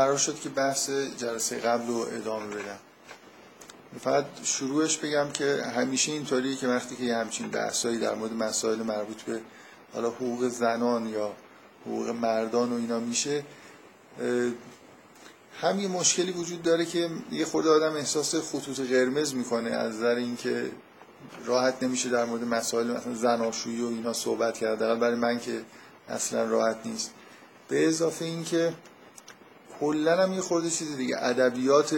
قرار شد که بحث جلسه قبل رو ادامه بدم. فقط شروعش بگم که همیشه اینطوری که وقتی که یه همچین بحثایی در مورد مسائل مربوط به حالا حقوق زنان یا حقوق مردان و اینا میشه هم یه مشکلی وجود داره که یه خورده آدم احساس خطوط قرمز می‌کنه از نظر اینکه راحت نمیشه در مورد مسائل مثلا زناشویی و اینا صحبت کرد برای من که اصلا راحت نیست. به اضافه اینکه کلا هم یه خورده چیز دیگه. ادبیات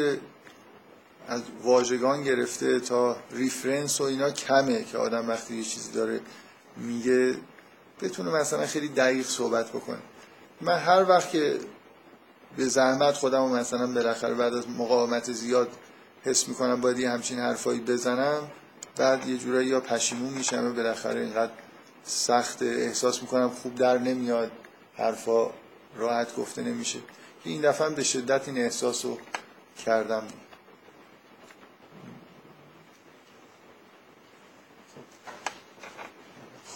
از واژگان گرفته تا ریفرنس و اینا کمه که آدم وقتی یه چیزی داره میگه بتونه مثلا خیلی دقیق صحبت بکنه. من هر وقت که به زحمت خودم و مثلا بالاخره بعد از مقاومت زیاد حس می‌کنم باید یه همچین حرفایی بزنم بعد یه جورایی یا پشیمون میشم و بالاخره اینقدر سخت احساس می‌کنم خوب در نمیاد حرفا راحت گفته نمیشه. این دفعه به شدت این احساس رو کردم.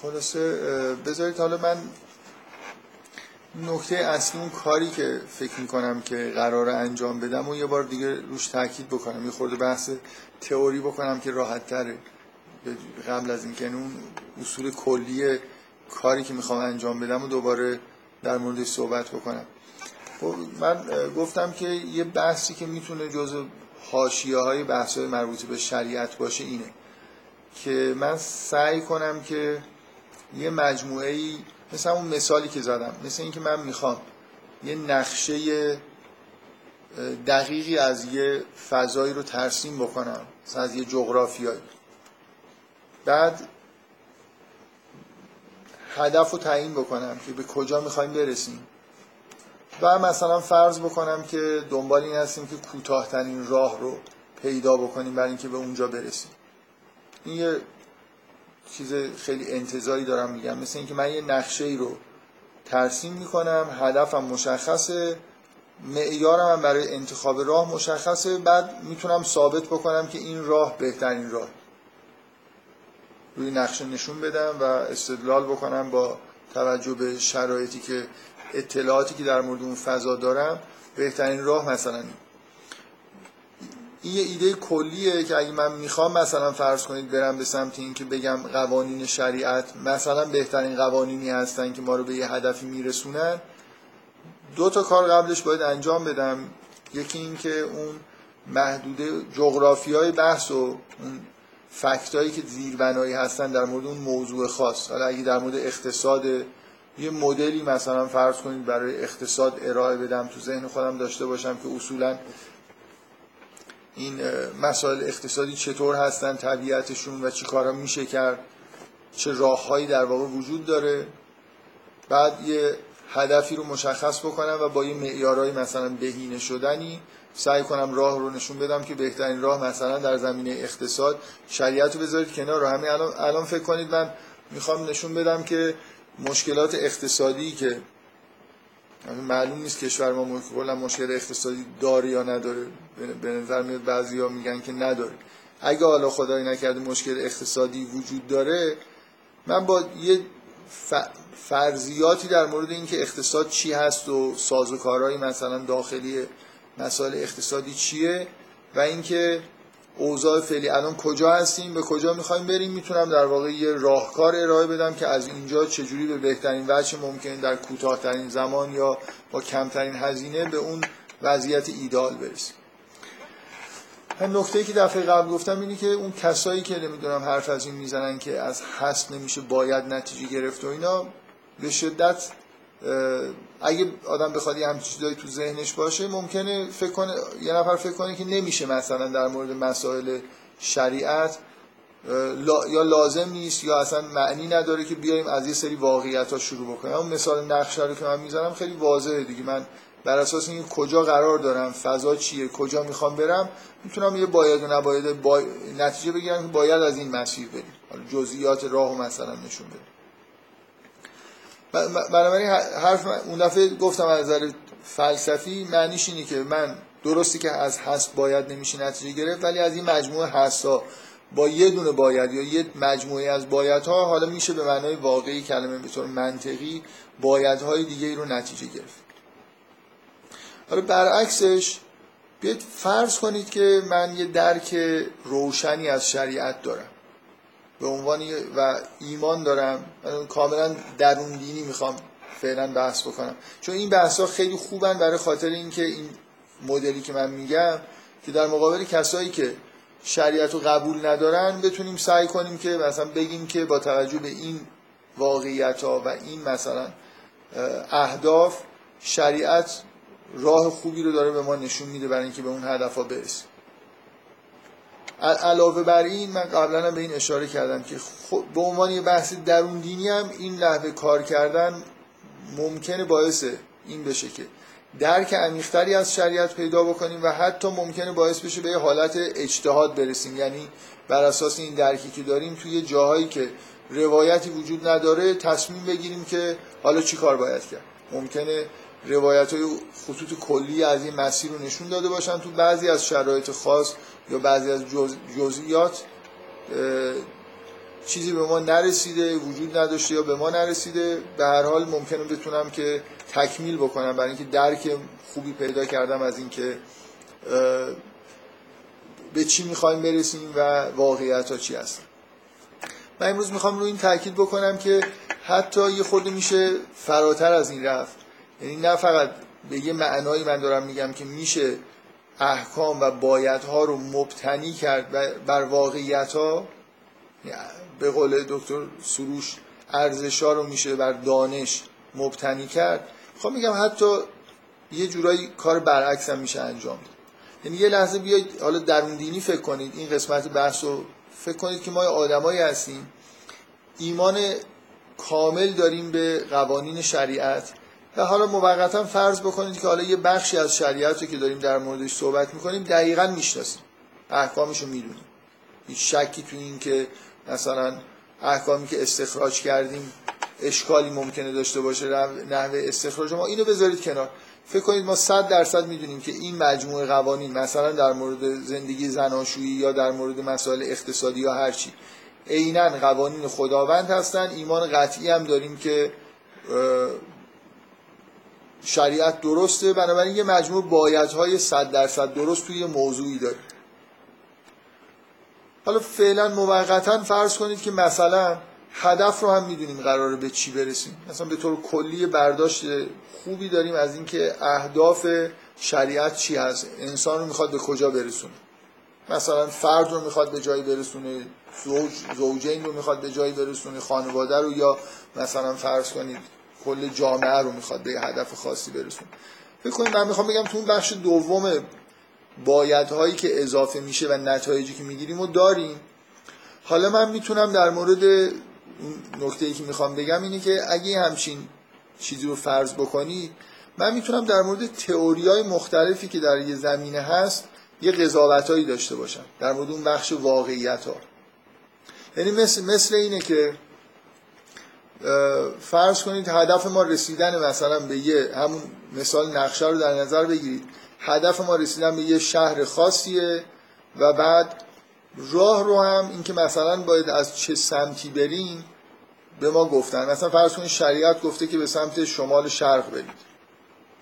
خلاصه بذارید حالا من نکته اصلی اون کاری که فکر می‌کنم که قرار انجام بدم و یه بار دیگه روش تاکید بکنم یه خورده بحث تئوری بکنم که راحت تره. قبل از اینکه اون اصول کلی کاری که می‌خوام انجام بدم و دوباره در موردش صحبت بکنم. خب، من گفتم که یه بحثی که می‌تونه جز حاشیه های بحث های مربوط به شریعت باشه اینه که من سعی کنم که یه مجموعه ای مثل اون مثالی که زدم مثل اینکه من می‌خوام یه نقشه دقیقی از یه فضایی رو ترسیم بکنم مثلا از یه جغرافیایی. بعد هدف رو تعیین بکنم که به کجا می‌خوایم برسیم. و مثلا فرض بکنم که دنبال این هستیم که کوتاهترین راه رو پیدا بکنیم برای اینکه به اونجا برسیم. این یه چیز خیلی انتظاری دارم میگم. مثل اینکه من یه نقشه ای رو ترسیم می‌کنم هدفم مشخصه معیارم برای انتخاب راه مشخصه. بعد می‌تونم ثابت بکنم که این راه بهترین راه. روی نقشه نشون بدم و استدلال بکنم با توجه به شرایطی که اطلاعاتی که در مورد اون فضا دارم بهترین راه مثلا این. یه ایده کلیه که اگه من می‌خوام مثلا فرض کنید برم به سمت این که بگم قوانین شریعت مثلا بهترین قوانینی هستن که ما رو به یه هدفی میرسونن. دو تا کار قبلش باید انجام بدم. یکی این که اون محدوده جغرافی های بحث و اون فکتایی که زیربنایی هستن در مورد اون موضوع خاص. حالا اگه در مورد اقتصاد یه مدلی مثلا فرض کنید برای اقتصاد ارائه بدم تو ذهن خودم داشته باشم که اصولا این مسائل اقتصادی چطور هستن طبیعتشون و چی کارا میشه کرد چه راههایی در واقع وجود داره. بعد یه هدفی رو مشخص بکنم و با یه معیارهایی مثلا بهینه شدنی سعی کنم راه رو نشون بدم که بهترین راه مثلا در زمینه اقتصاد شریعت رو بذارید کنار. رو همین الان, الان فکر کنید من می‌خوام نشون بدم که مشکلات اقتصادی که معلوم نیست کشور ما کلا مشکل اقتصادی داره یا نداره. به نظر میاد بعضیا میگن که نداره. اگه حالا خدای نکرده مشکل اقتصادی وجود داره من با یه فرضیاتی در مورد اینکه اقتصاد چی هست و سازوکارهایی مثلا داخلی مسائل اقتصادی چیه و اینکه اوضاع فعلی. الان کجا هستیم؟ به کجا می‌خوایم بریم؟ می‌تونم در واقع یه راهکار ارائه بدم که از اینجا چجوری به بهترین وجه ممکن در کوتاهترین زمان یا با کمترین هزینه به اون وضعیت ایدال برسیم. نکته که دفعه قبل گفتم اینه که اون کسایی که نمی‌دونم حرف از این می‌زنن که از هست نمیشه باید نتیجه گرفت و اینا به شدت اگه آدم بخواد یه همچین چیزایی تو ذهنش باشه ممکنه فکر کنه یه نفر فکر کنه که نمیشه مثلا در مورد مسائل شریعت یا لازم نیست یا اصلا معنی نداره که بیایم از یه سری واقعیت ها شروع بکنیم. اون مثال نقشه رو که من می‌زنم خیلی واضحه دیگه. من بر اساس این کجا قرار دارم فضا چیه کجا می‌خوام برم می‌تونم یه باید و نباید با... نتیجه بگیرم که باید از این مسیر بریم. جزئیات راهو مثلا نشون بدیم بنابراین حرف اون دفعه گفتم از نظر فلسفی معنیش اینه که من درستی که از هست باید نمیشه نتیجه گرفت ولی از این مجموعه هستا با یه دونه باید یا یه مجموعه از بایدها حالا میشه به معنای واقعی کلمه به طور منطقی بایدهای دیگه ای رو نتیجه گرفت. حالا برعکسش بیاید فرض کنید که من یه درک روشنی از شریعت دارم. به عنوان و ایمان دارم. کاملا درون دینی می‌خوام فعلا بحث بکنم. چون این بحث ها خیلی خوبن برای خاطر اینکه این مدلی که من میگم که در مقابل کسایی که شریعت رو قبول ندارن بتونیم سعی کنیم که مثلا بگیم که با توجه به این واقعیت ها و این مثلا اهداف شریعت راه خوبی رو داره به ما نشون میده برای اینکه به اون هدف ها برسیم. علاوه بر این من قبلا به این اشاره کردم که به عنوان یه بحث درون دینی هم این لحظه کار کردن ممکنه باعث این بشه که درک عمیقتری از شریعت پیدا بکنیم و حتی ممکنه باعث بشه به یه حالت اجتهاد برسیم. یعنی بر اساس این درکی که داریم توی جاهایی که روایتی وجود نداره تصمیم بگیریم که حالا چی کار باید کرد. ممکنه روایت های خطوط کلی از این مسیر رو نشون داده باشن تو بعضی از شرایط خاص. یا بعضی از جزئیات چیزی به ما نرسیده وجود نداشته یا به ما نرسیده. به هر حال ممکنه بتونم که تکمیل بکنم. برای اینکه درک خوبی پیدا کردم از اینکه به چی می‌خوایم برسیم و واقعیت ها چی هست من امروز می‌خوام روی این تاکید بکنم که حتی یه خورده میشه فراتر از این رفت. یعنی نه فقط به یه معنایی من دارم میگم که میشه احکام و بایدها رو مبتنی کرد بر واقعیت ها به قول دکتر سروش ارزشا رو میشه بر دانش مبتنی کرد. خب میگم حتی یه جورایی کار برعکس هم میشه انجام داد. یعنی یه لحظه بیاید حالا درون دینی فکر کنید این قسمت بحث رو فکر کنید که ما آدمایی هستیم. ایمان کامل داریم به قوانین شریعت. و حالا موقتا فرض بکنید که حالا یه بخشی از شریعت که داریم در موردش صحبت می‌کنیم دقیقا می‌شناسیم. احکامش رو می‌دونیم. هیچ شکی تو این که مثلا احکامی که استخراج کردیم اشکالی ممکنه داشته باشه نحوه استخراج. ما اینو بذارید کنار. فکر کنید ما صد درصد می‌دونیم که این مجموعه قوانین مثلا در مورد زندگی زناشویی یا در مورد مسائل اقتصادی یا هر چی عینا قوانین خداوند هستن. ایمان قطعی هم داریم که شریعت درسته بنابراین یه مجموع بایدهای صد درصد درست توی موضوعی داریم حالا فعلا موقتا فرض کنید که مثلا هدف رو هم می‌دونیم قراره به چی برسیم. مثلا به طور کلی برداشت خوبی داریم از اینکه اهداف شریعت چی هست انسان رو می‌خواد به کجا برسونه. مثلا فرد رو می‌خواد به جایی برسونه زوج زوجین رو می‌خواد به جایی برسونه خانواده رو یا مثلا فرض کنید کل جامعه رو می‌خواد به هدف خاصی برسونه. فکر کنید من می‌خوام بگم تو اون بخش دوم بایدهایی که اضافه میشه و نتایجی که می‌گیریم و داریم. حالا من می‌تونم در مورد نکته ای که می‌خوام بگم اینه که اگه همچین چیزی رو فرض بکنید من می‌تونم در مورد تئوری های مختلفی که در یه زمینه هست یه قضاوت هایی داشته باشم. در مورد اون بخش واقعیت ها یعنی مثل, مثل اینه که فرض کنید هدف ما رسیدن مثلا به یه همون مثال نقشه رو در نظر بگیرید. هدف ما رسیدن به یه شهر خاصیه و بعد راه رو هم اینکه مثلا باید از چه سمتی بریم به ما گفتن. مثلا فرض کنید شریعت گفته که به سمت شمال شرق برید.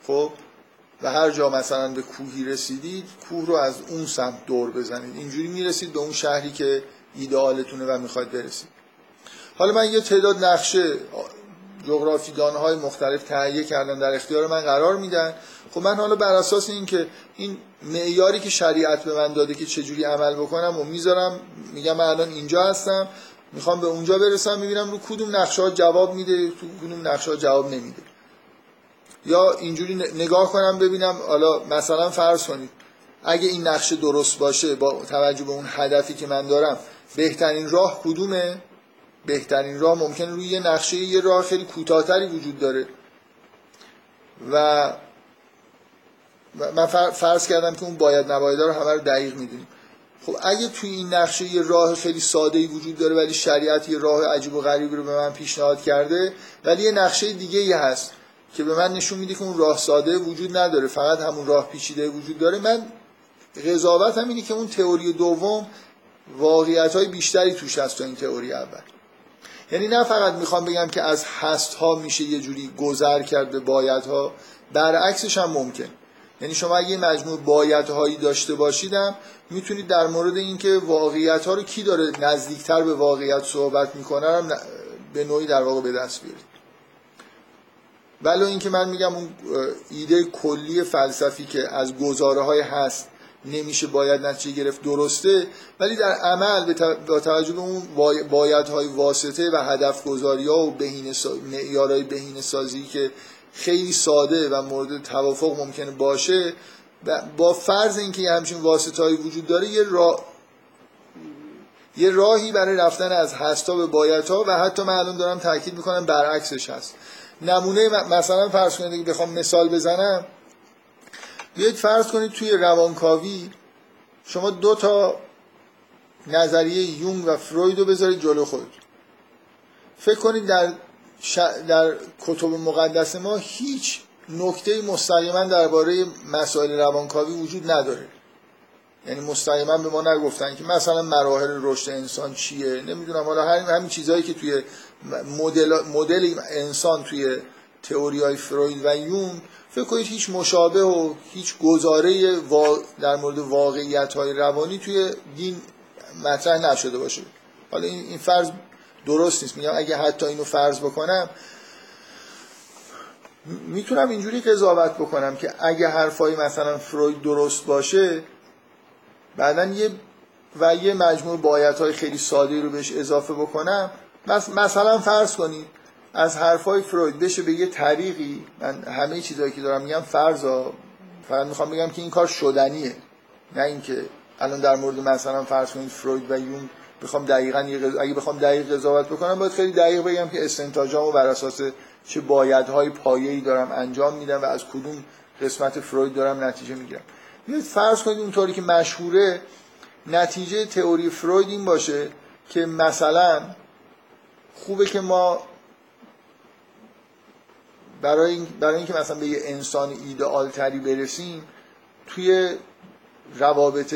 خب؟ و هر جا مثلا به کوهی رسیدید کوه رو از اون سمت دور بزنید. اینجوری می‌رسید به اون شهری که ایدئالتونه و می‌خواید برسید. حالا من یه تعداد نقشه جغرافیدان های مختلف تهیه کردن در اختیار من قرار میدن. خب من حالا بر اساس اینکه این معیاری که شریعت به من داده که چجوری عمل بکنم و می‌ذارم میگم من الان اینجا هستم می‌خوام به اونجا برسم می‌بینم رو کدوم نقشه ها جواب میده تو کدوم نقشه ها جواب نمیده. یا اینجوری نگاه کنم ببینم حالا مثلا فرض کنید اگه این نقشه درست باشه با توجه به اون هدفی که من دارم بهترین راه کدومه؟ بهترین راه ممکن روی یه نقشه یه راه خیلی کوتاهتری وجود داره. و من فرض کردم که اون باید نبایدها رو همه رو دقیق می‌دونیم. خب اگه توی این نقشه یه راه خیلی ساده ای وجود داره ولی شریعت یه راه عجیب و غریبی رو به من پیشنهاد کرده ولی یه نقشه دیگه ای هست که به من نشون میده که اون راه ساده وجود نداره فقط همون راه پیچیده وجود داره. من قضاوت هم اینه که اون تئوری دوم واقعیت های بیشتری توش هست تا این تئوری اول. یعنی نه فقط می‌خوام بگم که از هست ها میشه یه جوری گذر کرد به باید ها برعکسش هم ممکن. یعنی شما اگه مجموع باید هایی داشته باشیدم می‌تونید در مورد اینکه واقعیت ها رو کی داره نزدیکتر به واقعیت صحبت می‌کنه به نوعی در واقع به دست بیارید. ولی اینکه من میگم اون ایده کلی فلسفی که از گزاره های هست نمیشه باید نتیجه گرفت درسته ولی در عمل با توجه به اون باید های واسطه و هدف گذاری ها و بهینه معیارهای بهینه سازی که خیلی ساده و مورد توافق ممکنه باشه با فرض اینکه یه همچین واسطه وجود داره یه راه یه راهی برای رفتن از هستا به بایدها و حتی من الان دارم تاکید می‌کنم برعکسش هست. نمونه مثلا فرض کنید بخوام مثال بزنم بیاید فرض کنید توی روانکاوی شما دو تا نظریه یونگ و فروید رو بذارید جلو خود. فکر کنید در, در کتب مقدس ما هیچ نکته مستقیما درباره مسائل روانکاوی وجود نداره. یعنی مستقیما به ما نگفتن که مثلا مراحل رشد انسان چیه؟ نمی‌دونم. حالا همین چیزهایی که توی مدل مدل انسان توی تئوری های فروید و یون فکر کنید هیچ مشابه و هیچ گزاره در مورد واقعیت های روانی توی دین مطرح نشده باشه. حالا این, فرض درست نیست. میگم اگه حتی اینو فرض بکنم می‌تونم اینجوری قضاوت بکنم که اگه حرفای مثلا فروید درست باشه بعدا یه و یه مجموع بایت های خیلی ساده رو بهش اضافه بکنم. مثلا فرض کنید از حرفای فروید بشه به یه طریقی من همه چیزایی که دارم میگم فرضا فقط می‌خوام بگم که این کار شدنیه. نه اینکه الان در مورد مثلا فرض کنید فروید و یون بخوام دقیقا اگه بخوام دقیق قضاوت بکنم باید خیلی دقیق بگم که استنتاجامو بر اساس چه بایدهای پایه‌ای دارم انجام میدم و از کدوم قسمت فروید دارم نتیجه می‌گیرم. بیاید فرض کنید اونطوری که مشهوره نتیجه تئوری فروید این باشه که مثلا خوبه که ما برای, این، برای اینکه مثلا به یه انسان ایدئال تری برسیم توی روابط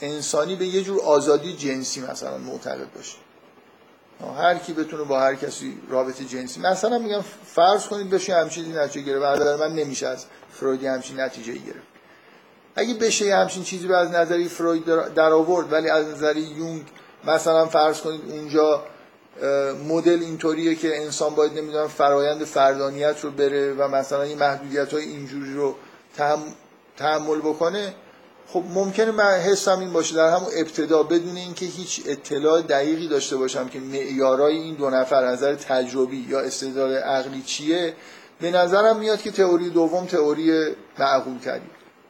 انسانی به یه جور آزادی جنسی مثلا معتقد باشیم. هر کی بتونه با هر کسی رابطه جنسی مثلا میگم فرض کنید بشه همچین نتیجه گرفت. من نمیشه از فرویدی همچین نتیجه گرفت. اگه بشه همچین چیزی رو از نظری فروید در آورد ولی از نظری یونگ مثلا فرض کنید اونجا مدل اینطوریه که انسان باید نمی‌دونم فرایند فردانیت رو بره و مثلا این محدودیت های اینجوری رو تحمل بکنه. خب ممکنه من حسم این باشه در همون ابتدا بدون اینکه هیچ اطلاع دقیقی داشته باشم که معیارای این دو نفر نظر تجربی یا استدلال عقلی چیه به نظرم میاد که تئوری دوم تئوری معقول تری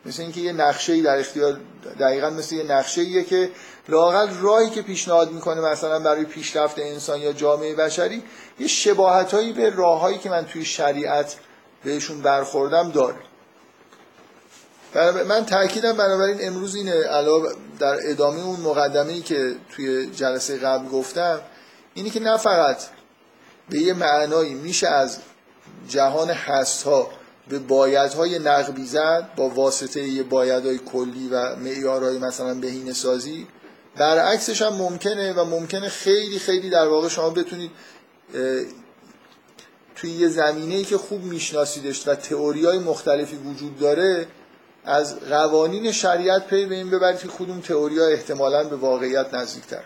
مثل اینکه یه نقشه در اختیار دقیقا مثل یه نقشه که لاقل راهی که پیشنهاد می‌کنه مثلا برای پیشرفت انسان یا جامعه بشری یه شباهت هایی به راههایی که من توی شریعت بهشون برخوردم داره. من تاکیدم بنابراین امروز اینه علاوه در ادامه اون مقدمه ای که توی جلسه قبل گفتم اینی که نه فقط به یه معنایی میشه از جهان هست ها به بایدهای نقبی زد با واسطه یه بایدهای کلی و معیارهای مثلا بهینه سازی برعکسش هم ممکنه و ممکنه خیلی خیلی در واقع شما بتونید توی یه زمینه ای که خوب میشناسیدش و تئوری های مختلفی وجود داره از قوانین شریعت پی به این ببرید که کدوم تئوری ها احتمالا به واقعیت نزدیکتر.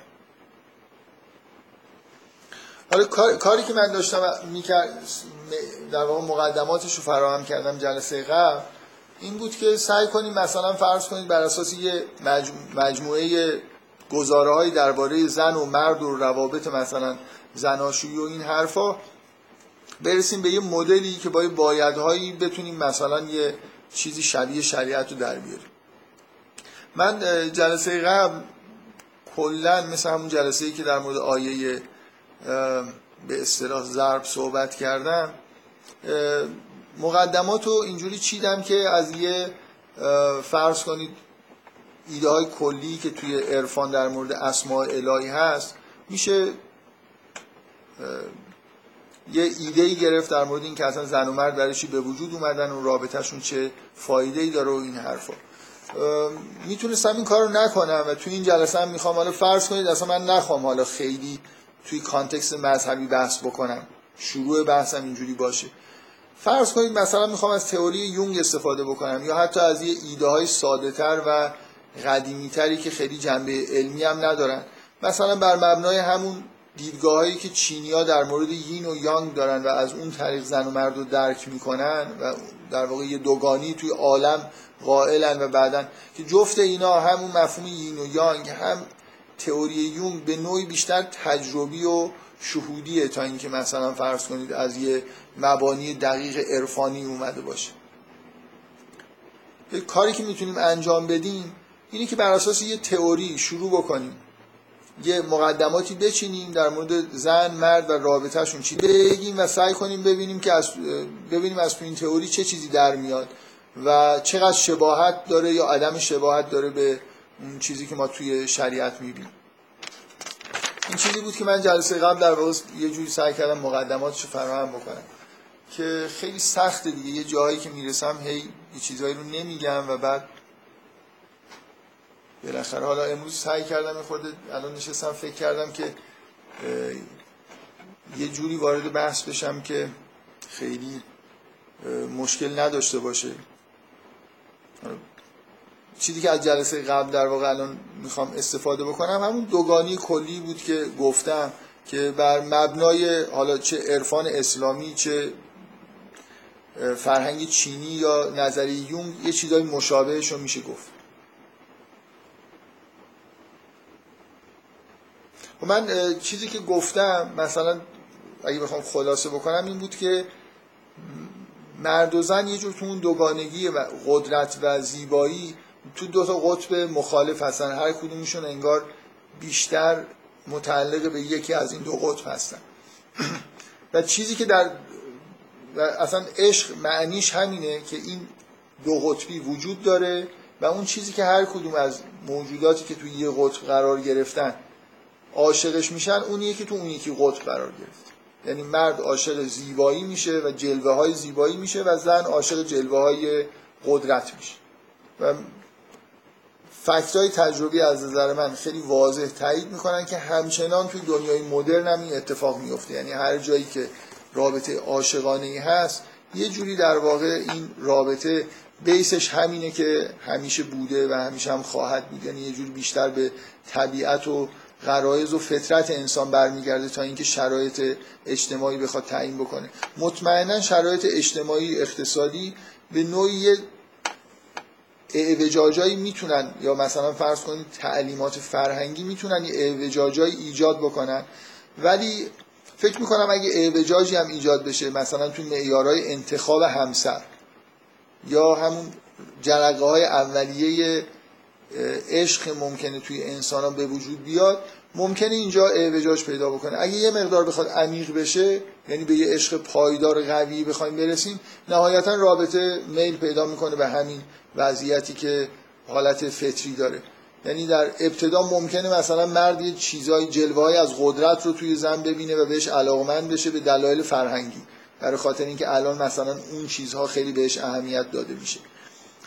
حالا کاری که من داشتم در واقع مقدماتش رو فراهم کردم جلسه قبل. این بود که سعی کنیم مثلا فرض کنید بر اساس یه مجموعه گزاره هایی درباره زن و مرد و روابط مثلا زناشویی و این حرفا برسیم به یه مدلی که با یه بایدهایی بتونیم مثلا یه چیزی شبیه شریعت رو در بیاریم. من جلسه قبل کلا مثل همون جلسه ای که در مورد آیه به اصطلاح ضرب صحبت کردم مقدمات رو اینجوری چیدم که از یه فرض کنید ایده های کلی که توی عرفان در مورد اسماء الهی هست میشه یه ایده ای گرفت در مورد این که اصلا زن و مرد برای چی به وجود اومدن و رابطهشون چه فایده ای داره و این حرفا. می‌تونستم این کارو نکنم و توی این جلسه هم می‌خوام حالا فرض کنید اصلا من نخوام حالا خیلی توی کانتکست مذهبی بحث بکنم. شروع بحثم اینجوری باشه. فرض کنید مثلا می‌خوام از تئوری یونگ استفاده بکنم یا حتی از یه ایده های ساده تر و قدیمی تری که خیلی جنبه علمی هم ندارن. مثلا بر مبنای همون دیدگاه هایی که چینیا در مورد یین و یانگ دارن و از اون طریق زن و مرد رو درک می‌کنن و در واقع یه دوگانی توی عالم قائلن و بعدا که جفت اینا همون مفهوم یین و یانگ هم تئوری یونگ به نوعی بیشتر تجربی و شهودیه تا اینکه مثلا فرض کنید از یه مبانی دقیق عرفانی اومده باشه. کاری که می‌تونیم انجام بدیم اینه که بر اساس یه تئوری شروع بکنیم. یه مقدماتی بچینیم در مورد زن مرد و رابطهشون چی بگیم و سعی کنیم ببینیم که از ببینیم از تو این تئوری چه چیزی در میاد و چقدر شباهت داره یا عدم شباهت داره به اون چیزی که ما توی شریعت می‌بینیم. این چیزی بود که من جلسه قبل در واقع یه جوری سعی کردم مقدماتشو فراهم بکنم که خیلی سخته دیگه. یه جایی که می‌رسم هی یه چیزایی رو نمیگم و بعد بالاخره حالا امروز سعی کردم خورده الان نشستم فکر کردم که یه جوری وارد بحث بشم که خیلی مشکل نداشته باشه. چیزی که از جلسه قبل در واقع الان می‌خوام استفاده بکنم همون دوگانی کلی بود که گفتم که بر مبنای حالا چه عرفان اسلامی چه فرهنگ چینی یا نظری یونگ یه چیزای مشابهش رو میشه گفت. و من چیزی که گفتم مثلا اگه بخوام خلاصه بکنم این بود که مرد و زن یه جور تو اون دوگانگی و قدرت و زیبایی تو دو تا قطب مخالف هستن. هر کدومشون انگار بیشتر متعلق به یکی از این دو قطب هستن. و چیزی که در و اصلا عشق معنیش همینه که این دو قطبی وجود داره و اون چیزی که هر کدوم از موجوداتی که توی یه قطب قرار گرفتن عاشقش میشن اونیه که تو اون یکی قطب قرار گرفت. یعنی مرد عاشق زیبایی میشه و جلوه های زیبایی میشه و زن عاشق جلوه های قدرت میشه. و فکت های تجربی از نظر من خیلی واضح تایید می‌کنن که همچنان توی دنیای مدرن هم این اتفاق میفته یعنی هر جایی که رابطه عاشقانه ای هست یه جوری در واقع این رابطه بیسش همینه که همیشه بوده و همیشه هم خواهد بود. یعنی یه جوری بیشتر به طبیعت و غرایز و فطرت انسان برمیگرده تا اینکه شرایط اجتماعی بخواد تعیین بکنه. مطمئنا شرایط اجتماعی اقتصادی به نوعی اعوجاجایی می‌تونن یا مثلا فرض کنید تعلیمات فرهنگی می‌تونن یه اعوجاجایی ایجاد بکنن. ولی فکر می‌کنم اگه اعوجاجی هم ایجاد بشه مثلا تو معیارهای انتخاب همسر یا همون جرقه های اولیه عشق ممکنه توی انسان ها به وجود بیاد ممکنه اینجا اعوجاج پیدا بکنه. اگه یه مقدار بخواد عمیق بشه یعنی به یه عشق پایدار قوی بخوایم برسیم نهایتا رابطه میل پیدا می‌کنه به همین وضعیتی که حالت فطری داره. یعنی در ابتدا ممکنه مثلا مرد یه چیزای جلوه از قدرت رو توی زن ببینه و بهش علاقمند بشه به دلایل فرهنگی. برای خاطر اینکه الان مثلا اون چیزها خیلی بهش اهمیت داده میشه.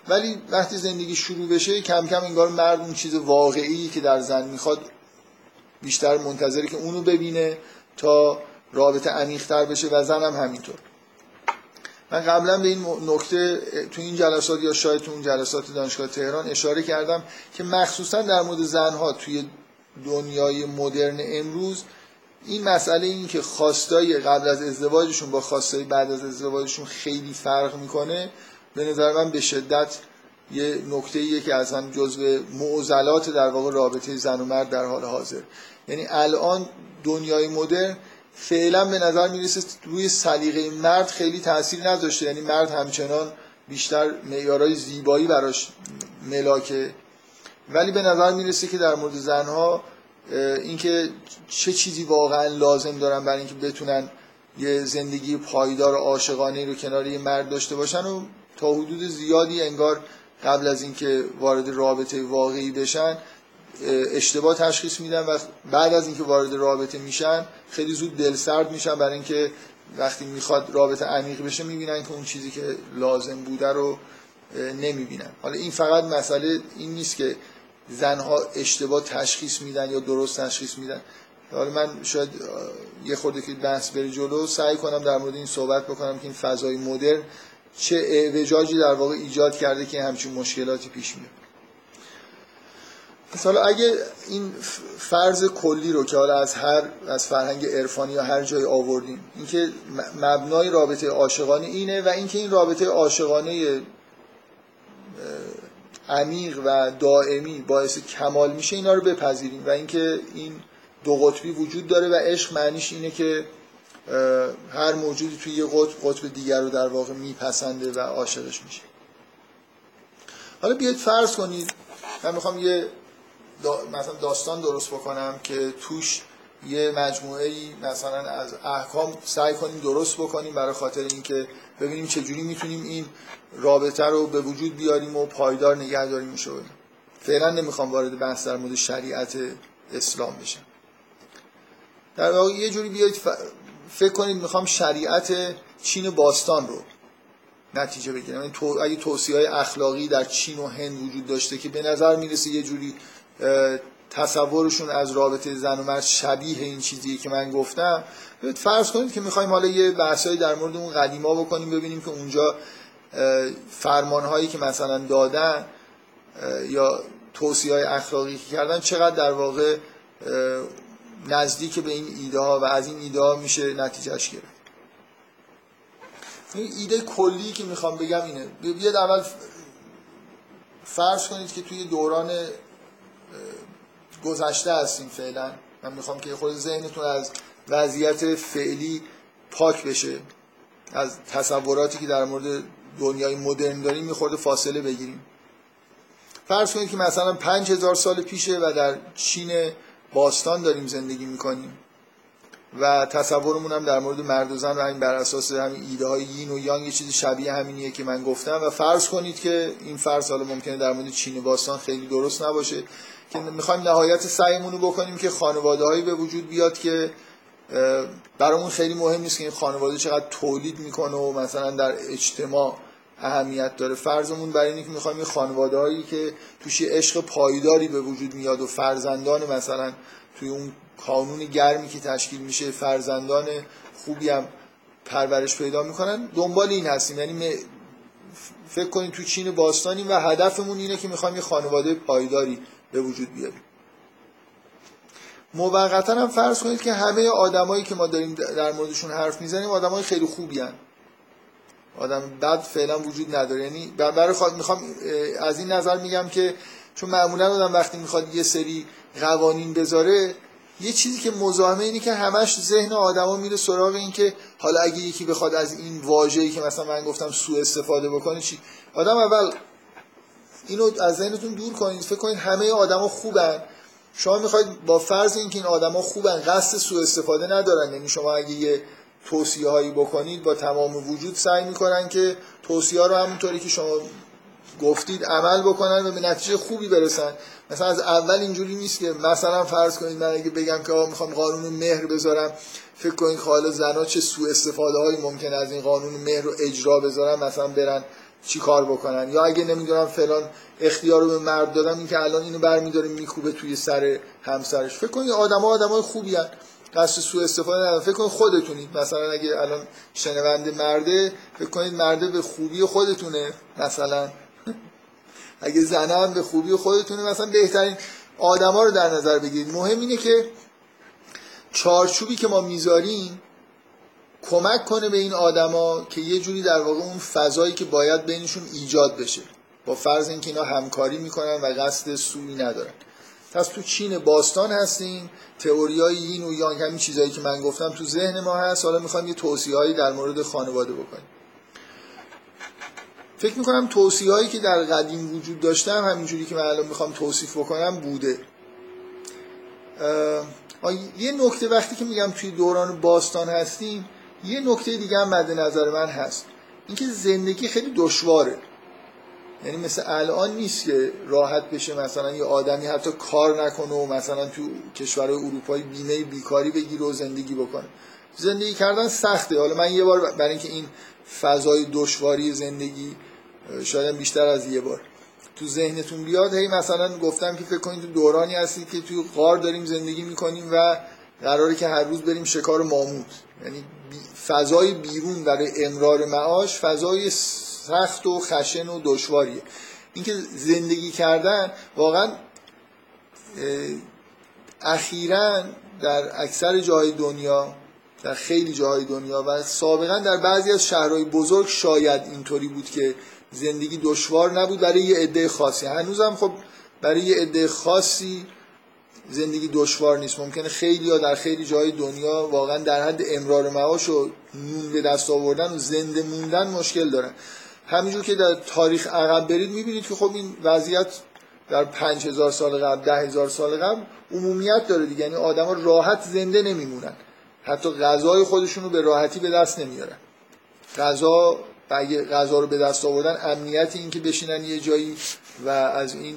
ولی وقتی زندگی شروع بشه کم کم انگار مرد اون چیز واقعی که در زن می‌خواد بیشتر منتظره که اونو ببینه تا رابطه عمیق‌تر بشه و زن هم همینطور. من قبلا به این نکته تو این جلسات یا شاید تو اون جلسات دانشگاه تهران اشاره کردم که مخصوصا در مورد زنها توی دنیای مدرن امروز این مسئله این که خواستای قبل از ازدواجشون با خواستای بعد از ازدواجشون خیلی فرق می‌کنه به نظر من به شدت یه نکته ایه که اصلا جزو معضلات در واقع رابطه زن و مرد در حال حاضر. یعنی الان دنیای مدرن فعلا به نظر می‌رسه روی سلیقه مرد خیلی تاثیر نداشته یعنی مرد همچنان بیشتر معیارهای زیبایی براش ملاکه. ولی به نظر می‌رسه که در مورد زنها اینکه چه چیزی واقعا لازم دارن برای اینکه بتونن یه زندگی پایدار و عاشقانه رو کنار یه مرد داشته باشن و تا حدود زیادی انگار قبل از اینکه وارد رابطه واقعی بشن اشتباه تشخیص میدن و بعد از اینکه وارد رابطه میشن خیلی زود دلسرد میشن. برای اینکه وقتی می‌خواد رابطه عمیق بشه می‌بینن که اون چیزی که لازم بوده رو نمی‌بینن. حالا این فقط مسئله این نیست که زنها اشتباه تشخیص میدن یا درست تشخیص میدن. حالا من شاید یه خورده که بحث بری جلو سعی کنم در مورد این صحبت بکنم که این فضای مدرن چه اعوجاجی در واقع ایجاد کرده که همچین مشکلاتی پیش میاد. مثلا اگه این فرض کلی رو که حالا از هر از فرهنگ عرفانی یا هر جای آوردیم اینکه مبنای رابطه عاشقانه اینه و اینکه این رابطه عاشقانه عمیق و دائمی باعث کمال میشه اینا رو بپذیریم و اینکه این دو قطبی وجود داره و عشق معنیش اینه که هر موجودی توی یه قطب قطب دیگر رو در واقع میپسنده و عاشقش میشه. حالا بیاید فرض کنید من می‌خوام یه مثلا داستان درست بکنم که توش یه مجموعه ای مثلا از احکام سعی کنیم درست بکنیم برای خاطر اینکه ببینیم چجوری می‌تونیم این رابطه رو به وجود بیاریم و پایدار نگه داریم میشه فعلا نمی‌خوام وارد بحث در مورد شریعت اسلام بشم. در واقع یه جوری بیایید فکر کنید می‌خوام شریعت چین باستان رو نتیجه بگیرم. این تو... اگه توصیه های اخلاقی در چین و هند وجود داشته که به نظر می‌رسه یه جوری تصورشون از رابطه زن و مرد شبیه این چیزیه که من گفتم. فرض کنید که می‌خوایم حالا یه بحثایی در مورد اون قدیما بکنیم ببینیم که اونجا فرمانهایی که مثلا دادن یا توصیه های اخلاقی که کردن چقدر در واقع نزدیک به این ایده ها و از این ایده ها میشه نتیجهش گرفت؟ این ایده کلی که می‌خوام بگم اینه. بیاد اول فرض کنید که توی دوران گذشته هستیم فعلا. من می‌خوام که خود ذهنتون از وضعیت فعلی پاک بشه. از تصوراتی که در مورد دنیای مدرن داریم میخورده فاصله بگیریم. فرض کنید که مثلا پنج هزار سال پیشه و در چین باستان داریم زندگی می‌کنیم. و تصورمون هم در مورد مرد و زن و همین بر اساس همین ایده های یین و یانگ یه چیزی شبیه همینیه که من گفتم. و فرض کنید که این فرض حالا ممکنه در مورد چین باستان خیلی درست نباشه. که می‌خوایم نهایت سعیمون رو بکنیم که خانواده هایی به وجود بیاد که برامون خیلی مهم نیست که این خانواده چقدر تولید می‌کنه و مثلا در اجتماع اهمیت داره. فرضمون برای اینه که می‌خوایم این خانواده هایی که توش عشق پایداری به وجود میاد و فرزندان مثلا توی اون کانون گرمی که تشکیل میشه فرزندان خوبی هم پرورش پیدا می‌کنن دنبال این هستیم. یعنی فکر کنیم تو چین باستانیم و هدفمون اینه که می‌خوایم یه خانواده پایداری به وجود بیاریم. موقتا هم فرض کنید که همه آدمایی که ما داریم در موردشون حرف می‌زنیم آدمای خیلی خوبی هن. آدم بد فعلا وجود نداره. یعنی برای خواهد می‌خوام از این نظر میگم که چون معمولا آدم وقتی می‌خواد یه سری قوانین بذاره یه چیزی که مزاحمه اینه که همش ذهن آدما میره سراغ این که حالا اگه یکی بخواد از این واژه‌ای که مثلا من گفتم سوء استفاده بکنه چی؟ آدم اول اینو از ذهنتون دور کنید. فکر کنید همه آدما خوبن. شما می‌خواید با فرض اینکه این آدما خوبن قصد سوء استفاده ندارن. یعنی شما اگه یه توصیه هایی بکنید با تمام وجود سعی می‌کنن که توصیه ها رو همونطوری که شما گفتید عمل بکنن و به نتیجه خوبی برسن. مثلا از اول اینجوری نیست که مثلا فرض کنید من اگه بگم که می‌خوام قانون مهر بذارم فکر کنید حالا زنا چه سوء استفاده هایی ممکن از این قانون مهر رو اجرا بذارن مثلا برن چی کار بکنن. یا اگه نمی‌دونم فلان اختیار رو به مرد دادم این که الان اینو برمیداره میکوبه توی سر همسرش. فکر کنید آدما آدمای خوبی هن. قصد سوء استفاده ندارن. فکر کنید خودتونید مثلا اگه الان شنونده مرده فکر کنید مرده به خوبی خودتونه. مثلا اگه زنم به خوبی خودتونه مثلا بهترین آدما رو در نظر بگیرید. مهم اینه که چارچوبی که ما می‌ذاریم کمک کنه به این آدما که یه جوری در واقع اون فضایی که باید بینشون ایجاد بشه. با فرض اینکه اینا همکاری می‌کنن و قصد سوی ندارن. پس تو چین باستان هستیم تئوریای این و یانگ همین چیزایی که من گفتم تو ذهن ما هست. حالا می‌خوایم یه توصیه‌ای در مورد خانواده بکنیم فکر می‌کنم توصیه هایی که در قدیم وجود داشتم همینجوری که من الان می‌خوام توصیف بکنم بوده. یه نکته وقتی که میگم توی دوران باستان هستیم یه نکته دیگه هم مد نظر من هست. اینکه زندگی خیلی دشواره. یعنی مثل الان نیست که راحت بشه مثلا یه آدمی حتی کار نکنه و مثلا تو کشورهای اروپایی بیمه بیکاری بگیره و زندگی بکنه. زندگی کردن سخته. حالا من یه بار برای اینکه این فضای دشواری زندگی شاید بیشتر از یه بار تو ذهنتون بیاد هی مثلا گفتم که فکر کنید تو دورانی هستی که تو غار داریم زندگی می‌کنیم و قراره که هر روز بریم شکار ماموت. یعنی فضای بیرون برای امرار معاش فضای سخت و خشن و دشواریه. اینکه زندگی کردن واقعا اخیرا در اکثر جای دنیا در خیلی جاهای دنیا و سابقا در بعضی از شهرهای بزرگ شاید اینطوری بود که زندگی دشوار نبود برای یه عده خاصی. هنوزم خب برای یه عده خاصی زندگی دشوار نیست. ممکنه خیلی یا در خیلی جای دنیا واقعا در حد امرار معاش و نون به دست آوردن و زنده موندن مشکل دارن. همینجور که در تاریخ عقب برید می‌بینید که خب این وضعیت در پنج هزار سال قبل ده هزار سال قبل عمومیت داره دیگه. یعنی آدم راحت زنده نمیمونن. حتی غذای خودشون رو به راحتی به دست نمیارن. غذا اگه غذا رو به دست آوردن امنیت این که بشینن یه جایی و از این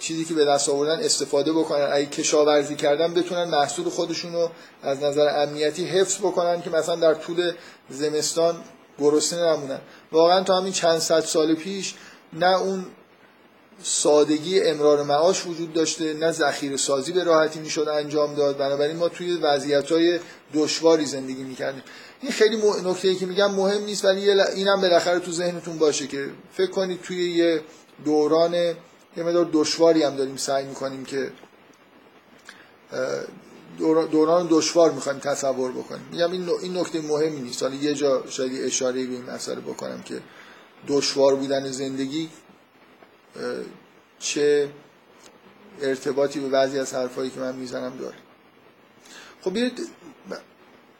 چیزی که به دست آوردن استفاده بکنن. اگه کشاورزی کردن بتونن محصول خودشون رو از نظر امنیتی حفظ بکنن که مثلا در طول زمستان گرسنه نمونن. واقعا تا همین چند صد سال پیش نه اون سادگی امرار معاش وجود داشته نه ذخیره سازی به راحتی می‌شد انجام داد. بنابراین ما توی وضعیت های دشواری زندگی می‌کردیم. این خیلی نکته ای که میگم مهم نیست ولی اینم بالاخره تو ذهنتون باشه که فکر کنید توی یه دوران یه مدار دشواری هم داریم سعی می‌کنیم که دوران دشوار می‌خوایم تصور بکنیم. میگم این نکته مهمی نیست. حالا یه جا شاید اشاره به این مسئله بکنم که دشوار بودن زندگی چه ارتباطی به بعضی از حرفایی که من می‌زنم داره. خب بیاید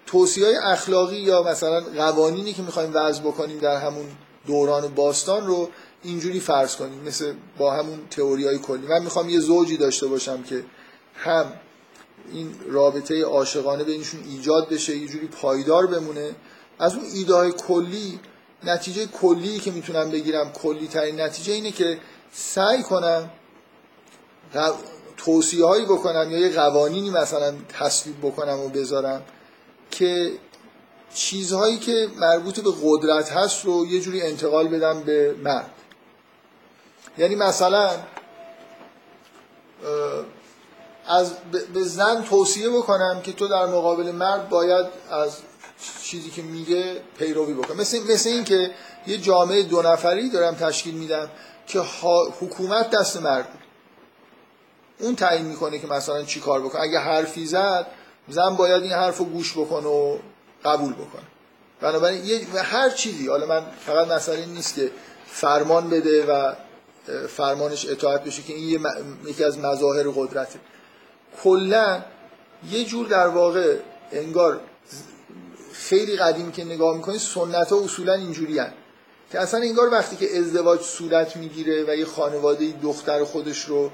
توصیه های اخلاقی یا مثلا قوانینی که می‌خوایم وضع بکنیم در همون دوران باستان رو اینجوری فرض کنیم مثل با همون تئوری های کلی. من می‌خوام یه زوجی داشته باشم که هم این رابطه عاشقانه بینشون ایجاد بشه یه جوری پایدار بمونه. از اون ایده کلی نتیجه کلی که می‌تونم بگیرم کلی ترین نتیجه اینه که سعی کنم توصیه هایی بکنم یا یه قوانینی مثلا تصویب بکنم و بذارم که چیزهایی که مربوط به قدرت هست رو یه جوری انتقال بدم به مرد. یعنی مثلا از به زن توصیه بکنم که تو در مقابل مرد باید از چیزی که میگه پیروی بکنم مثل, مثل این که یه جامعه دو نفری دارم تشکیل میدم که حکومت دست مرد اون تعیین می‌کنه که مثلا چی کار بکنه. اگه حرفی زد زن باید این حرف رو گوش بکنه و قبول بکنه. بنابراین یه هر چیزی. حالا من فقط مسئله نیست که فرمان بده و فرمانش اطاعت بشه که این یکی از مظاهر قدرته کلا یه جور در واقع انگار خیلی قدیم که نگاه می‌کنید سنت ها اصولا اینجوری هن. که اصلا انگار وقتی که ازدواج صورت می‌گیره و یه خانواده دختر خودش رو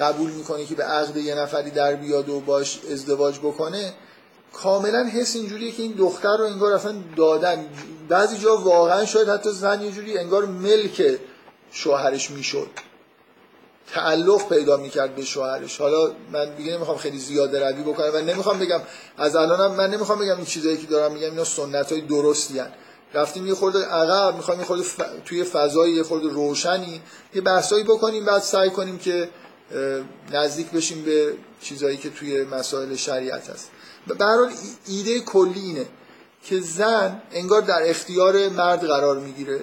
قبول می‌کنه که به عقد یه نفری در بیاد و باش ازدواج بکنه کاملا حس اینجوریه که این دختر رو انگار اصلا دادن بعضی جا واقعا شاید حتی زن یه جوری انگار ملک شوهرش می‌شد. تعلق پیدا می‌کرد به شوهرش. حالا من دیگه نمی‌خوام خیلی زیاده روی بکنم و نمی‌خوام بگم از الانم من نمی‌خوام بگم این چیزایی که دارم میگم اینا سنت های درستی هن. رفتیم یه خورده عقب می‌خوایم یه خورده توی فضای یه خورده روشنی یه بحثایی بکنیم بعد سعی کنیم که نزدیک بشیم به چیزایی که توی مسائل شریعت هست. به هر ایده کلی اینه که زن انگار در اختیار مرد قرار می‌گیره.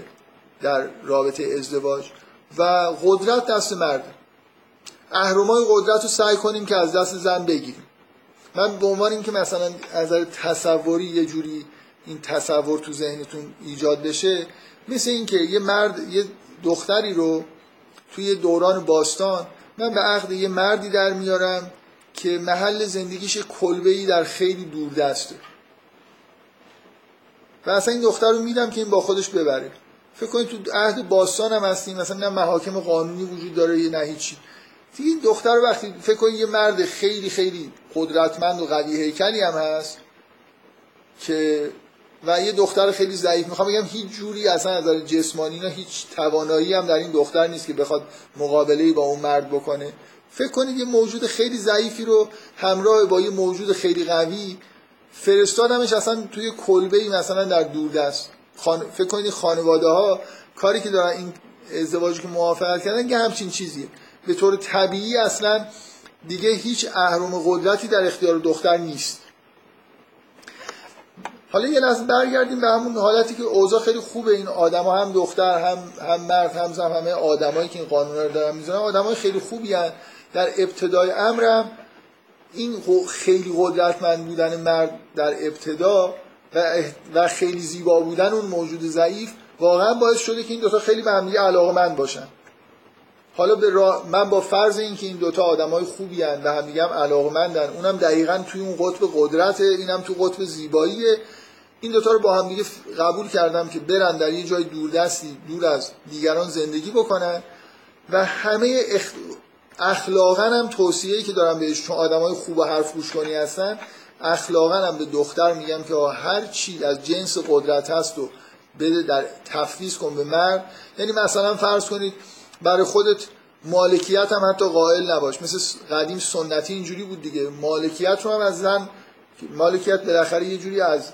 در رابطه ازدواج و قدرت دست مرد. اهرمای قدرت رو سعی کنیم که از دست زن بگیریم. من به عنوان اینکه مثلا از تصوری یه جوری این تصور تو ذهنتون ایجاد بشه مثل اینکه یه مرد یه دختری رو توی دوران باستان من به عقد یه مردی در میارم که محل زندگیش کلبه ای در خیلی دور دسته و اصلا این دختر رو میدم که این با خودش ببره. فکر کنید تو عهد باستان هم هستیم مثلا نه محاکم قانونی وجود داره یه نه هیچی. این دختر وقتی فکر کنید یه مرد خیلی خیلی قدرتمند و قوی هیکلی هم هست که و یه دختر خیلی ضعیف. می‌خوام بگم هیچ جوری اصلا از جسمانی نه هیچ توانایی هم در این دختر نیست که بخواد مقابله با اون مرد بکنه. فکر کنید یه موجود خیلی ضعیفی رو همراه با یه موجود خیلی قوی فرستادمش اصلا توی کلبه ای مثلا در دوردست. خان... فکر کنید خانواده ها کاری که دارن این ازدواجی که موافقت کردن که همچین چیزیه. به طور طبیعی اصلا دیگه هیچ اهرم قدرتی در اختیار دختر نیست. حالا یه لحظه برگردیم به همون حالتی که اوضاع خیلی خوبه. این آدما هم دختر هم هم مرد هم زن همه آدمایی که این قانونا رو دارن می‌ذارن آدمای خیلی خوبی هن. در ابتدای امرم این خیلی قدرتمند بودن مرد در ابتدا و خیلی زیبا بودن اون موجود ضعیف واقعا باعث شده که این دوتا خیلی به همدیگه علاقمند باشن. حالا به من با فرض اینکه این دوتا آدمای خوبی هن و همدیگه هم علاقمندن اونم دقیقا توی اون قطب قدرت اینم تو قطب زیباییه این دوتا رو با هم دیگه قبول کردم که برن در یه جای دوردستی دور از دیگران زندگی بکنن. و همه اخ... اخلاقا هم توصیه‌ای که دارم بهش چون آدمای خوب و حرف گوش کنی هستن اخلاقا هم به دختر میگم که هر چی از جنس قدرت هست و بده در تفویض کن به مرد. یعنی مثلا فرض کنید برای خودت مالکیت هم حتی قائل نباش. مثل قدیم سنتی اینجوری بود دیگه. مالکیت رو هم از زن مالکیت بالاخره یه جوری از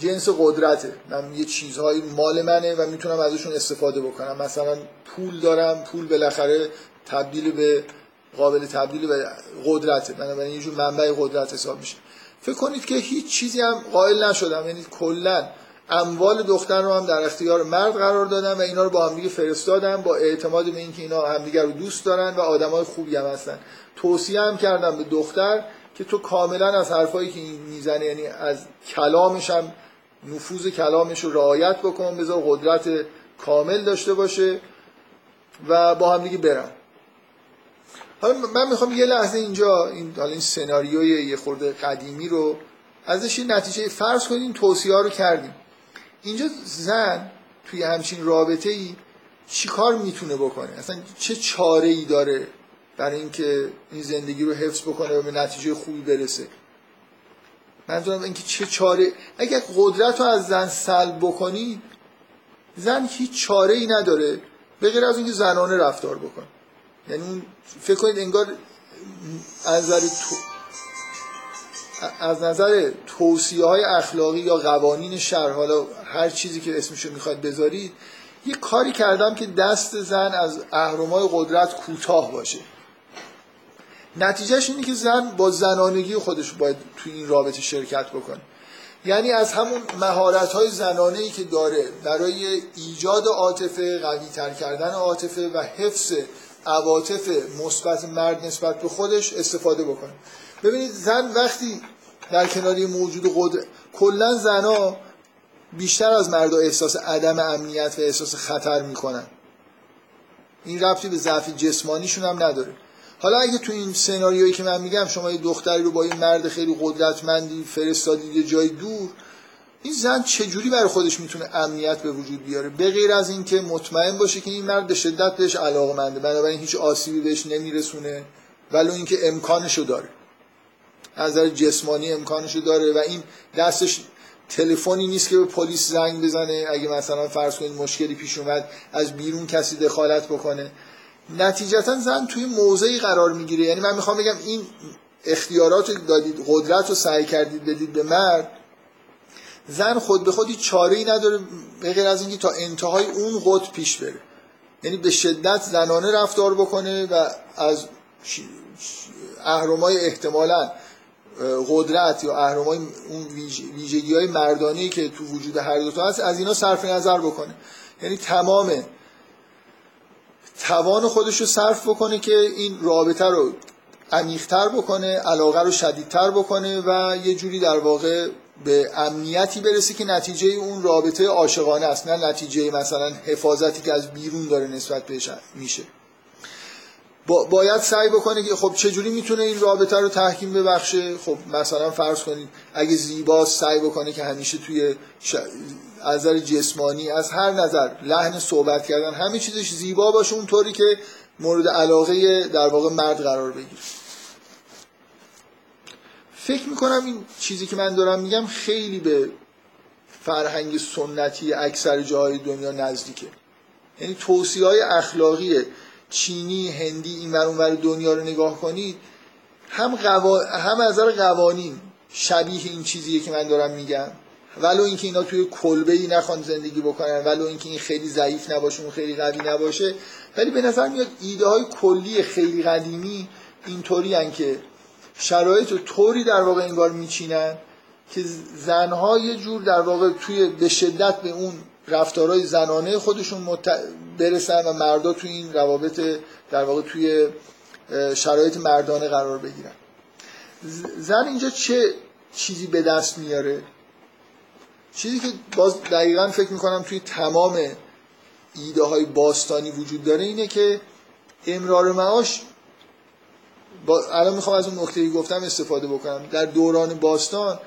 جنس قدرته. من یه چیزهایی مال منه و می‌تونم ازشون استفاده بکنم. مثلا پول دارم پول بالاخره تبدیل به قابل تبدیل به قدرته. بنابراین یه جور منبع قدرت حساب میشه. فکر کنید که هیچ چیزی هم قائل نشدم. یعنی کلا اموال دختر رو هم در اختیار مرد قرار دادم و اینا رو با همدیگه فرستادم با اعتماد به اینکه اینا همدیگه رو دوست دارن و آدمای خوبی هم هستن. توصیه هم کردم به دختر که تو کاملا از حرفایی که می‌زنه یعنی از کلامش هم نفوذ کلامش رو رعایت بکن بذار قدرت کامل داشته باشه و با هم دیگه برم حالا من می‌خوام یه لحظه اینجا این حالا این سناریوی یه خورده قدیمی رو ازش این نتیجه فرض این توصیه ها رو کردیم. اینجا زن توی همچین رابطه ای چیکار می‌تونه بکنه؟ اصلا چه چاره ای داره برای اینکه این زندگی رو حفظ بکنه و به نتیجه خوبی برسه؟ منظورم اینکه چه چاره اگر قدرت رو از زن سلب بکنی زن هیچ چاره ای نداره به غیر از اینکه زنانه رفتار بکن یعنی اون فکر کنید انگار از نظر تو... از نظر توصیه های اخلاقی یا قوانین شهر حالا هر چیزی که اسمشو می‌خواد بذارید یه کاری کردم که دست زن از اهرمای قدرت کوتاه باشه. نتیجهش اینه که زن با زنانگی خودش باید توی این رابطه شرکت بکنه. یعنی از همون مهارت های زنانه ای که داره برای ایجاد عاطفه قوی تر کردن عاطفه و حفظ عواطف مثبت مرد نسبت به خودش استفاده بکنه. ببینید زن وقتی در کناری موجود قدرت کلا زنا بیشتر از مردا احساس عدم امنیت و احساس خطر می‌کنن. این ربطی به ضعف جسمانیشون هم نداره. حالا اگه تو این سناریویی که من میگم شما یه دختری رو با یه مرد خیلی قدرتمندی فرستادید یه جای دور این زن چجوری برای خودش می‌تونه امنیت به وجود بیاره؟ به غیر از اینکه مطمئن باشه که این مرد به شدت بهش علاقمنده بنابراین هیچ آسیبی بهش نمیرسونه ولو اینکه امکانشو داره. از نظر جسمانی امکانشو داره و این دستش تلفنی نیست که به پلیس زنگ بزنه. اگه مثلا فرض کنید مشکلی پیش اومد از بیرون کسی دخالت بکنه. نتیجتا زن توی موضعی قرار می‌گیره. یعنی من می‌خوام بگم این اختیارات دادید قدرت رو سعی کردید بدید به مرد. زن خود به خودی چاره ای نداره به غیر از اینکه تا انتهای اون قطب پیش بره. یعنی به شدت زنانه رفتار بکنه و از اهرمای احتمالا قدرت یا اهرمای اون ویژگی های مردانی که تو وجود هر دو تا هست از اینا صرف نظر بکنه. یعنی تمام توان خودش رو صرف بکنه که این رابطه رو عمیقتر بکنه علاقه رو شدیدتر بکنه و یه جوری در واقع به امنیتی برسه که نتیجه اون رابطه عاشقانه است نه نتیجه مثلا حفاظتی که از بیرون داره نسبت بهش میشه. با باید سعی بکنه که خب چجوری می‌تونه این رابطه رو تحکیم ببخشه؟ خب مثلا فرض کنید اگه زیبا سعی بکنه که همیشه توی از نظر جسمانی از هر نظر لحن صحبت کردن همه چیزش زیبا باشه اونطوری که مورد علاقه در واقع مرد قرار بگیره. فکر می‌کنم این چیزی که من دارم میگم خیلی به فرهنگ سنتی اکثر جاهای دنیا نزدیکه. یعنی توصیه های اخلاقی چینی هندی این ور دنیا رو نگاه کنید هم, قوا... هم از قوانین شبیه این چیزیه که من دارم میگم. ولو اینکه اینا توی کلبه ای نخوان زندگی بکنن ولو اینکه این خیلی ضعیف نباشه اون خیلی قوی نباشه ولی به نظر میاد ایده های کلی خیلی قدیمی اینطوری که شرایط رو طوری در واقع انگار میچینن که زنها یه جور در واقع توی به شدت به اون رفتارهای زنانه خودشون مت... برسن و مردا توی این روابط در واقع توی شرایط مردانه قرار بگیرن. زن اینجا چه چیزی به دست میاره؟ چیزی که باز دقیقا فکر می‌کنم توی تمام ایده های باستانی وجود داره اینه که امرار معاش با... الان می‌خوام از اون نکته گفتم استفاده بکنم. در دوران باستان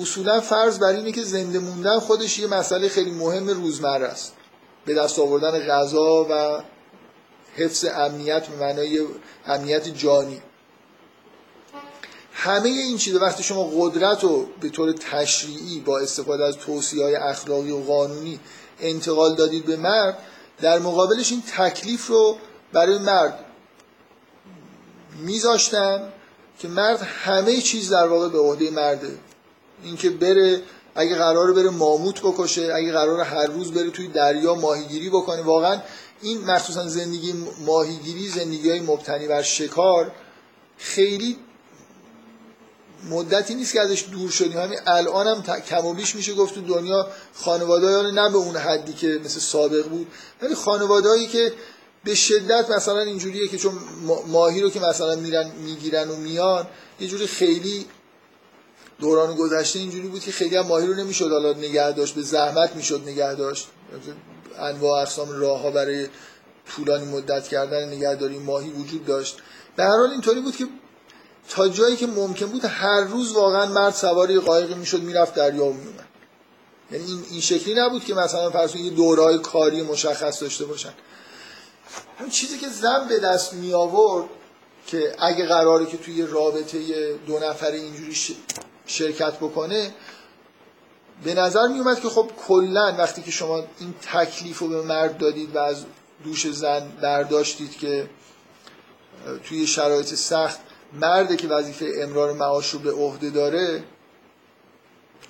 اصولا فرض بر اینه که زنده موندن خودش یه مسئله خیلی مهم روزمره است. به دست آوردن غذا و حفظ امنیت به معنای امنیت جانی. همه این چیزا وقتی شما قدرت رو به طور تشریعی با استفاده از توصیه های اخلاقی و قانونی انتقال دادید به مرد در مقابلش این تکلیف رو برای مرد میذاشتن که مرد همه چیز در واقع به عهده مرده. اینکه بره اگه قرار بره ماموت بکشه اگه قرار هر روز بره توی دریا ماهیگیری بکنه. واقعا این مخصوصا زندگی ماهیگیری زندگی های مبتنی بر شکار خیلی مدتی نیست که ازش دور شدیم. همین الان هم کم و بیش میشه گفت دنیا خانواده نه به اون حدی که مثل سابق بود ولی خانواده که به شدت مثلا اینجوریه که چون ماهی رو که مثلا میرن می‌گیرن و میان یه جوری خیلی دوران گذشته اینجوری بود که خیلی هم ماهی رو نمی‌شد حالا نگه داشت به زحمت می‌شد نگه داشت انواع اقسام راه ها برای طولانی مدت کردن نگهداری ماهی وجود داشت. به هر حال اینطوری بود که تا جایی که ممکن بود هر روز واقعا مرد سواری قایقی می‌شد می‌رفت دریا و میومد یعنی این این شکلی نبود که مثلا فرض یه دورهای کاری مشخص داشته باشن. اون چیزی که زن به دست می آورد که اگه قراره که توی رابطه دو نفره اینجوری شرکت بکنه به نظر می اومد که خب کلا وقتی که شما این تکلیف رو به مرد دادید و از دوش زن برداشتید که توی شرایط سخت مرده که وظیفه امرار معاش رو به عهده داره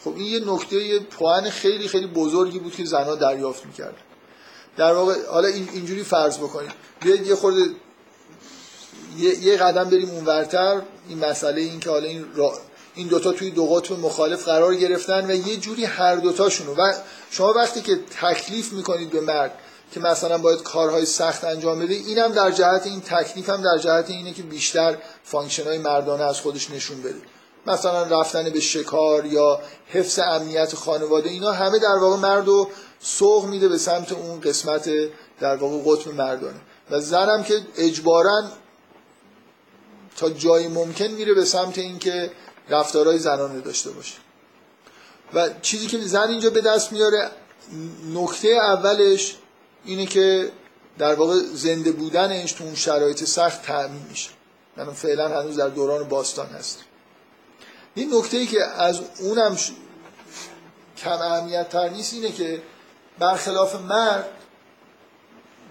خب این یه نکته پوان خیلی خیلی بزرگی بود که زنها دریافت می‌کرد در واقع حالا اینجوری فرض بکنید بیاید یه خورده یه, قدم بریم اونورتر. این مسئله این که حالا این را... این دوتا توی دو قطب مخالف قرار گرفتن و یه جوری هر دوتاشونو. و شما وقتی که تکلیف می‌کنید به مرد که مثلا باید کارهای سخت انجام بده اینم در جهت این تکلیف هم در جهت اینه که بیشتر function های مردانه از خودش نشون بده. مثلا رفتن به شکار یا حفظ امنیت خانواده اینا همه در واقع مرد رو سوق میده به سمت اون قسمت در واقع قطب مردانه. و زنم که اجبارا تا جایی ممکن میره به سمت اینکه رفتارهای زنانه داشته باشه. و چیزی که زن اینجا به دست میاره نکته اولش اینه که در واقع زنده بودنش تو اون شرایط سخت تأمین میشه. من فعلا هنوز در دوران باستان هست. این نکته ای که از اونم کم اهمیت تر نیست اینه که برخلاف مرد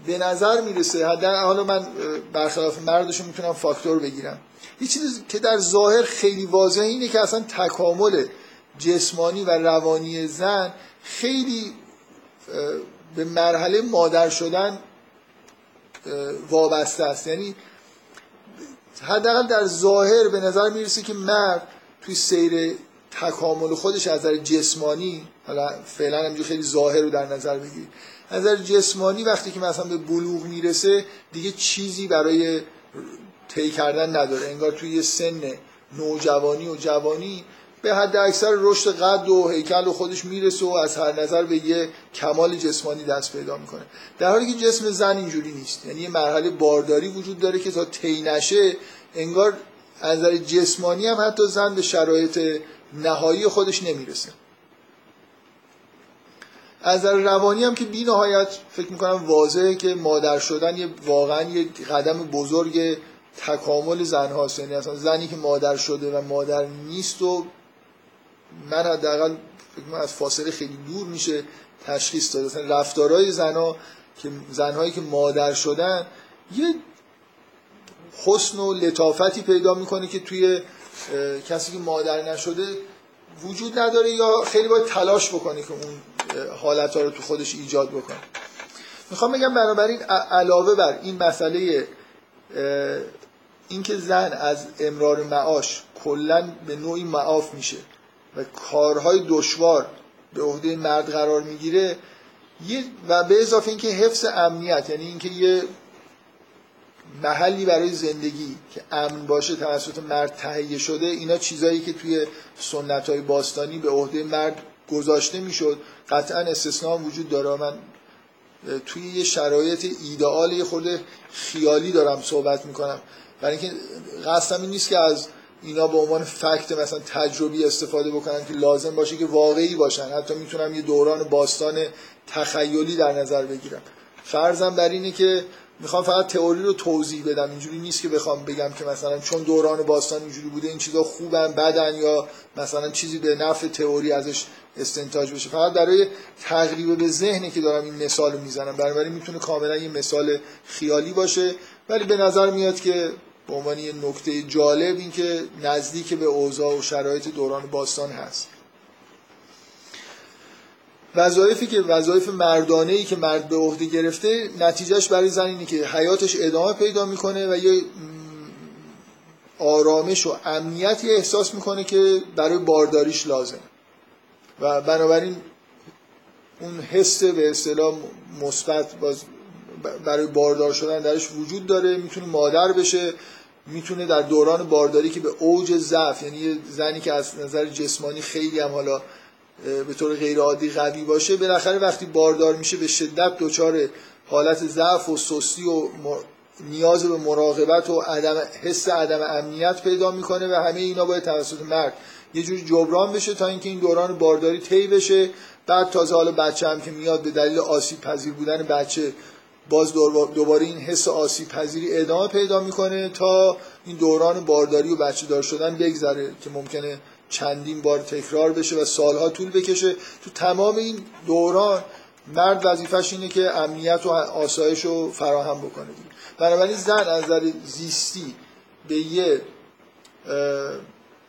به نظر می‌رسه حالا من برخلاف مردشون می‌تونم فاکتور بگیرم. یه چیزی که در ظاهر خیلی واضحه اینه که اصلا تکامل جسمانی و روانی زن خیلی به مرحله مادر شدن وابسته است. یعنی حداقل در ظاهر به نظر می‌رسه که مرد توی سیر تکامل خودش از نظر جسمانی حالا فعلا همجور خیلی ظاهر رو در نظر بگیرید از نظر جسمانی وقتی که مثلا به بلوغ می‌رسه دیگه چیزی برای طی کردن نداره. انگار توی سن نوجوانی و جوانی به حد اکثر رشد قد و هیکل و خودش می‌رسه و از هر نظر به یه کمال جسمانی دست پیدا می‌کنه. در حالی که جسم زن اینجوری نیست. یعنی یه مرحله بارداری وجود داره که تا طی نشه انگار از نظر جسمانی هم حتی زن به شرایط نهایی خودش نمی‌رسه. از نظر روانی هم که بی نهایت فکر می‌کنم واضحه که مادر شدن یه واقعا یه قدم بزرگ تکامل زن هاست یعنی اصلا زنی که مادر شده و مادر نیست و من حداقل فکر از فاصله خیلی دور میشه تشخیص داد مثلا رفتارهای زنها که زنهایی که مادر شدن یه حسن و لطافتی پیدا می‌کنه که توی کسی که مادر نشده وجود نداره یا خیلی باید تلاش بکنه که اون حالت ها رو تو خودش ایجاد بکنه. می‌خوام بگم بنابراین علاوه بر این مسئله اینکه زن از امرار معاش کلا به نوعی معاف میشه و کارهای دشوار به عهده مرد قرار می‌گیره و به اضافه اینکه حفظ امنیت یعنی اینکه یه محلی برای زندگی که امن باشه توسط مرد تهیه شده اینا چیزایی که توی سنت های باستانی به عهده مرد گذاشته می‌شد. قطعا استثناء وجود داره. من توی یه شرایط ایدئال یه خورده خیالی دارم صحبت می‌کنم. برای اینکه قصدم این نیست که از اینا به عنوان فکت مثلا تجربی استفاده بکنن که لازم باشه که واقعی باشن. حتی می‌تونم یه دوران باستان تخیلی در نظر بگیرم. فرضم بر اینه که می‌خوام فقط تئوری رو توضیح بدم. اینجوری نیست که بخوام بگم که مثلا چون دوران باستان اینجوری بوده این چیزا خوبن بدن یا مثلا چیزی به نفع تئوری ازش استنتاج بشه. فقط برای تقریب به ذهنی که دارم این مثال می‌زنم. بنابراین می‌تونه کاملا یه مثال خیالی باشه. ولی به نظر میاد که به عنوان یه نکته جالب این که نزدیک به اوضاع و شرایط دوران باستان هست. وظایفی که وظایف مردانه ای که مرد به عهده گرفته نتیجهش برای زن اینه که حیاتش ادامه پیدا می‌کنه و یه آرامش و امنیتی احساس می‌کنه که برای بارداریش لازم و بنابراین اون حس به اصطلاح مثبت باز برای باردار شدن درش وجود داره می‌تونه مادر بشه می‌تونه در دوران بارداری که به اوج ضعف یعنی زنی که از نظر جسمانی خیلی هم حالا به طور غیر عادی قوی باشه بالاخره وقتی باردار میشه به شدت دچار حالت ضعف و سستی و نیاز به مراقبت و عدم حس عدم امنیت پیدا می‌کنه و همه اینا باید توسط مرد یه جوری جبران بشه تا اینکه این دوران بارداری طی بشه. بعد تازه حالا بچه هم که میاد به دلیل آسیب پذیر بودن بچه باز دوباره این حس آسیب پذیری ادامه پیدا می‌کنه تا این دوران بارداری و بچه دار شدن بگذره که ممکنه چندین بار تکرار بشه و سالها طول بکشه. تو تمام این دوران مرد وظیفش اینه که امنیت و آسایش رو فراهم بکنه. بنابراین زن از نظر زیستی به یه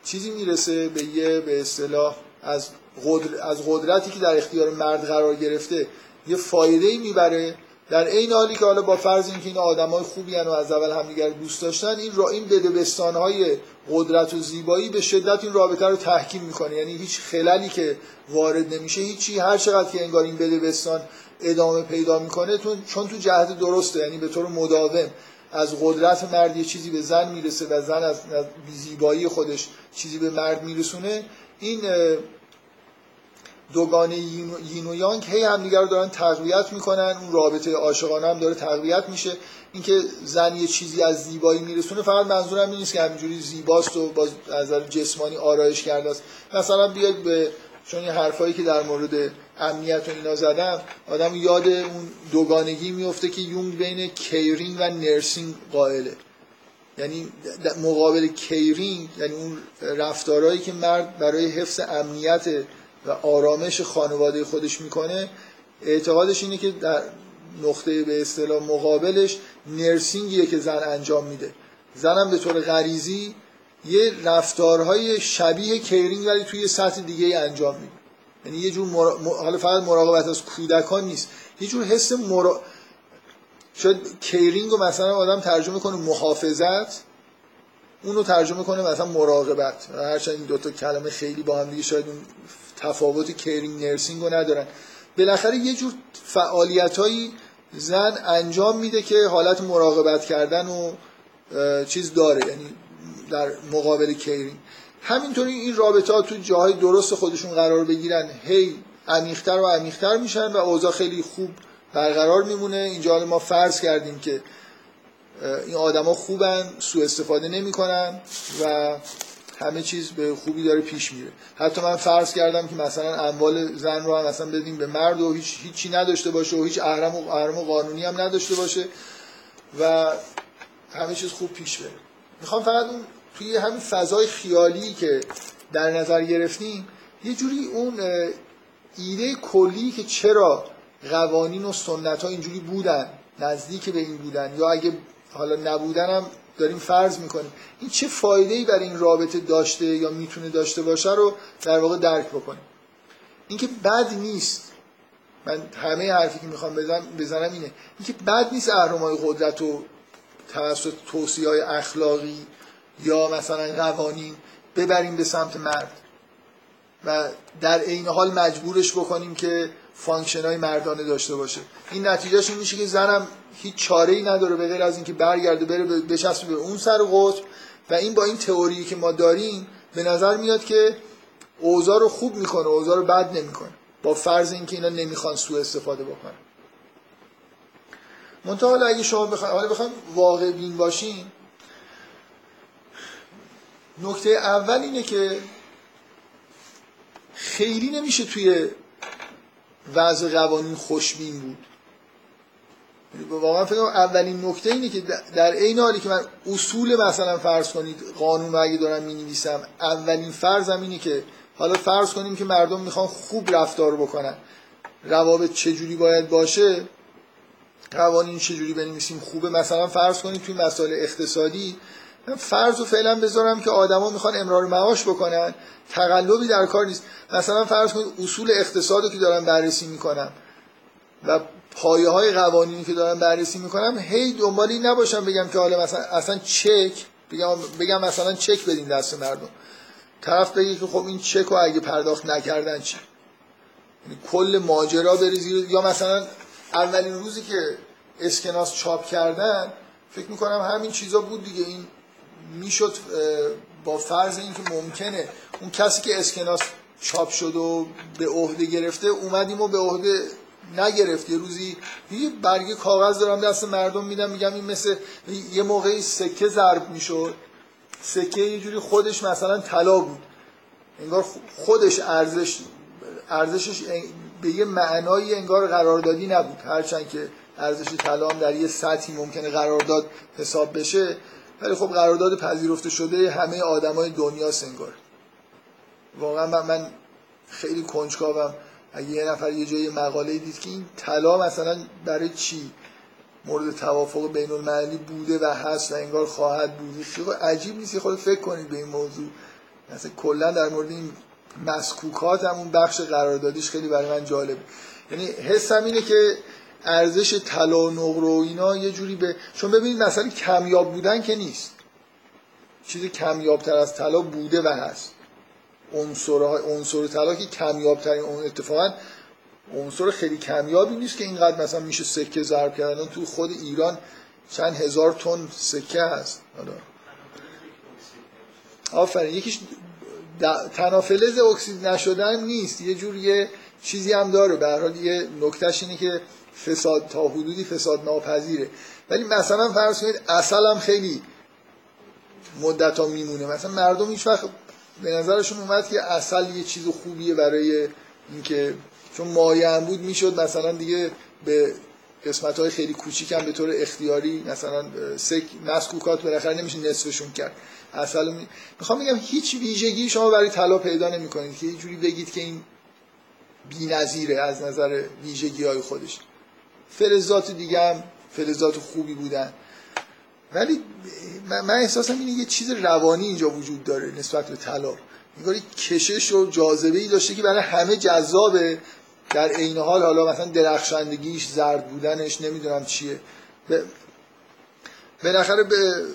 چیزی می‌رسه به یه به اصطلاح از, از قدرتی که در اختیار مرد قرار گرفته یه فایده ای می‌بره. در این حالی که حالا با فرض اینکه این آدمای خوبی و از اول همدیگر دوست داشتن این را این های قدرت و زیبایی به شدت این رابطه رو تحکیم می‌کنه. یعنی هیچ خللی که وارد نمیشه هیچی. هر چقدر که انگار این بدبستان ادامه پیدا می‌کنه چون تو جهت درسته. یعنی به طور مداوم از قدرت مرد یه چیزی به زن می‌رسه و زن از زیبایی خودش چیزی به مرد میرسونه. این دوگانه یین و یانگ هی همدیگه رو دارن تقویت می‌کنن. اون رابطه عاشقانه هم داره تقویت میشه. اینکه زن یه چیزی از زیبایی میرسونه فقط منظورم این نیست که همینجوری زیباست و باز از نظر جسمانی آرایش کرده است. مثلا بیاد به چون یه حرفایی که در مورد امنیت و اینا زدم آدم یاد اون دوگانگی میفته که یونگ بین caring و nursing قائله. یعنی مقابل caring یعنی اون رفتارهایی که مرد برای حفظ امنیت و آرامش خانواده خودش می‌کنه اعتقادش اینه که در نقطه به اصطلاح مقابلش nursing یه که زن انجام میده. زنم به طور غریزی یه رفتارهای شبیه caring ولی توی سطح دیگه انجام میده. یعنی یه جور حالا فقط مراقبت از کودکان نیست. یه جور حس مرا... شاید caring رو مثلا آدم ترجمه کنه محافظت. اونو ترجمه کنه مثلا مراقبت. هرچند این دوتا کلمه خیلی با هم دیگه شاید اون تفاوت caring nursing رو ندارن. بالاخره یه جور فعالیت هایی زن انجام میده که حالت مراقبت کردن و چیز داره یعنی در مقابل caring همینطوری این رابطه ها تو جاهای درست خودشون قرار بگیرن. هی عمیقتر و عمیقتر میشن و اوضاع خیلی خوب برقرار میمونه. اینجا ما فرض کردیم که این آدما خوبن سوء استفاده نمی‌کنن و همه چیز به خوبی داره پیش میره. حتی من فرض کردم که مثلا اموال زن رو هم مثلا بدیم به مرد و هیچ هیچی نداشته باشه و هیچ اهرم و اهرم و قانونی هم نداشته باشه و همه چیز خوب پیش بره. می‌خوام فقط اون توی همین فضای خیالی که در نظر گرفتیم یه جوری اون ایده کلی که چرا قوانین و سنت ها اینجوری بودن نزدیک به این بودن یا اگه حالا نبودن داریم فرض می‌کنیم. این چه فایده ای برای این رابطه داشته یا می‌تونه داشته باشه رو در واقع درک بکنیم. اینکه بد نیست. من همه حرفی که می‌خوام بزنم, بزنم اینه. اینکه بد نیست اهرمای قدرت رو توسط توصیه های اخلاقی یا مثلا قوانین ببریم به سمت مرد. و در عین حال مجبورش بکنیم که function های مردانه داشته باشه. این نتیجهش این میشه که زنم هیچ چاره ای نداره به غیر از اینکه برگرده بره بچسبه به اون سر قطب. و این با این تئوری که ما داریم به نظر میاد که اوضاع رو خوب می‌کنه اوضاع رو بد نمی‌کنه. با فرض اینکه اینا نمی‌خوان سوء استفاده بکنن. منتها اگه شما بخواید حالا بخواید واقع بین باشین نکته اول اینه که خیلی نمیشه توی وضع قوانین خوشبین بود. واقعا فکر اولین نکته اینه که در عین حالی که من اصول مثلا فرض کنید قانون رو اگه دارم می نویسم اولین فرضم اینه که حالا فرض کنیم که مردم می‌خوان خوب رفتار بکنن. روابط چجوری باید باشه؟ قوانین چجوری بنویسیم؟ خوبه؟ مثلا فرض کنید توی مسائل اقتصادی من فرض و فعلا بذارم که آدما می‌خوان امرار معاش بکنن. تقلبی در کار نیست. مثلا فرض کنید اصول اقتصاد رو که دارم بررسی می‌کنم و پایه های قوانینی که دارم بررسی می‌کنم هی دنبال این نباشم بگم که حالا مثلا اصلا چک بگم بگم مثلا چک بدین دست مردم. طرف بگه که خب این چک رو اگه پرداخت نکردن چی یعنی کل ماجرا بریزی یا مثلا اولین روزی که اسکناس چاپ کردن فکر می‌کنم همین چیزا بود دیگه. این می‌شد با فرض اینکه ممکنه اون کسی که اسکناس چاپ شد و به عهده گرفته اومدیم و به عهده نگرفت یه روزی یه برگه کاغذ دارم دست مردم میدم میگم این مثل یه موقعی سکه ضرب می‌شد. سکه یه جوری خودش مثلا طلا بود. انگار خودش ارزش ارزشش به یه معنایی انگار قراردادی نبود. هرچند که ارزش طلا در یه سطحی ممکنه قرارداد حساب بشه ولی خب قرارداد پذیرفته شده همه آدمای دنیا سنگار واقعا من, من خیلی کنجکاوم. اگه یه نفر یه جایی مقاله دید که این طلا مثلا برای چی مورد توافق بین المللی بوده و هست و انگار خواهد بود عجیب نیست خود فکر کنید به این موضوع. مثلا کلا در مورد این مسکوکات همون بخش قراردادیش خیلی برای من جالب. یعنی حسم اینه که ارزش طلا و نقره و اینا یه جوری به چون ببینید مثلا کمیاب بودن که نیست. چیزی کمیابتر از طلا بوده و هست. عنصرهای عنصر طلا که کمیاب ترین اون اتفاقا عنصر خیلی کمیابی نیست که اینقدر مثلا میشه سکه ضرب کردن. تو خود ایران چند هزار تن سکه هست. آفرین. یکیش تنافلز اکسید نشدن نیست. یه جور یه چیزی هم داره. به حال یه نکتهش اینه که فساد تا حدودی فساد ناپذیره. ولی مثلا فرض کنید اصل هم خیلی مدت ها میمونه. مثلا مردم هیچ وقت به نظرشون اومد که اصل یه چیز خوبیه برای اینکه چون مایه بود می‌شد مثلا دیگه به قسمت های خیلی کوچیک هم به طور اختیاری مثلا سک مسکوکات بالاخره نمیشه نصفشون کرد. اصلا می... می‌خوام بگم هیچ ویژگی شما برای طلا پیدا نمی‌کنید که یه جوری بگید که این بی‌نظیره از نظر ویژگی های خودش. فلزات دیگه هم فلزات خوبی بودن. ولی من احساسم اینه یه چیز روانی اینجا وجود داره نسبت به طلا. انگار کشش و جاذبه ای داشته که برای همه جذابه. در عین حال حالا مثلا درخشندگیش زرد بودنش نمی‌دونم چیه. بالاخره به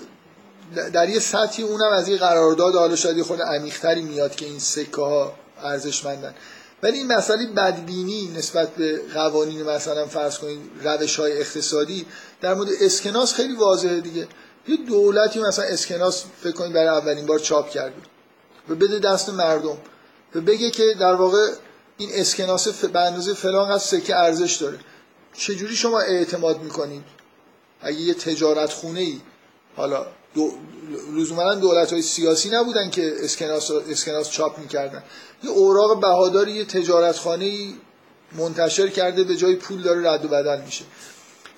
در یه سطحی اونم از این قرارداد حالا شاید خود عمیق‌تری میاد که این سکه ها ارزشمندن. ولی این مسئله بدبینی نسبت به قوانین مثلا فرض کنید روش های اقتصادی در مورد اسکناس خیلی واضحه دیگه. یه دولتی مثلا اسکناس فکر کنید برای اولین بار چاپ کرده. و بده دست مردم. و بگه که در واقع این اسکناس به اندازه فلان از سکه ارزش داره. چجوری شما اعتماد می‌کنید اگه یه تجارت خونه ای حالا دو لزوما دولت های سیاسی نبودن که اسکناس, اسکناس چاپ می‌کردن. یه اوراق بهاداری یه تجارتخانه منتشر کرده به جای پول داره رد و بدل میشه.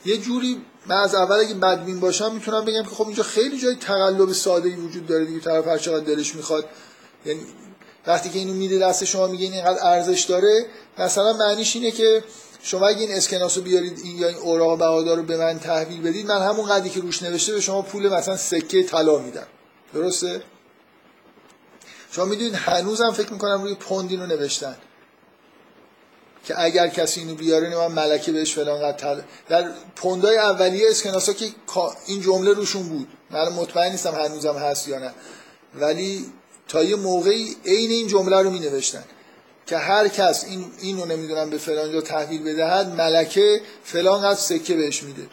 یه جوری من از اول اگه بدبین باشم می‌تونم بگم که خب اینجا خیلی جای تقلب ساده وجود داره دیگه. طرف هر چقدر دلش می‌خواد. یعنی وقتی که اینو میده دست شما میگه این اینقدر ارزش داره مثلا معنیش اینه که شما اگه این اسکناس رو بیارید این یا این اوراق بهادار رو به من تحویل بدید من همون قدری که روش نوشته به شما پول مثلا سکه طلا میدم. درسته؟ شما می‌دونید هنوزم فکر می‌کنم روی پوند رو نوشتن. که اگر کسی اینو بیاره من ملکه بهش فلان قد در پوندای اولیه اسکناسا که این جمله روشون بود. من مطمئن نیستم هنوزم هست یا نه. ولی تا یه موقعی عین این جمله رو می نوشتن که هر کس این اینو نمی‌دونم به فلان جا تحویل بدهد ملکه فلان قد سکه بهش میده.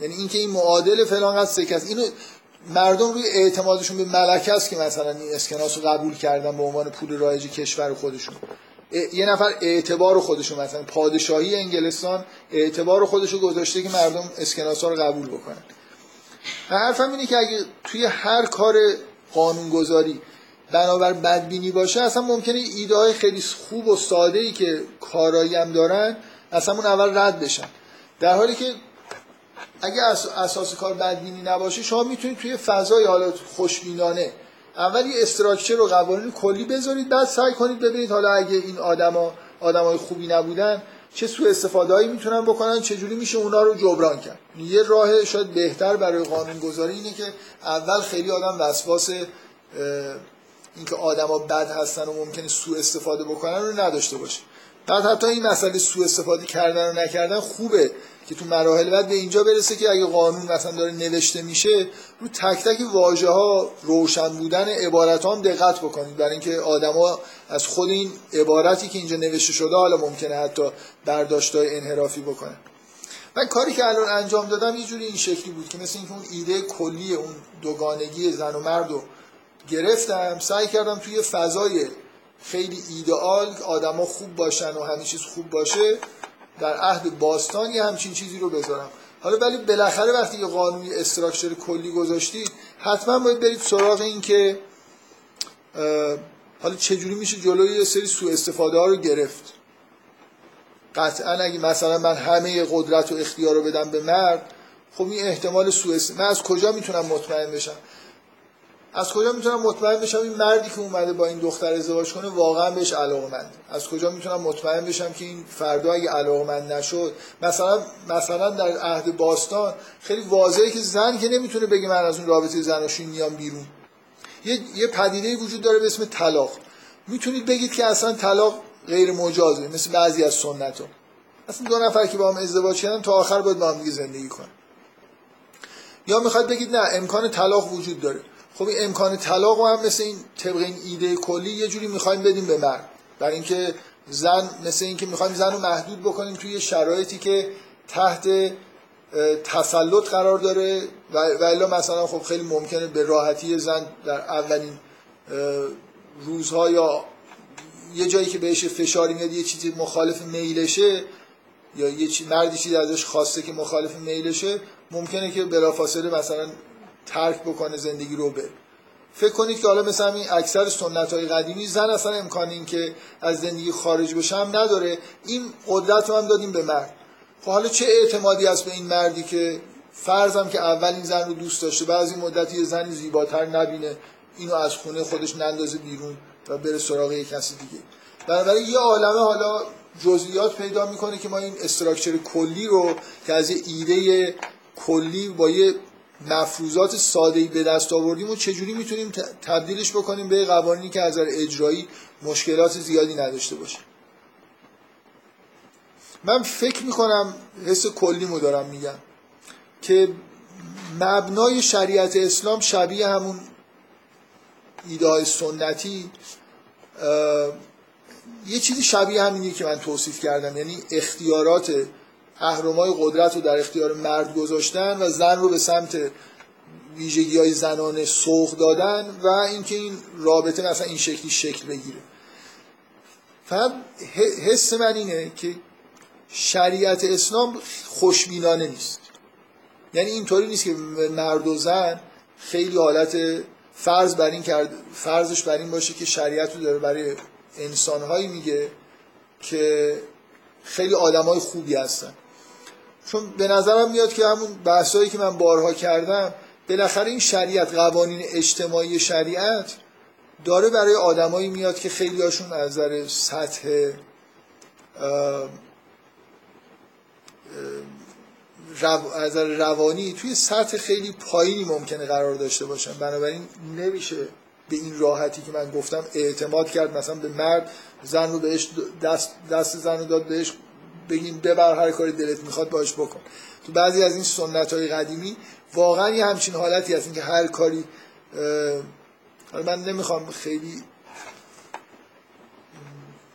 یعنی اینکه این معادل فلان قد سکه است. اینو مردم روی اعتمادشون به ملکه است که مثلا این اسکناس رو قبول کردن به عنوان پول رایج کشور خودشون. یه نفر اعتبار خودشون مثلا پادشاهی انگلستان اعتبار خودشو گذاشته که مردم اسکناس ها رو قبول بکنن. حرفم اینه که اگه توی هر کار قانونگذاری بنابر بدبینی باشه اصلا ممکنه ایده های خیلی خوب و ساده ای که کارایی هم دارن اصلا اون اول رد بشن. در حالی که اگه اساس کار بدبینی نباشه شما می‌تونید توی فضای حالا خوشبینانه اول یه استراکچر و قوانین کلی بذارید بعد سعی کنید ببینید حالا اگه این آدما آدمای خوبی نبودن چه سوء استفاده بکنن بکنن چجوری میشه اونا رو جبران کرد. یه راه شاید بهتر برای قانون گذاری اینه که اول خیلی آدم وسواس اینکه آدما بد هستن و ممکنه سوء استفاده بکنن رو نداشته باشه بعد حتی این مسئله سوء استفاده کردن و نکردن خوبه که تو مراحل بعد به اینجا برسه که اگه قانون مثلا داره نوشته میشه رو تک تک واژه ها روشن بودن عبارت ها هم دقت بکنید. برای اینکه آدما از خود این عبارتی که اینجا نوشته شده حالا ممکنه حتی برداشتای انحرافی بکنن. من کاری که الان انجام دادم یه جوری این شکلی بود که مثل اینکه اون ایده کلی اون دوگانگی زن و مرد رو گرفتم سعی کردم توی فضای خیلی ایدئال آدما خوب باشن و همه چیز خوب باشه در عهد باستان یه همچین چیزی رو بذارم. حالا ولی بالاخره وقتی یه قانونی استراکچر کلی گذاشتید حتما باید برید سراغ این که حالا چجوری میشه جلوی یه سری سوء استفاده ها رو گرفت. قطعا اگه مثلا من همه قدرت و اختیار رو بدم به مرد خب این احتمال سوء من از کجا می‌تونم مطمئن بشم؟ از کجا می‌تونم مطمئن بشم این مردی که اومده با این دختر ازدواج کنه واقعا بهش علاقمند؟ از کجا می‌تونم مطمئن بشم که این فردا اگه علاقمند نشد؟ مثلا مثلا در عهد باستان خیلی واضحه که زن که نمی‌تونه بگه من از اون رابطه زناشویی میام بیرون. یه یه پدیده وجود داره به اسم طلاق. می‌تونید بگید که اصلا طلاق غیر مجازه مثل بعضی از سنت ها اصلا دو نفر که با هم ازدواج کردن تا آخر باید با هم زندگی کنن. یا می‌خواد بگید نه امکان طلاق وجود داره. خب این امکان طلاق هم مثل این طبق این ایده کلی یه جوری می‌خوایم بدیم به مرد. برای اینکه زن مثل اینکه می‌خوایم زن رو محدود بکنیم توی شرایطی که تحت تسلط قرار داره و الا مثلا خب خیلی ممکنه به راحتی زن در اولین روزها یا یه جایی که بهش فشاری میاد یه چیزی مخالف میلشه یا یه چیز مردی چیزی ازش خواسته که مخالف میلشه ممکنه که بلافاصله مثلا ترک بکنه زندگی رو بره فکر کنید که حالا مثلا این اکثر سنت های قدیمی زن اصلا امکان این که از زندگی خارج بشه هم نداره. این قدرت رو هم دادیم به مرد. خب حالا چه اعتمادی هست به این مردی که فرضم که اول این زن رو دوست داشته بعضی مدتی یه زنی زیباتر نبینه اینو از خونه خودش نندازه بیرون و بره سراغ یه کسی دیگه. بنابراین یه عالمه حالا جزئیات پیدا می‌کنه که ما این استراکچر کلی رو که از ایده کلی با یه مفروضات ساده به دست آوردیم و چجوری می‌تونیم تبدیلش بکنیم به قوانینی که از اجرایی مشکلات زیادی نداشته باشه؟ من فکر می‌کنم حس کلیمو دارم میگم که مبنای شریعت اسلام شبیه همون ایده سنتی یه چیزی شبیه همینی که من توصیف کردم یعنی اختیارات اهرمای قدرت رو در اختیار مرد گذاشتن و زن رو به سمت ویژگی های زنانه سوق دادن و اینکه این رابطه مثلا این شکلی شکل بگیره. فقط حس من اینه که شریعت اسلام خوشبینانه نیست. یعنی اینطوری نیست که مرد و زن خیلی حالت فرض بر این کرد فرضش بر این باشه که شریعت رو داره برای انسانهایی میگه که خیلی آدمای خوبی هستن. چون به نظرم میاد که همون بحثایی که من بارها کردم بالاخره این شریعت قوانین اجتماعی شریعت داره برای آدمایی میاد که خیلی هاشون از نظر سطح از روانی توی سطح خیلی پایینی ممکنه قرار داشته باشن. بنابراین نمیشه به این راحتی که من گفتم اعتماد کرد مثلا به مرد زن رو بهش دست, دست زن رو داد بهش بگیم ببر هر کاری دلت می‌خواد باش بکن. تو بعضی از این سنت های قدیمی واقعا یه همچین حالتی هست که هر کاری من نمی‌خوام خیلی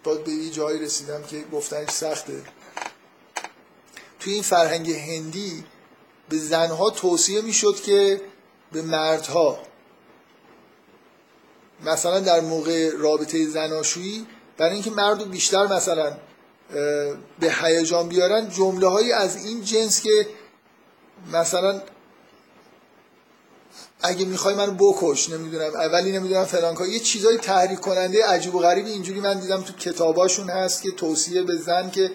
باید به یه جایی رسیدم که گفتنش سخته. توی این فرهنگ هندی به زنها توصیه می‌شد که به مردها مثلا در موقع رابطه زناشویی برای اینکه مردو بیشتر مثلا به هیجان بیارن جمله هایی از این جنس که مثلا اگه می‌خوای منو بکش نمی‌دونم اولی نمی‌دونم فلان یه چیزای تحریک کننده عجیب و غریب اینجوری من دیدم تو کتاباشون هست که توصیه به زن که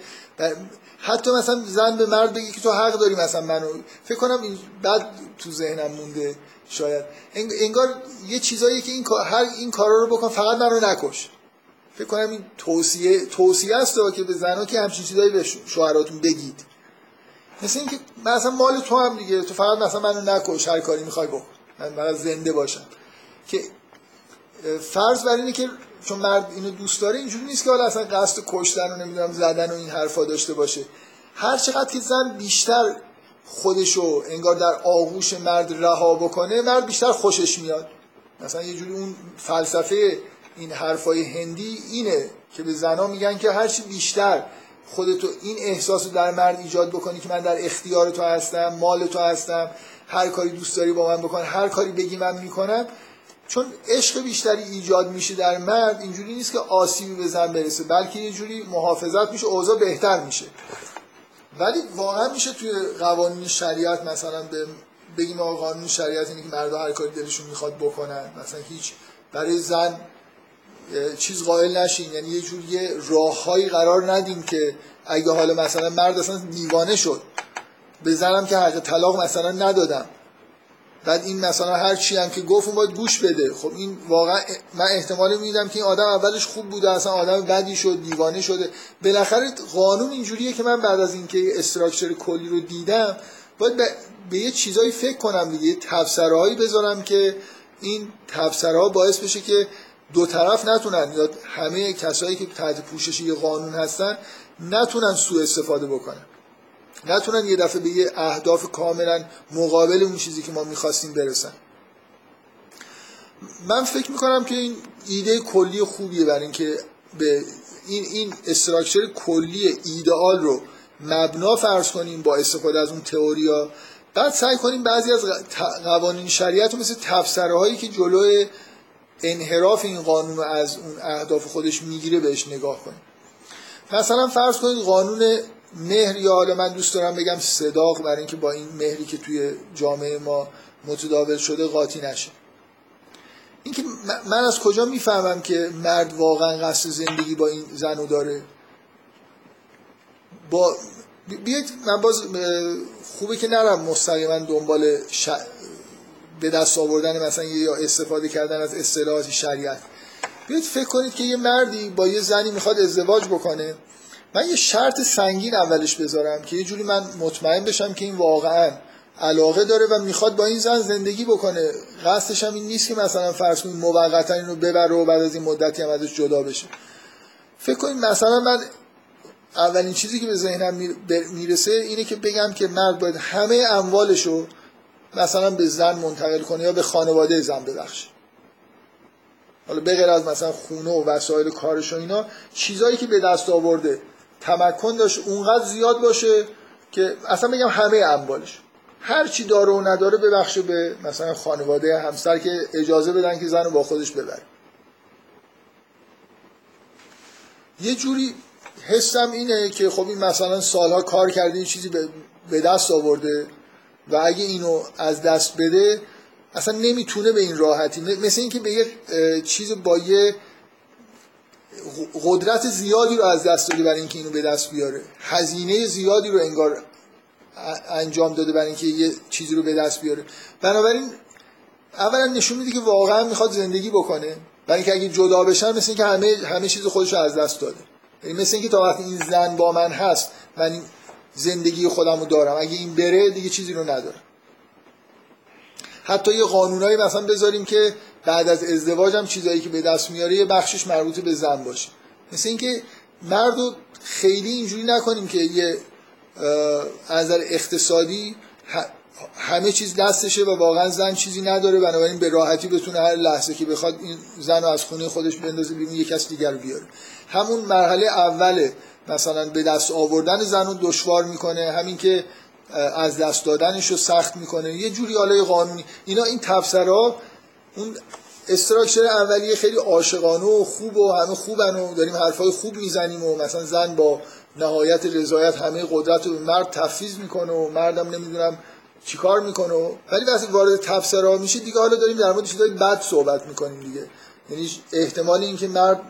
حتی مثلا زن به مرد بگی که تو حق داری مثلا منو فکر کنم این بعد تو ذهنم مونده شاید. انگار یه چیزایی که این هر این کارا رو بکن فقط منو نکش. فکر کنم این توصیه توصیه است که به زنها که همچین چیزایی به شوهراتون بگید. مثل اینکه مثلا مال تو هم دیگه تو فقط مثلا منو نکش هر کاری می‌خوای بکن. من فقط زنده باشم. که فرض بر اینه که چون مرد اینو دوست داره اینجوری نیست که حالا اصلا قصد کشتن و نمی‌دونم زدن و این حرفا داشته باشه. هر چقدر که زن بیشتر خودشو انگار در آغوش مرد رها بکنه مرد بیشتر خوشش میاد. مثلا یه جوری اون فلسفه این حرفای هندی اینه که به زنا میگن که هرچی بیشتر خودتو این احساس رو در مرد ایجاد بکنی که من در اختیار تو هستم مال تو هستم هر کاری دوست داری با من بکن هر کاری بگی من می‌کنم چون عشق بیشتری ایجاد میشه در مرد اینجوری نیست که آسیبی به زن برسه بلکه یه جوری محافظت میشه اوضاع بهتر میشه. ولی واقعا میشه توی قوانین شریعت مثلا به بگیم آقا قانون شریعت اینه که مردا هر کاری دلشون می‌خواد بکنن مثلا هیچ برای زن چیز قائل نشین. یعنی یه جوری راههایی قرار ندیم که اگه حالا مثلا مرد اصلا دیوانه شد به زنم که حق طلاق مثلا ندادم. بعد این مثلا هر چی هم که گفت باید گوش بده. خب این واقعا من احتمال میدم که این آدم اولش خوب بوده اصلا آدم بدی شد دیوانه شده. بالاخره قانون اینجوریه که من بعد از اینکه استراکچر کلی رو دیدم باید به, یه چیزایی فکر کنم دیگه تفسرهایی بذارم که این تفسرها باعث بشه که دو طرف نتونن یا همه کسایی که تحت پوشش یه قانون هستن نتونن سوء استفاده بکنن. نتونن یه دفعه به یه اهداف کاملا مقابل اون چیزی که ما می‌خواستیم برسن. من فکر می‌کنم که این ایده کلی خوبیه برای اینکه به این این استراکچر کلی ایدئال رو مبنا فرض کنیم با استفاده از اون تئوریا. بعد سعی کنیم بعضی از قوانین شریعت رو مثل تفسره هایی که جلوی انحراف این قانون از اون اهداف خودش می‌گیره بهش نگاه کنیم مثلا فرض کنید قانون مهر یا حالا من دوست دارم بگم صداق برای اینکه با این مهری که توی جامعه ما متداول شده قاطی نشه. اینکه من از کجا می‌فهمم که مرد واقعا قصد زندگی با این زنو داره؟ با بیاید من باز خوبه که نرم مستقیما دنبال ش... به دست آوردن مثلا یا استفاده کردن از اصطلاحات شریعت. بیاید فکر کنید که یه مردی با یه زنی می‌خواد ازدواج بکنه. من یه شرط سنگین اولش بذارم که یه جوری من مطمئن بشم که این واقعا علاقه داره و می‌خواد با این زن زندگی بکنه. قصدش هم این نیست که مثلا فرض کنید موقتا اینو ببره و بعد از این مدتی هم ازش جدا بشه. فکر کنید مثلا من اولین چیزی که به ذهنم می‌رسه اینه که بگم که مرد باید همه اموالشو مثلا به زن منتقل کنه یا به خانواده زن ببخشه. حالا بغیر از مثلا خونه و وسایل کارش و اینا چیزایی که به دست آورده تمکن داشت اونقدر زیاد باشه که اصلا بگم همه اموالش. هر چی داره و نداره ببخشه به مثلا خانواده همسر که اجازه بدن که زن رو با خودش ببره. یه جوری حسم اینه که خب این مثلا سالها کار کرده یه چیزی به دست آورده. و اگه اینو از دست بده اصلا نمی‌تونه به این راحتی. مثل اینکه به یه چیز با یه قدرت زیادی رو از دست داده برای اینکه اینو به دست بیاره. هزینه زیادی رو انگار انجام داده برای اینکه یه چیزی رو به دست بیاره. بنابراین اولا نشون میده که واقعا می‌خواد زندگی بکنه. برای اینکه اگه جدا بشن مثل اینکه همه همه چیز خودش رو از دست داده. یعنی مثل اینکه تا وقتی این زن با من هست من زندگی خودم رو دارم. اگه این بره دیگه چیزی رو ندارم. حتی یه قانونایی مثلا بذاریم که بعد از ازدواج هم چیزایی که به دست میاره یه بخشش مربوط به زن باشه. مثل اینکه مرد رو خیلی اینجوری نکنیم که یه از اقتصادی همه چیز دستشه و واقعا زن چیزی نداره. بنابراین به راحتی بتونه هر لحظه که بخواد این زن رو از خونه خودش بندازه بیرون یک کس دیگر رو بیاره. همون مرحله اوله. مثلا به دست آوردن زن رو دشوار می‌کنه همین که از دست دادنش رو سخت می‌کنه. یه جوری حالا قانونی. اینا این تفسرها اون استراکچر اولیه خیلی عاشقانه و خوب و همه خوبن و داریم حرفای خوب می‌زنیم و مثلا زن با نهایت رضایت همه قدرت رو مرد تفیز می‌کنه و مردم نمی‌دونم چیکار می‌کنه. ولی وقتی وارد تفسیرها میشه دیگه حالا داریم در مورد چیزای بد صحبت می‌کنیم دیگه. یعنی احتمال اینکه مرد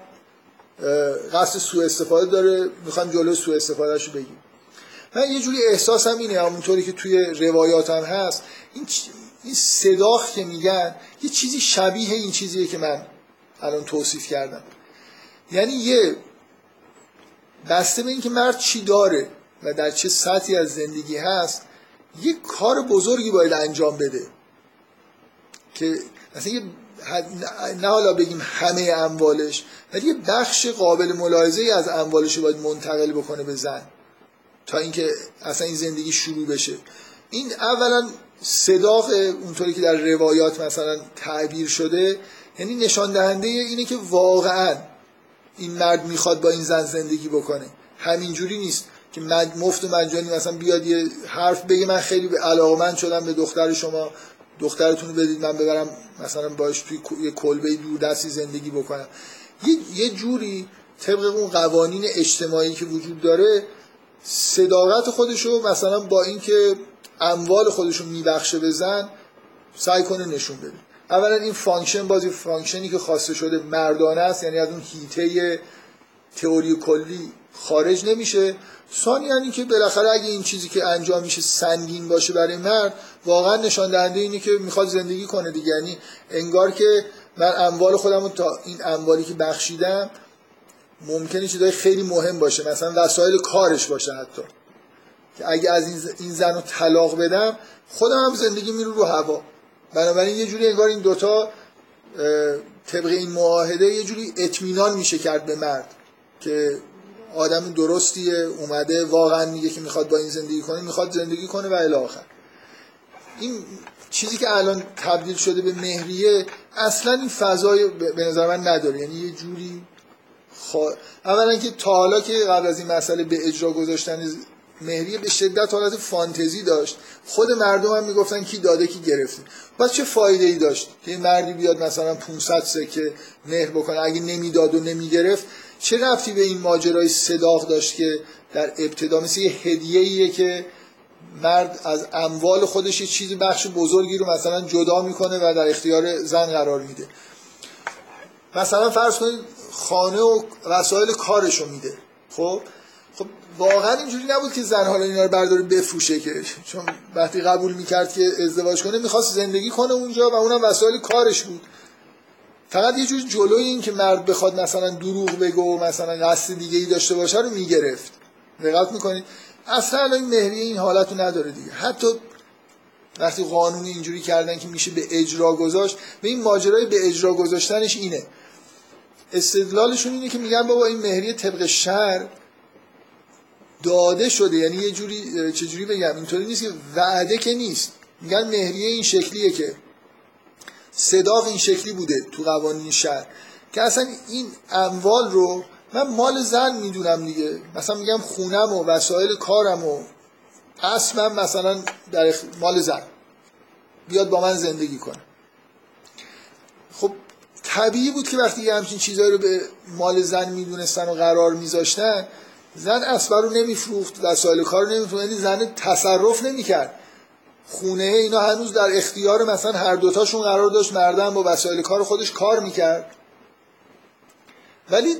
قصد سوء استفاده داره. می‌خوام جلو سوء استفادهش رو بگیم. من یه جوری احساسم اینه همونطوری که توی روایاتم هست این این صداخ که میگن یه چیزی شبیه این چیزیه که من الان توصیف کردم. یعنی یه بسته به اینکه مرد چی داره و در چه سطحی از زندگی هست یه کار بزرگی باید انجام بده. که مثلا یه نه حالا بگیم همه اموالش ولی یه بخش قابل ملاحظه از اموالش رو باید منتقل بکنه به زن. تا اینکه اصلا این زندگی شروع بشه. این اولا صداق اونطوری که در روایات مثلا تعبیر شده یعنی نشان دهنده اینه که واقعا این مرد می‌خواد با این زن زندگی بکنه. همینجوری نیست که مفت و مجانی مثلا بیاد یه حرف بگه من خیلی به علاقمند شدم به دختر شما. دخترتون رو بدید من ببرم مثلا باش توی یه کلبه دور دستی زندگی بکنم. یه, جوری طبق اون قوانین اجتماعی که وجود داره صداقت خودشو مثلا با اینکه اموال خودشو میبخشه به زن سعی کنه نشون بده. اولا این function بازی function ی که خواسته شده مردانه است یعنی از اون حیطه تئوری کلی خارج نمیشه. ثانیا اینکه بالاخره اگه این چیزی که انجام میشه سنگین باشه برای مرد واقعا نشان دهنده اینه که می‌خواد زندگی کنه دیگه. یعنی انگار که من اموال خودم تا این اموالی که بخشیدم ممکنه چیزای خیلی مهم باشه. مثلا وسایل کارش باشه حتی. که اگه از این زن رو طلاق بدم خودم هم زندگی میرو رو هوا. بنابراین یه جوری انگار این دوتا طبق این معاهده یه جوری اطمینان میشه کرد به مرد که آدم درستیه اومده واقعا میگه که می‌خواد با این زندگی کنه می‌خواد زندگی کنه و الی آخر. این چیزی که الان تبدیل شده به مهریه اصلا این فضای به نظر من نداره. یعنی یه جوری خوا... اولا که تا حالا که قبل از این مسئله به اجرا گذاشتن مهریه به شدت حالت فانتزی داشت. خود مردم هم می‌گفتن کی داده کی گرفته. پس چه فایده ای داشت که مردی بیاد مثلا 500 سکه مهر بکنه؟ اگه نمی‌داد و نمی‌گرفت چه رفتی به این ماجرای صداق داشت که در ابتدا مثل یه هدیه که مرد از اموال خودش یه چیزی بخش بزرگی رو مثلا جدا می‌کنه و در اختیار زن قرار میده. مثلا فرض کنید خانه و وسایل کارشو میده. خب؟ خب واقعا اینجوری نبود که زن حالا اینا رو برداره بفروشه که. چون وقتی قبول می‌کرد که ازدواج کنه می‌خواست زندگی کنه اونجا و اونم وسایل کارش بود. فقط یه جور جلوی این که مرد بخواد مثلا دروغ بگه و مثلا قصد دیگه ای داشته باشه رو می‌گرفت. دقت می‌کنید؟ اصلا این مهریه این حالت رو نداره دیگه. حتی وقتی قانونی اینجوری کردن که میشه به اجرا گذاشت به این ماجرای به اجرا گذاشتنش اینه. استدلالشون اینه که میگن بابا این مهریه طبق شر داده شده. یعنی یه جوری چجوری بگم؟ اینطوری نیست که وعده که نیست. میگن مهریه این شکلیه که صداق این شکلی بوده تو قوانین شهر که اصلا این اموال رو من مال زن می‌دونم دیگه. مثلا میگم خونم و وسایل کارم و اسمم مثلا در مال زن. بیاد با من زندگی کنه. خب طبیعی بود که وقتی یه همچین چیزهایی رو به مال زن می‌دونستن و قرار میذاشتن زن اسبر رو نمیفروخت وسایل کار رو نمیفروخت یعنی زن تصرف نمی‌کرد. خونه اینا هنوز در اختیار مثلا هر دوتاشون قرار داشت مردم با وسایل کار خودش کار می‌کرد. ولی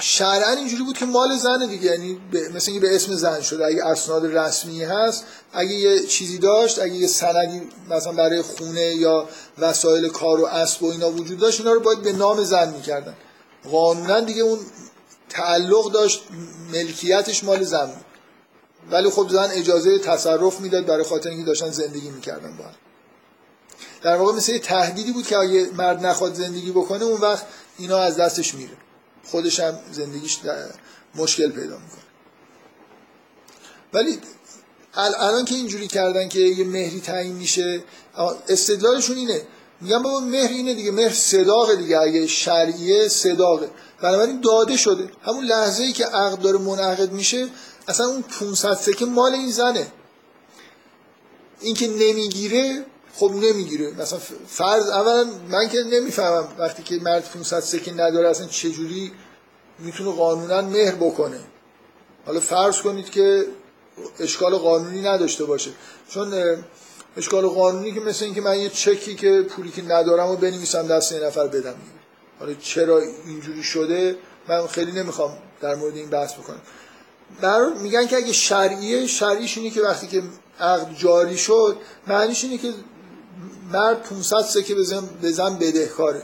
شرعا اینجوری بود که مال زنه دیگه یعنی مثل اینکه به اسم زن شده. اگه اسناد رسمی هست اگه یه چیزی داشت اگه یه سندی مثلا برای خونه یا وسایل کار و اسب و اینا وجود داشت اینا رو باید به نام زن می‌کردن. قانونا دیگه اون تعلق داشت ملکیتش مال زن بود. ولی خب زن اجازه تصرف می‌داد برای خاطر اینکه داشتن زندگی می‌کردن با در واقع مثل یه تهدیدی بود که اگه مرد نخواد زندگی بکنه اون وقت اینا از دستش میره. خودش هم زندگیش مشکل پیدا می‌کنه. ولی الان که اینجوری کردن که یه مهری تعیین میشه استدلالشون اینه. میگن بابا مهر اینه دیگه مهر صداقه دیگه. اگه شرعیه صداقه. بنابراین داده شده. همون لحظه ای که عقد داره منعقد میشه اصلا اون 500 سکه مال این زنه. این که نمی‌گیره خب نمی‌گیره. مثلا فرض اولا من که نمی‌فهمم وقتی که مرد 500 سکه نداره اصلا چجوری می‌تونه قانونا مهر بکنه. حالا فرض کنید که اشکال قانونی نداشته باشه. چون اشکال قانونی که مثل اینکه من یه چکی که پولی که ندارم و بنویسم دست یه نفر بدم. حالا چرا اینجوری شده من خیلی نمی‌خوام در مورد این بحث بکنم. برای میگن که اگه شرعیه شرعیش اینه که وقتی که عقد جاری شد معنیش اینه که مرد 500 سکه بزن بزن بدهکاره.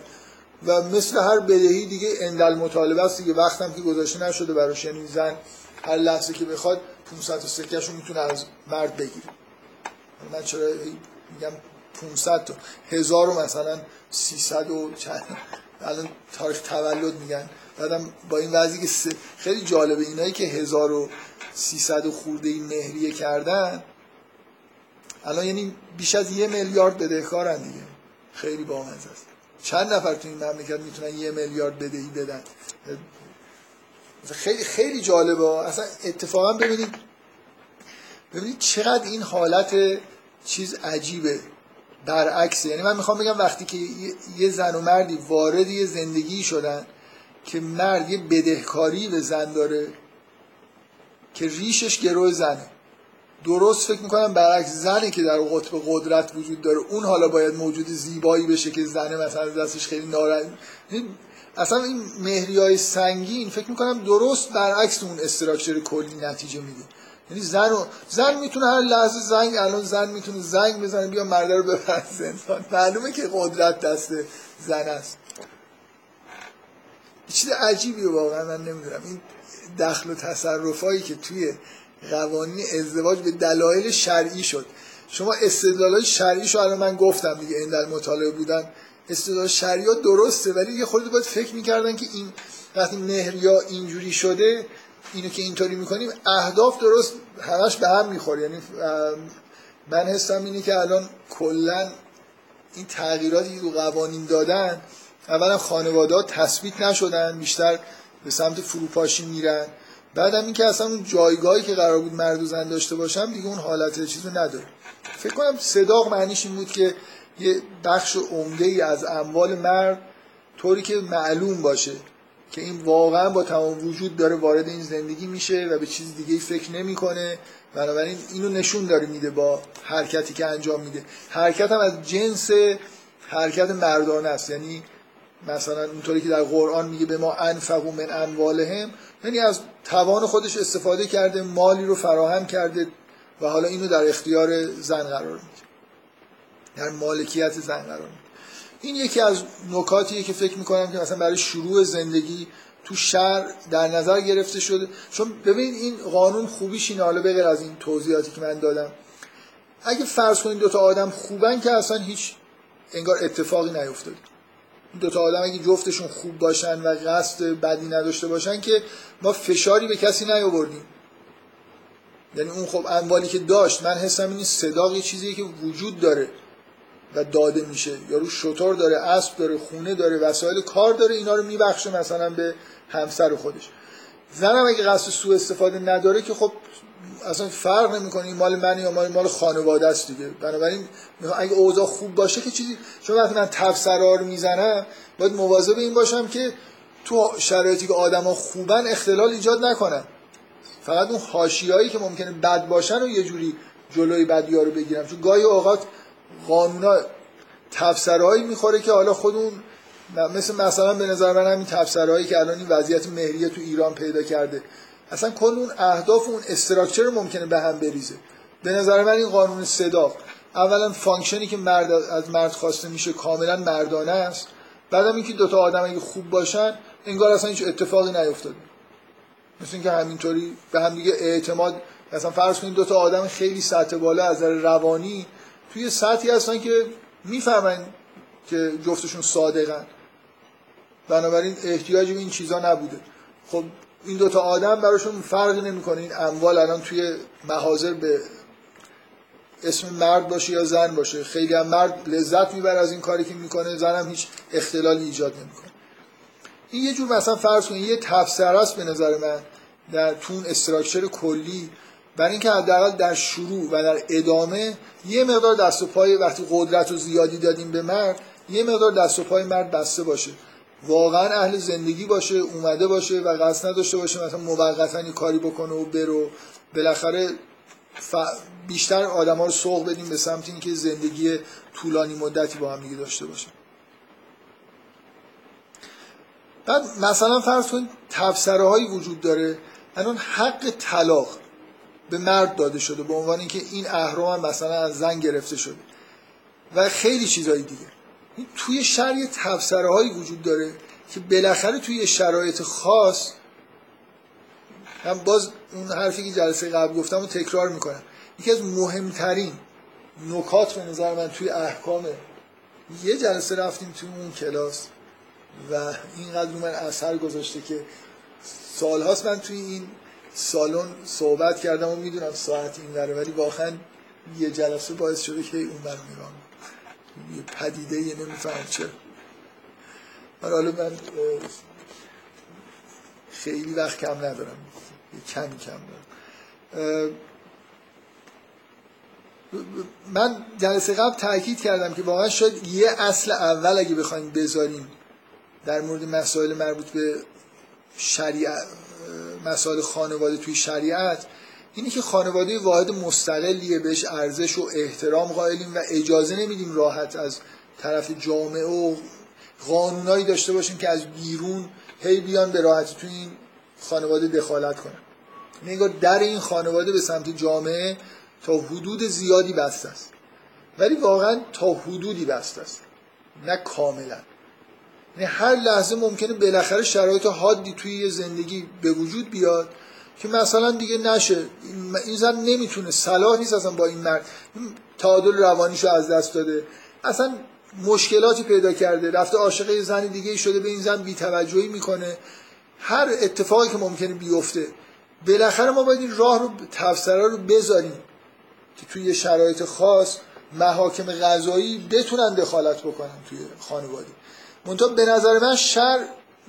و مثل هر بدهی دیگه اندل مطالبه است دیگه. وقتم که گذاشته نشده براش یعنی زن هر لحظه که بخواد 500 سکهشو می‌تونه از مرد بگیره. من چرا میگم 500 تا؟ هزار مثلا 300 و چند. الان تاریخ تولد میگن. بعدم با این وضعی که خیلی جالبه اینایی که 1300 خورده این مهریه کردن الان یعنی بیش از یه میلیارد بدهکارن دیگه. خیلی بامزه است. چند نفر تو این مملکت می‌تونن یه میلیارد بدهی بدن؟ خیلی خیلی جالبه. اصلا اتفاقا ببینید ببینید چقدر این حالت چیز عجیبه. برعکسه. یعنی من می‌خوام بگم وقتی که یه زن و مردی وارد یه زندگی شدن که مرد یه بدهکاری به زن داره که ریشش گروه زنه. درست فکر می‌کنم برعکس زنی که در قطب قدرت وجود داره اون حالا باید موجود زیبایی بشه که زنه مثلا دستش خیلی ناراحت. اصلا این مهری های سنگین فکر می‌کنم درست برعکس اون استراکچر کلی نتیجه میده. یعنی زن و زن می‌تونه هر لحظه زنگ الان زن می‌تونه زنگ بزنه بیا مرد رو ببر زندان. معلومه که قدرت دست زن است. چیز عجیبیه واقعا من نمی‌دونم. این دخل و تصرفایی که توی قوانین ازدواج به دلایل شرعی شد. شما استدلالای شرعی الان من گفتم دیگه این در مطالعه بودن. استدلال شرعی درسته ولی یه خورده باید فکر می‌کردن که این وقتی مهر یا اینجوری شده اینو که اینطوری می‌کنیم اهداف درست همش به هم می‌خوره. یعنی من حسم اینه که الان کلا این تغییراتی تو قوانین دادن اولا خانواده ها تثبیت نشدن بیشتر به سمت فروپاشی میرن. بعدم اینکه اصلا اون جایگاهی که قرار بود مرد و زن داشته باشم دیگه اون حالت چیزو نداره. فکر کنم صداق معنیش این بود که یه بخش عمده ای از اموال مرد طوری که معلوم باشه که این واقعا با تمام وجود داره وارد این زندگی میشه و به چیز دیگه فکر نمی‌کنه. بنابراین اینو نشون داره میده با حرکتی که انجام میده. حرکت هم از جنس حرکت مردانه است. یعنی مثلا اونطوری که در قرآن میگه به ما انفقو من اموالهم یعنی از توان خودش استفاده کرده مالی رو فراهم کرده و حالا اینو در اختیار زن قرار میده. در مالکیت زن قرار میده. این یکی از نکاتیه که فکر می‌کنم که مثلا برای شروع زندگی تو شهر در نظر گرفته شده. چون ببینید این قانون خوبیش اینه. حالا بغیر از این توضیحاتی که من دادم. اگه فرض کنید دو تا آدم خوبن که اصلا هیچ انگار اتفاقی نیفتاده. دو تا آدم اگه جفتشون خوب باشن و قصد بدی نداشته باشن که ما فشاری به کسی نیاوردیم. یعنی اون خب اموالی که داشت من حسم این صداق یه چیزیه که وجود داره و داده میشه. یارو شطور داره اسب داره خونه داره وسایل کار داره اینا رو میبخشه مثلا به همسر خودش. زنم اگه قصد سوء استفاده نداره که خب اصلا فرق نمی‌کنه این مال منه یا مال مال خانواده است دیگه. بنابراین اگه اوضاع خوب باشه که چیزی چون وقتی من تفسرا رو می‌زنم باید مواظب این باشم که تو شرایطی که آدما خوبن اختلال ایجاد نکنن. فقط اون حاشیه‌ای که ممکنه بد باشن و یه جوری جلوی بدیا رو بگیرم. چون گاهی اوقات قانونا تفسرهایی می‌خوره که حالا خودون مثل مثلا به نظر من همین تفسرهایی که الان این وضعیت مهریه تو ایران پیدا کرده. اصلا کل اون اهداف اون structure ممکنه به هم بریزه. به نظر من این قانون صداق اولا function ی که مرد از مرد خواسته میشه کاملا مردانه است. بعدم اینکه دوتا آدم اگه خوب باشن انگار اصلا هیچ اتفاقی نیفتاده. مثل اینکه همینطوری به هم دیگه اعتماد مثلا فرض کنید دو تا آدم خیلی سطح بالا از نظر روانی توی سطحی هستن که می‌فهمن که جفتشون صادقن. بنابراین احتیاجی به این چیزا نبوده. خب این دوتا آدم براشون فرقی نمی‌کنه. این اموال الان توی محاضر به اسم مرد باشه یا زن باشه. خیلی هم مرد لذت می‌بره از این کاری که می‌کنه. زن هم هیچ اختلالی ایجاد نمی‌کنه. این یه جور مثلا فرض کنید یه تفسیر است به نظر من در تون استراکچر کلی. برای اینکه حداقل در شروع و در ادامه یه مقدار دست و پای وقتی قدرت رو زیادی دادیم به مرد یه مقدار دست و پای مرد بسته باشه. واقعا اهل زندگی باشه اومده باشه و قصد نداشته باشه مثلا موقتا کاری بکنه و برو بالاخره ف... بیشتر آدما رو سوق بدیم به سمت اینکه زندگی طولانی مدتی با هم دیگه داشته باشه بعد مثلا فرض کنید تفسره هایی وجود داره. الان حق طلاق به مرد داده شده به عنوان اینکه این اهرام مثلا از زن گرفته شده و خیلی چیزهای دیگه. توی شهر یه تفسره وجود داره که بالاخره توی شرایط خاص هم باز اون حرفی که جلسه قبل گفتم رو تکرار می‌کنم. یکی از مهمترین نکات به نظر من توی احکام یه جلسه رفتیم توی اون کلاس و اینقدر من اثر گذاشته که سالهاست من توی این سالن صحبت کردم و می‌دونم ساعت این داره ولی واقعا یه جلسه باعث شده که اون بر میرام یه پدیده یه نمیفهم چه حالا من خیلی وقت کم ندارم. کمی کم دارم من جلسه قبل تاکید کردم که واقعا شاید یه اصل اول اگه بخوایم بذاریم در مورد مسائل مربوط به شریعت مسائل خانواده توی شریعت اینی که خانواده واحد مستقلیه بهش ارزش و احترام قائلیم و اجازه نمیدیم راحت از طرف جامعه و قانونایی داشته باشیم که از بیرون هی بیان به راحتی توی این خانواده دخالت کنن. نگاه در این خانواده به سمت جامعه تا حدود زیادی بسته است. ولی واقعا تا حدودی بسته است. نه کاملا. یعنی هر لحظه ممکنه بالاخره شرایط حادی توی یه زندگی به وجود بیاد که مثلا دیگه نشه. این زن نمی‌تونه صلاح نیست اصلا با این مرد. تعادل روانیشو از دست داده. اصلا مشکلاتی پیدا کرده. رفته عاشق یه زن دیگه شده به این زن بیتوجهی می‌کنه. هر اتفاقی که ممکنه بیفته. بالاخره ما باید این راه رو تفسیرها رو بذاریم. که توی شرایط خاص محاکم غذایی بتونن دخالت بکنن توی خانواده. منتها به نظر من شر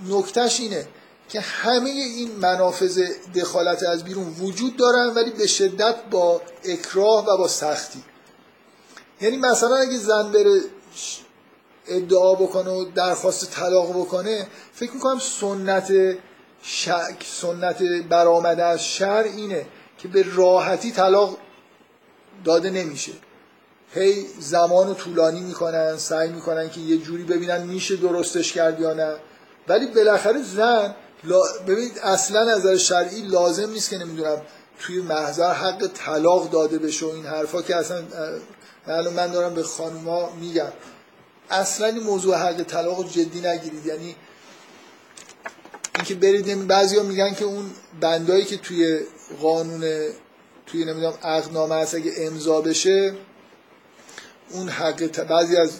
نکتهش اینه. که همه این منافذ دخالت از بیرون وجود دارن ولی به شدت با اکراه و با سختی. یعنی مثلا اگه زن بره ادعا بکنه و درخواست طلاق بکنه فکر می‌کنم سنت شک سنت برآمده از شر اینه که به راحتی طلاق داده نمیشه. هی زمان طولانی می‌کنن سعی می‌کنن که یه جوری ببینن میشه درستش کرد یا نه. ولی بالاخره زن ببینید اصلا نظر شرعی لازم نیست که نمی‌دونم توی محضر حق طلاق داده بشه و این حرفا که اصلا من دارم به خانوما میگم. اصلا این موضوع حق طلاق جدی نگیرید. یعنی اینکه برید بعضیا میگن که اون بندایی که توی قانون توی نمی‌دونم عقدنامه هست اگه امضا بشه اون حق بعضی از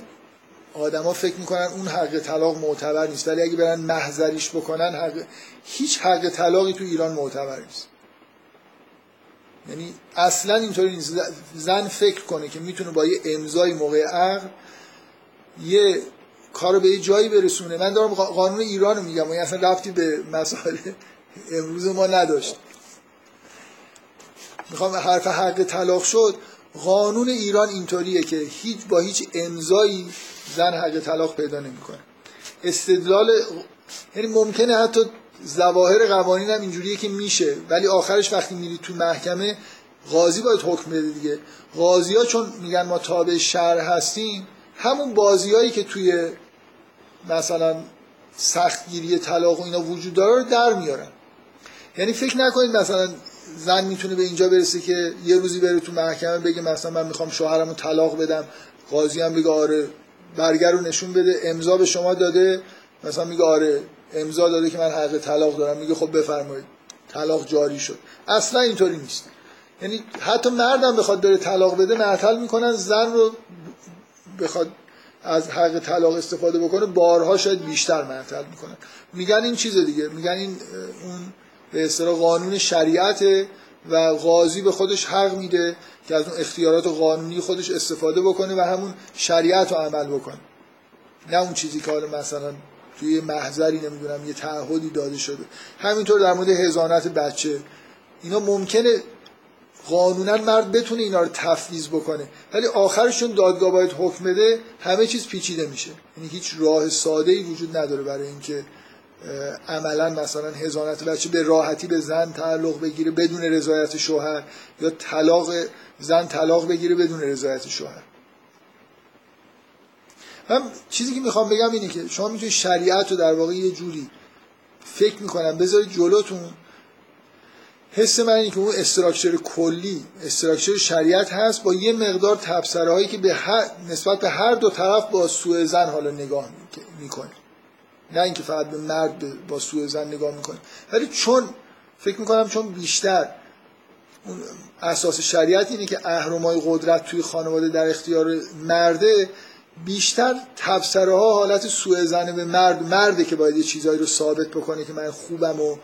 آدما فکر می‌کنن اون حق طلاق معتبر نیست. ولی اگه برن محضریش بکنن حق... هیچ حق طلاقی تو ایران معتبر نیست. یعنی اصلا اینطوری نیست. زن فکر کنه که می‌تونه با یه امضای موقع عقد یه کارو به یه جایی برسونه. من دارم قانون ایران رو میگم. و یعنی اصلا رفتی به مسائل امروز ما نداشت. می‌خوام حرف حق طلاق شد. قانون ایران اینطوریه که هیچ با هیچ امضایی زن حق طلاق پیدا نمی‌کنه. استدلال یعنی ممکنه حتی ظواهر قوانین هم اینجوریه که میشه ولی آخرش وقتی میری تو محکمه قاضی باید حکم بده دیگه. قاضی ها چون میگن ما تابع شهر هستیم همون بازیایی که توی مثلا سختگیری طلاق و اینا وجود داره رو در میارن. یعنی فکر نکنید مثلا زن می‌تونه به اینجا برسه که یه روزی بره تو محکمه بگه مثلا من می‌خوام شوهرمو طلاق بدم قاضی هم بگه آره برگر رو نشون بده امضا به شما داده. مثلا میگه آره امضا داده که من حق طلاق دارم. میگه خب بفرمایید. طلاق جاری شد. اصلا اینطوری نیست. یعنی حتی مردم بخواد بره طلاق بده معطل می‌کنن. زن رو بخواد از حق طلاق استفاده بکنه بارها شاید بیشتر معطل می‌کنن. میگن این چیز دیگه. میگن این اون به قانون شریعته. و قاضی به خودش حق میده که از اون اختیارات قانونی خودش استفاده بکنه و همون شریعت رو عمل بکنه. نه اون چیزی که حالا مثلا توی محضری نمی‌دونم یه تعهدی داده شده. همینطور در مورد هزانت بچه. اینا ممکنه قانونا مرد بتونه اینا رو تفویض بکنه ولی آخرشون دادگاه باید حکم بده همه چیز پیچیده میشه. یعنی هیچ راه ساده ای وجود نداره برای اینکه عملا مثلا هزانت بچه به راحتی به زن تعلق بگیره بدون رضایت شوهر یا طلاق زن طلاق بگیره بدون رضایت شوهر. من چیزی که می‌خوام بگم اینه که شما می‌تونید شریعت رو در واقع یه جوری فکر می‌کنم بذارید جلوتون. حس من اینه که اون استراکچر کلی استراکچر شریعت هست با یه مقدار تبصره هایی که به هر نسبت به هر دو طرف با سوء زن حالا نگاه می‌کنه. نه اینکه فقط به مرد با سوء زن نگاه می‌کنه. ولی چون فکر می‌کنم چون بیشتر اساس شریعت اینه که اهرمای قدرت توی خانواده در اختیار مرده بیشتر تبصره ها حالت سوء زنه به مرد مرده که باید یه چیزایی رو ثابت بکنه که من خوبم و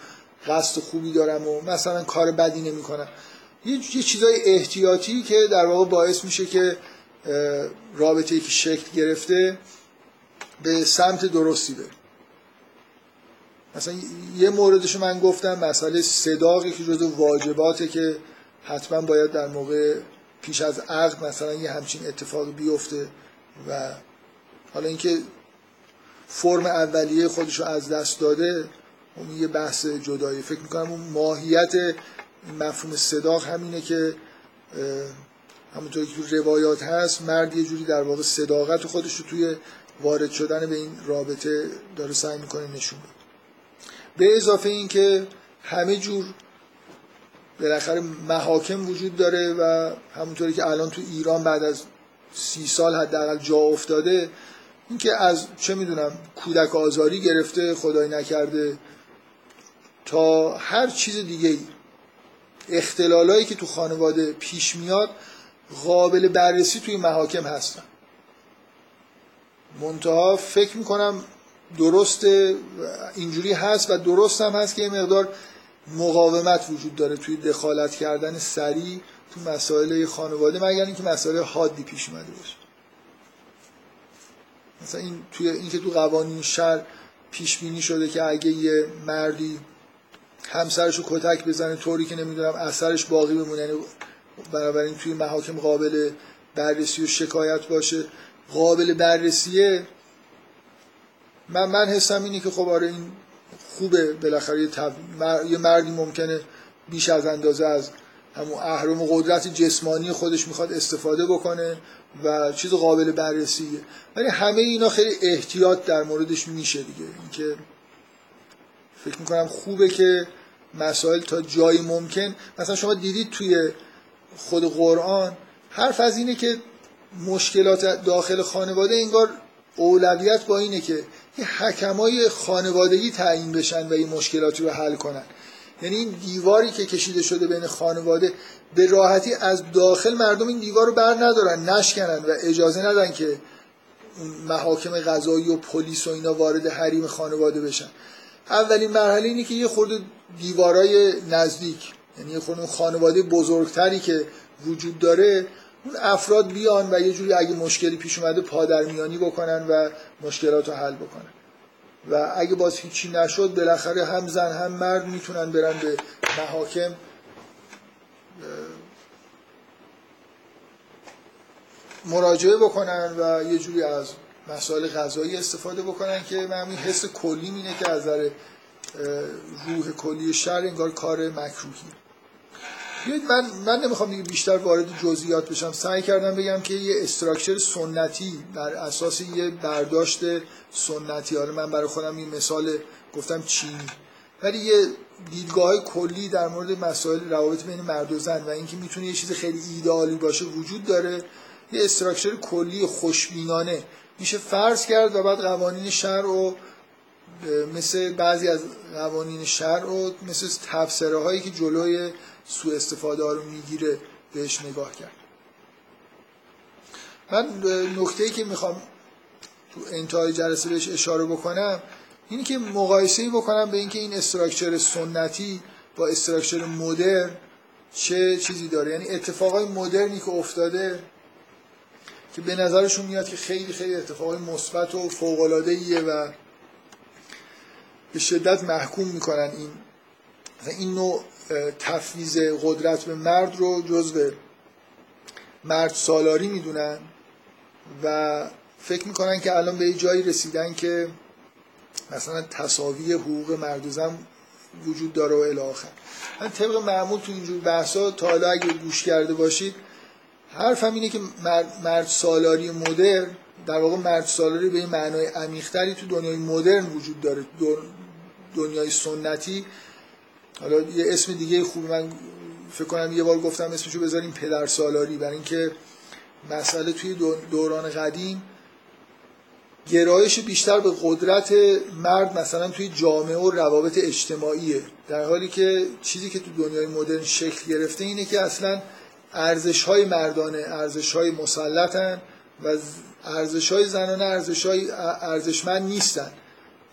قصد خوبی دارم و مثلا کار بدی نمی‌کنم. یه, یه چیزای احتیاطی که در واقع باعث میشه که رابطه که شکل گرفته به سمت درستی بره. مثلا یه موردشو من گفتم مسئله صداقی که جزو واجباته که حتما باید در موقع پیش از عقد مثلا یه همچین اتفاق بیفته و حالا اینکه فرم اولیه خودش رو از دست داده اون یه بحث جدایی. فکر می‌کنم اون ماهیت مفهوم صداق همینه که همونطوری که تو روایات هست مرد یه جوری در واقع صداقت خودش رو توی وارد شدن به این رابطه داره سعی می‌کنه نشون بده. به اضافه اینکه همه جور بالاخره محاکم وجود داره و همونطوری که الان تو ایران بعد از سی سال حداقل جا افتاده اینکه از چه می‌دونم کودک آزاری گرفته خدای نکرده تا هر چیز دیگه اختلالایی که تو خانواده پیش میاد قابل بررسی توی محاکم هستن. منتها فکر می‌کنم درست اینجوری هست و درست هم هست که یه مقدار مقاومت وجود داره توی دخالت کردن سریع تو مسائل خانواده مگر اینکه مسائل حادی پیش اومده باشه. مثلا این توی اینکه تو قوانین شهر پیش بینی شده که اگه یه مردی همسرش رو کتک بزنه طوری که نمی‌دونم اثرش باقی بمونه یعنی بنابراین توی محاکم قابل بررسی و شکایت باشه قابل بررسیه من من حسم اینه که خب آره این خوبه بالاخره یه, مردی ممکنه بیش از اندازه از همون اهرم و قدرت جسمانی خودش می‌خواد استفاده بکنه و چیز قابل بررسیه. ولی همه اینا خیلی احتیاط در موردش میشه دیگه. اینکه فکر می‌کنم خوبه که مسائل تا جایی ممکن. مثلا شما دیدید توی خود قرآن حرف از اینه که مشکلات داخل خانواده انگار اولویت با اینه که یه حکمای خانوادگی تعیین بشن و این مشکلاتی رو حل کنن. یعنی این دیواری که کشیده شده بین خانواده به راحتی از داخل مردم این دیوار رو بر ندارن نشکنن و اجازه ندن که محاکم قضایی و پلیس و اینا وارد حریم خانواده بشن. اولین مرحله اینه که یه خورده دیوارای نزدیک یعنی یه خورده خانواده بزرگتری که وجود داره اون افراد بیان و یه جوری اگه مشکلی پیش اومده پادرمیانی بکنن و مشکلات رو حل بکنن. و اگه باز هیچی نشد بالاخره هم زن هم مرد می‌تونن برن به محاکم. مراجعه بکنن و یه جوری از مسائل غذایی استفاده بکنن که من همین حس کلی اینه که از نظر روح کلی شهر انگار کار مکروهی من من نمی‌خوام دیگه بیشتر وارد جزئیات بشم. سعی کردم بگم که یه استراکچر سنتی بر اساس یه برداشت سنتی. آره من برای خودم این مثال گفتم چینی. ولی یه دیدگاه کلی در مورد مسائل روابط بین مرد و زن و اینکه می‌تونه یه چیز خیلی ایدئالی باشه وجود داره. یه استراکچر کلی خوشبینانه. میشه فرض کرد و بعد قوانین شهر و مثل بعضی از قوانین شهر و مثل تفسره هایی که جلوی سوء استفاده ها رو می‌گیره بهش نگاه کرد. من نکته ای که می‌خوام تو انتهای جلسه بهش اشاره بکنم اینی که مقایسه بکنم به اینکه این استراکچر سنتی با استراکچر مدرن چه چیزی داره. یعنی اتفاقای مدرنی که افتاده که به نظرشون میاد که خیلی خیلی اتفاقای مثبت و فوق العاده و به شدت محکوم می‌کنن این. این نوع تفویض قدرت به مرد رو جزو مرد سالاری می‌دونن و فکر می‌کنن که الان به جایی رسیدن که مثلا تصاوی حقوق مرد و زن وجود داره و الاخر من طبق معمول تو اینجور بحثا تا حالا اگه گوش کرده باشید حرفم اینه که مرد, سالاری مدرن در واقع مرد سالاری به این معنای عمیقتری تو دنیای مدرن وجود داره. دنیای سنتی حالا یه اسم دیگه خوب من فکر کنم یه بار گفتم اسمشو بذاریم پدر سالاری برای اینکه مسئله توی دوران قدیم گرایش بیشتر به قدرت مرد مثلا توی جامعه و روابط اجتماعیه. در حالی که چیزی که تو دنیای مدرن شکل گرفته اینه که اصلا ارزش های مردانه ارزش های مسلطن و ارزش های زنانه ارزش های ارزشمند نیستن.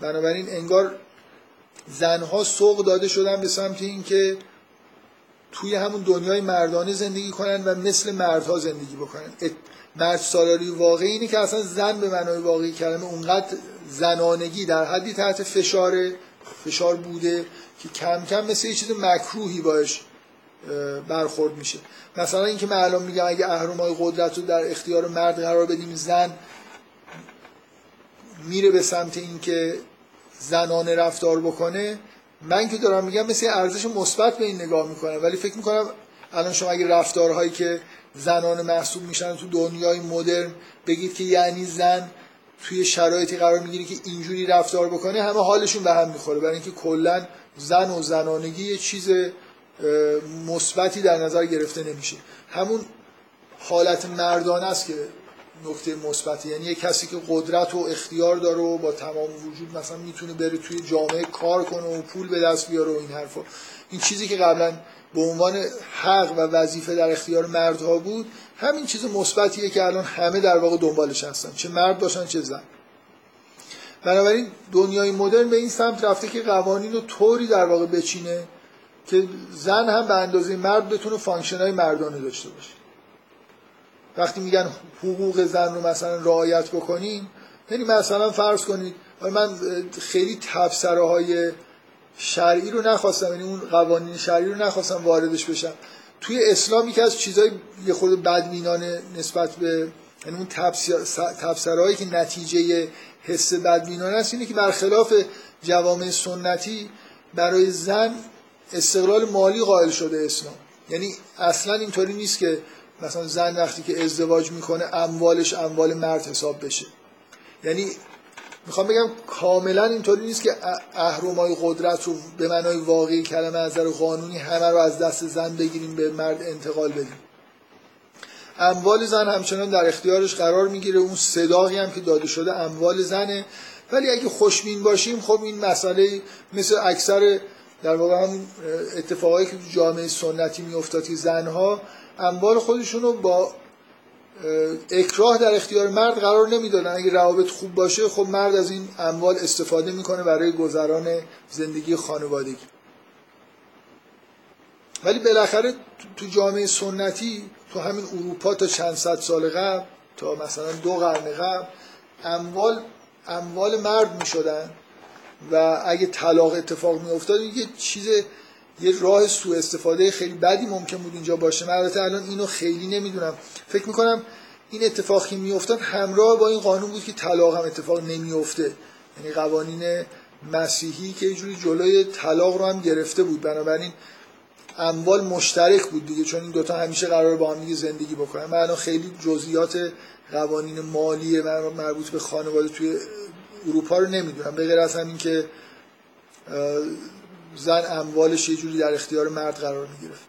بنابراین انگار زنها سوق داده شدن به سمت اینکه توی همون دنیای مردانه زندگی کنن و مثل مردها زندگی بکنن. مرد سالاری واقعی اینه که اصلا زن به معنای واقعی کلمه اونقدر زنانگی در حدی تحت فشار فشار بوده که کم کم مثل یه چیز مکروهی باش برخورد میشه. مثلا اینکه من الان میگم اگه اهرمای قدرت رو در اختیار مرد قرار بدیم زن میره به سمت اینکه زنانه رفتار بکنه من که دارم میگم مثل ارزش مثبت به این نگاه می‌کنم ولی فکر می‌کنم الان شما اگه رفتارهایی که زنان محسوب میشن تو دنیای مدرن بگید که یعنی زن توی شرایطی قرار می‌گیری که اینجوری رفتار بکنه همه حالشون به هم می‌خوره. برای اینکه کلا زن و زنانگی یه چیز مثبتی در نظر گرفته نمیشه. همون حالت مردانه است که نکته مثبتی یعنی یه کسی که قدرت و اختیار داره و با تمام وجود مثلا می‌تونه بره توی جامعه کار کنه و پول به دست بیاره و این حرفا. این چیزی که قبلا به عنوان حق و وظیفه در اختیار مردها بود همین چیز مثبتیه که الان همه در واقع دنبالش هستن. چه مرد باشن چه زن. بنابراین دنیای مدرن به این سمت رفته که قوانین رو طوری در واقع بچینه که زن هم به اندازه مرد بتونه function های مردانه داشته باشه. وقتی میگن حقوق زن رو مثلا رعایت بکنیم یعنی مثلا فرض کنید من خیلی تبصره های شرعی رو نخواستم یعنی اون قوانین شرعی رو نخواستم واردش بشم. توی اسلام یکی از چیزای یه خورده بدبینانه نسبت به یعنی اون تفسیرهایی که نتیجه حس بدبینانه است اینه که برخلاف جوامع سنتی برای زن استقلال مالی قائل شده اسلام. یعنی اصلا اینطوری نیست که مثلا زن وقتی که ازدواج می‌کنه اموالش اموال مرد حساب بشه. یعنی می‌خوام بگم کاملا اینطوری نیست که اهرمای قدرت رو به معنای واقعی کلمه از نظر قانونی همه رو از دست زن بگیریم به مرد انتقال بدیم. اموال زن همچنان در اختیارش قرار می‌گیره. اون صداقی هم که داده شده اموال زنه. ولی اگه خوشبین باشیم خب این مسئله مثل اکثر در واقع هم اتفاقایی که جامعه سنتی میافتاد که زنها اموال خودشون رو با اکراه در اختیار مرد قرار نمی‌دادن. اگه روابط خوب باشه خب مرد از این اموال استفاده می‌کنه برای گذران زندگی خانوادگی. ولی بالاخره تو جامعه سنتی تو همین اروپا تا چند صد سال قبل تا مثلا دو قرن قبل اموال اموال مرد می‌شدن. و اگه طلاق اتفاق میافتاد یه چیز یه راه سوء استفاده خیلی بدی ممکن بود اینجا باشه. من البته الان اینو خیلی نمی‌دونم. فکر می‌کنم این اتفاقی میافتاد همراه با این قانون بود که طلاق هم اتفاق نمیافته. یعنی قوانین مسیحی که جوری جلوی طلاق رو هم گرفته بود. بنابراین اموال مشترک بود دیگه چون این دوتا همیشه قرار با هم زندگی بکنن. من الان خیلی جزئیات قوانین مالی مربوط به خانواده توی اروپا رو نمی‌دونم. به غیر از همین که زن اموالش یه جوری در اختیار مرد قرار می‌گرفت.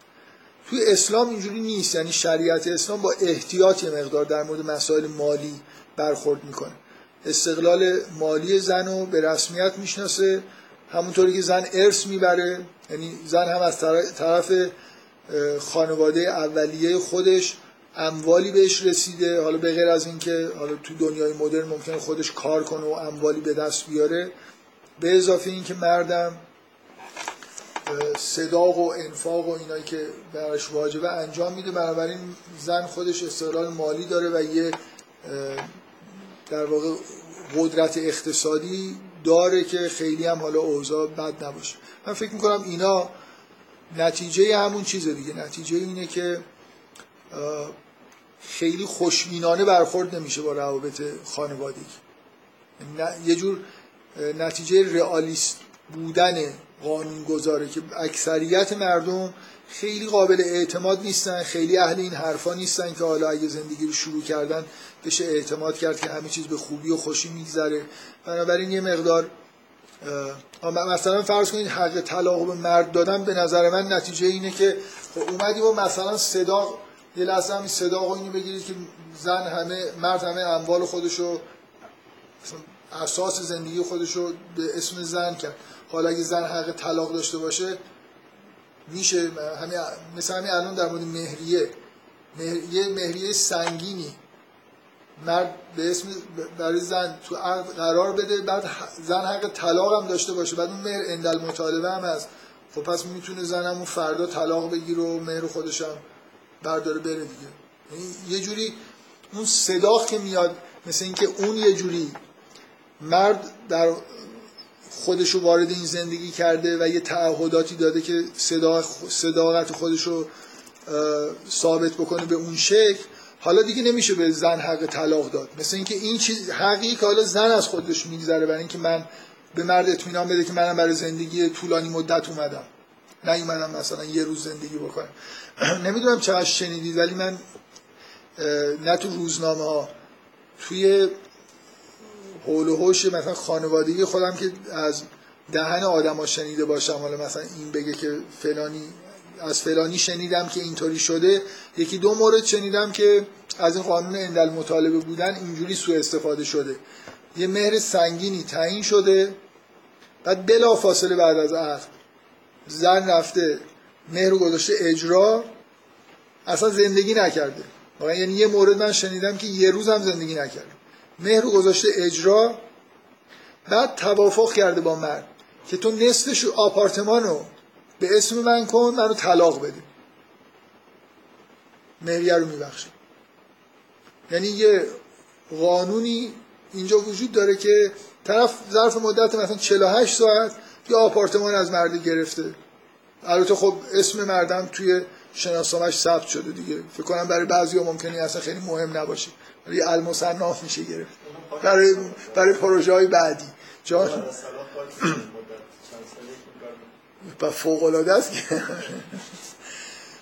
توی اسلام اینجوری نیست. یعنی شریعت اسلام با احتیاط یه مقدار در مورد مسائل مالی برخورد می‌کنه. استقلال مالی زن رو به رسمیت می‌شناسه. همونطوری که زن ارث می‌بره. یعنی زن هم از طرف خانواده اولیه خودش اموالی بهش رسیده. حالا به غیر از اینکه حالا تو دنیای مدرن ممکنه خودش کار کنه و اموالی به دست بیاره. به اضافه اینکه مردم صداق و انفاق و اینایی که براش واجبه انجام میده. بنابراین زن خودش استقلال مالی داره و یه در واقع قدرت اقتصادی داره که خیلی هم حالا اوضاع بد نباشه. من فکر می‌کنم اینا نتیجه همون چیزه دیگه. نتیجه اینه که خیلی خوشبینانه برخورد نمیشه با روابط خانوادگی. یه جور نتیجه رئالیست بودن قانون گذاره که اکثریت مردم خیلی قابل اعتماد نیستن خیلی اهل این حرفا نیستن که حالا اگه زندگی رو شروع کردن بشه اعتماد کرد که همه چیز به خوبی و خوشی میگذره. بنابراین یه مقدار مثلا فرض کنید حق طلاق به مرد دادن به نظر من نتیجه اینه که خب اومدی و مثلا صدا یه لحظه همین صدا و اینو بگیرید که زن همه مرد همه اموال خودشو اساس زندگی خودشو به اسم زن کرد. حالا اگه زن حق طلاق داشته باشه میشه همین مثل همین الان در مورد مهریه. یه مهریه سنگینی. مرد به اسم برای زن تو قرار بده بعد زن حق طلاق هم داشته باشه. بعد اون مهر اندل مطالبه هم هست. خب پس می‌تونه زن اون فردا طلاق بگیره و مهر خودش هم برداره بره دیگه. یعنی یه جوری اون صداق که میاد مثل اینکه اون یه جوری مرد در خودشو وارد این زندگی کرده و یه تعهداتی داده که صداقت خودشو ثابت بکنه به اون شکل حالا دیگه نمیشه به زن حق طلاق داد. مثل اینکه این چیز حقی که حالا زن از خودش میگذره برای اینکه من به مرد اطمینان بده که منم برای زندگی طولانی مدت اومدم. نیومدم مثلا یه روز زندگی بکنم. نمی‌دونم چقدر شنیدید ولی من نه تو روزنامه ها توی حول و حوش مثلا خانوادگی خودم که از دهن ها شنیده باشم حالا مثلا این بگه که فلانی از فلانی شنیدم که اینطوری شده یکی دو مورد شنیدم که از این قانون اندل مطالبه بودن اینجوری سوء استفاده شده. یه مهر سنگینی تعیین شده. بعد بلا فاصله بعد از عقد زن رفته مهر گذاشته اجرا اصلا زندگی نکرده. یعنی یه مورد من شنیدم که یه روز هم زندگی نکرده. مهر گذاشته اجرا بعد توافق کرده با مرد که تو نصفش آپارتمانو به اسم من کن منو طلاق بده مهریه رو میبخشه یعنی یه قانونی اینجا وجود داره که طرف ظرف مدت مثلا 48 ساعت یه آپارتمان از مرد گرفته. البته خب اسم مردم توی شناسنامه‌اش ثبت شده دیگه. فکر کنم برای بعضیا ممکنه اصلا خیلی مهم نباشه. المصنف میشه گرفت. برای برای پروژه های بعدی. جان. فوق العاده است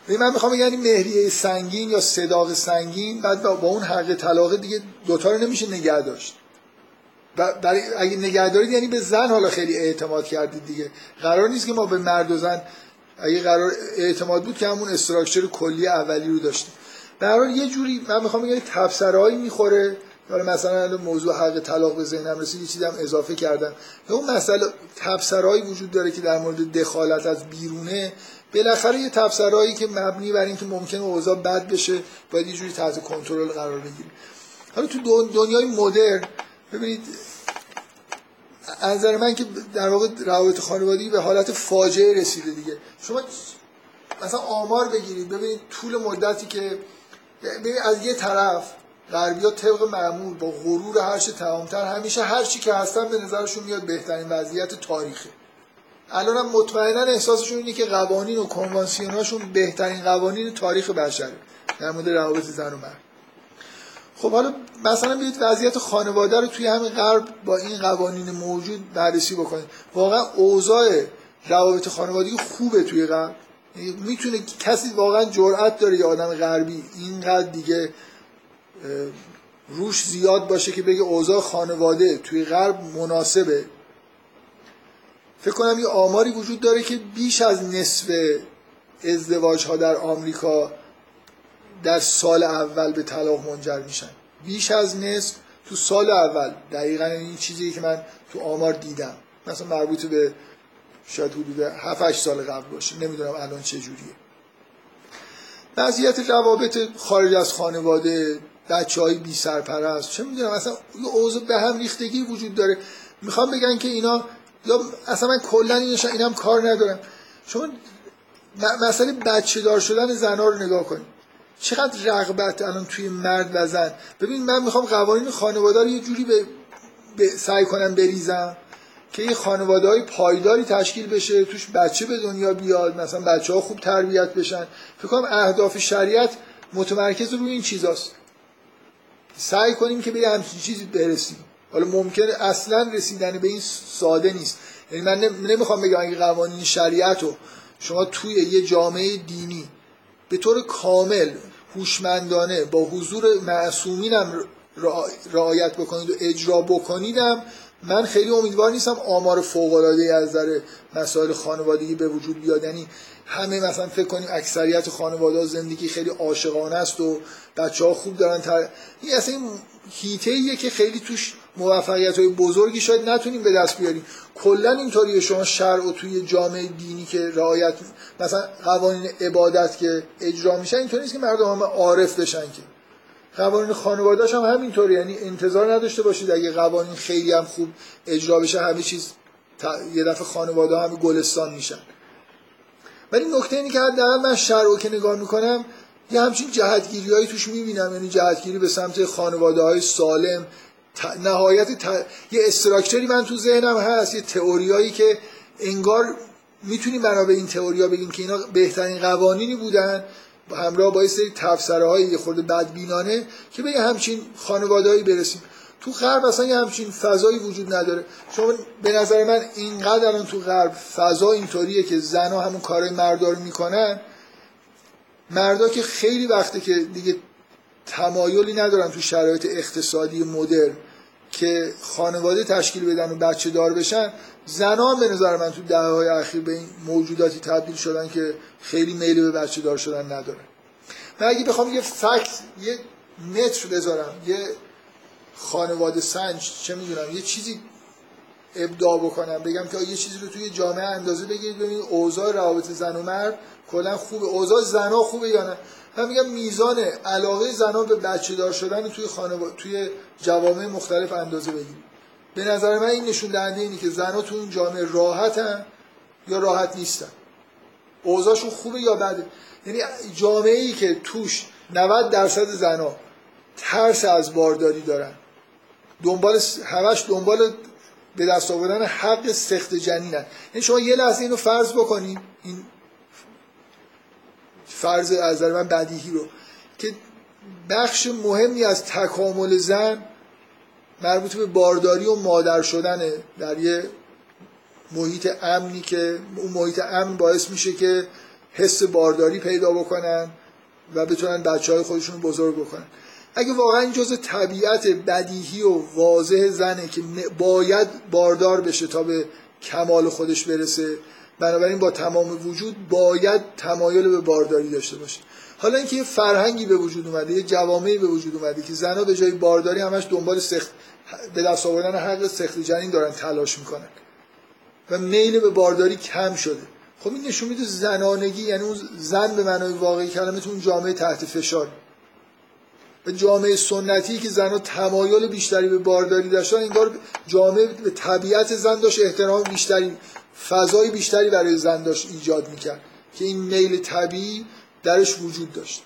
من می‌خوام بگم مهریه سنگین یا صداق سنگین بعد با اون حق طلاق دیگه دوتا رو نمیشه نگه داشت. برای اگه نگه دارید یعنی به زن حالا خیلی اعتماد کردید دیگه. قرار نیست که ما به مرد و زن اگه قرار اعتماد بود که همون استراکچر کلی اولی رو داشته در یه جوری من می‌خوام بگم تبصرهایی می‌خوره. حالا مثلا موضوع حق طلاق به ذهنم رسید یه چیزی اضافه کردم. اون مسئله تبصرهایی وجود داره که در مورد دخالت از بیرونه. بالاخره یه تبصرهایی که مبنی بر اینکه ممکنه اوضاع بد بشه باید یه جوری تحت کنترل قرار بگیره حالا تو دنیای مدرن ببینید نظر من که در واقع روابط خانوادگی به حالت فاجعه رسیده دیگه. شما مثلا آمار بگیرید ببینید طول مدتی که از یه طرف غربی طبق معمول با غرور هرچه تمامتر همیشه هر چی که هستن به نظرشون میاد بهترین وضعیت تاریخه. الان هم مطمئنا احساسشون اینه که قوانین و کنوانسیوناشون بهترین قوانین تاریخ بشره. در مورد روابط زن و مرد. خب حالا مثلا بیاید وضعیت خانواده رو توی همین غرب با این قوانین موجود بررسی بکنید واقعا اوضاع روابط خانوادگی خوبه توی غرب. می‌تونه کسی واقعا جرأت داره یه آدم غربی اینقدر دیگه روش زیاد باشه که بگه اوضاع خانواده توی غرب مناسبه. فکر کنم یه آماری وجود داره که بیش از نصف ازدواج ها در آمریکا در سال اول به طلاق منجر میشن. بیش از نصف تو سال اول. دقیقا این چیزی که من تو آمار دیدم. مثلا مربوط به شاید حدود 7 8 سال قبل باشه. نمی‌دونم الان چه جوریه. وضعیت روابط خارج از خانواده بچه های بی سرپرست چه می‌دونم اصلا یه اوضاع به هم ریختگی وجود داره. می‌خوام بگن که اینا یا اصلا من کلا اینشان اینم کار ندارم. شما مسئله بچه دار شدن زنها رو نگاه کنید. چقدر رغبت الان توی مرد و زن. ببین من می‌خوام قوانین خانواده رو یه جوری به, سعی کنم بریزم. که یه خانواده های پایداری تشکیل بشه توش بچه به دنیا بیاد مثلا بچه ها خوب تربیت بشن. فکر کنم اهداف شریعت متمرکز روی این چیزاست. سعی کنیم که به یه همچین چیزی برسیم. حالا ممکنه اصلا رسیدن به این ساده نیست. یعنی من نمی‌خوام بگم اگه قوانین شریعت رو شما توی یه جامعه دینی به طور کامل هوشمندانه با حضور معصومینم رعایت بکنید و اجرا بکنیدم من خیلی امیدوار نیستم آمار فوق العاده از نظر مسائل خانوادگی به وجود بیاد. یعنی همه مثلا فکر کنیم اکثریت خانواده زندگی خیلی عاشقانه است و بچه ها خوب دارن تر... این اصلا این هیته ایه که خیلی توش موفقیت های بزرگی شاید نتونیم به دست بیاریم. کلا اینطوری شما شرع و توی جامعه دینی که رعایت مثلا قوانین عبادت که اجرا میشن اینطوری نیست که مردم همه عارف بشن که. قوانین خانواده‌اش هم همینطوری یعنی انتظار نداشته باشید اگه قوانین خیلی هم خوب اجرا بشه همه چیز یه دفعه خانواده همه گلستان میشن. ولی نکته اینه که حداقل من شرع که نگاه می‌کنم یه همچین جهتگیری هایی توش می‌بینم یعنی جهتگیری به سمت خانواده های سالم نهایت یه استراکچری من تو ذهنم هست یه تئوریایی که انگار می‌تونیم بنا به این تئوریا بگیم که اینا بهترین قوانینی بودن. همراه با یه سری تفسره های یه خورده بدبینانه که به یه همچین خانوادهایی برسیم. تو غرب اصلا یه همچین فضایی وجود نداره. شما به نظر من اینقدر الان تو غرب فضا اینطوریه که زنها همون کارهای مردا رو می‌کنن. مردا که خیلی وقته که دیگه تمایلی ندارن تو شرایط اقتصادی مدرن که خانواده تشکیل بدن و بچه دار بشن. زنها هم به نظر من تو دهه های اخیر به این موجوداتی تبدیل شدن که خیلی میل به بچه دار شدن ندارن من اگه بخوام یه فکت یه متر بذارم یه خانواده سنج چه می‌دونم یه چیزی ابداع بکنم بگم که یه چیزی رو توی جامعه اندازه بگیرید ببینید اوضاع روابط زن و مرد کلا خوبه. اوضاع زنا خوبه یا نه؟ من میگم میزان علاقه زنان به بچه دار شدن توی خانواده توی جوامع مختلف اندازه بگیرید. به نظر من این نشون دهنده اینه که زنها تو اون جامعه راحتن یا راحت نیستن. اوضاعشون خوبه یا بده؟ یعنی جامعه ای که توش 90 درصد زنها ترس از بارداری دارن دنبال همش دنبال به دست آوردن حق سخت جنینن. یعنی شما یه لحظه اینو فرض بکنید این فرض از من بدیهی رو که بخش مهمی از تکامل زن مربوط به بارداری و مادر شدنه در یه محیط امنی که اون محیط امن باعث میشه که حس بارداری پیدا بکنن و بتونن بچه های خودشون بزرگ بکنن. اگه واقعا این جزء طبیعت بدیهی و واضح زنه که باید باردار بشه تا به کمال خودش برسه بنابراین با تمام وجود باید تمایل به بارداری داشته باشه. حالا اینکه یه فرهنگی به وجود اومده یه جوامعی به وجود اومده که زنها به جای بارداری همش دنبال سخت به دست آوردن حق سخت جنین دارن تلاش می‌کنن. و میل به بارداری کم شده. خب این نشون میده زنانگی یعنی اون زن به معنای واقعی کلمه تو جامعه تحت فشار. و جامعه سنتی که زنها تمایل بیشتری به بارداری داشتن انگار جامعه به طبیعت زن داشت احترام بیشتری فضای بیشتری برای زن داشت ایجاد می‌کرد. که این میل طبیعی درش وجود داشت.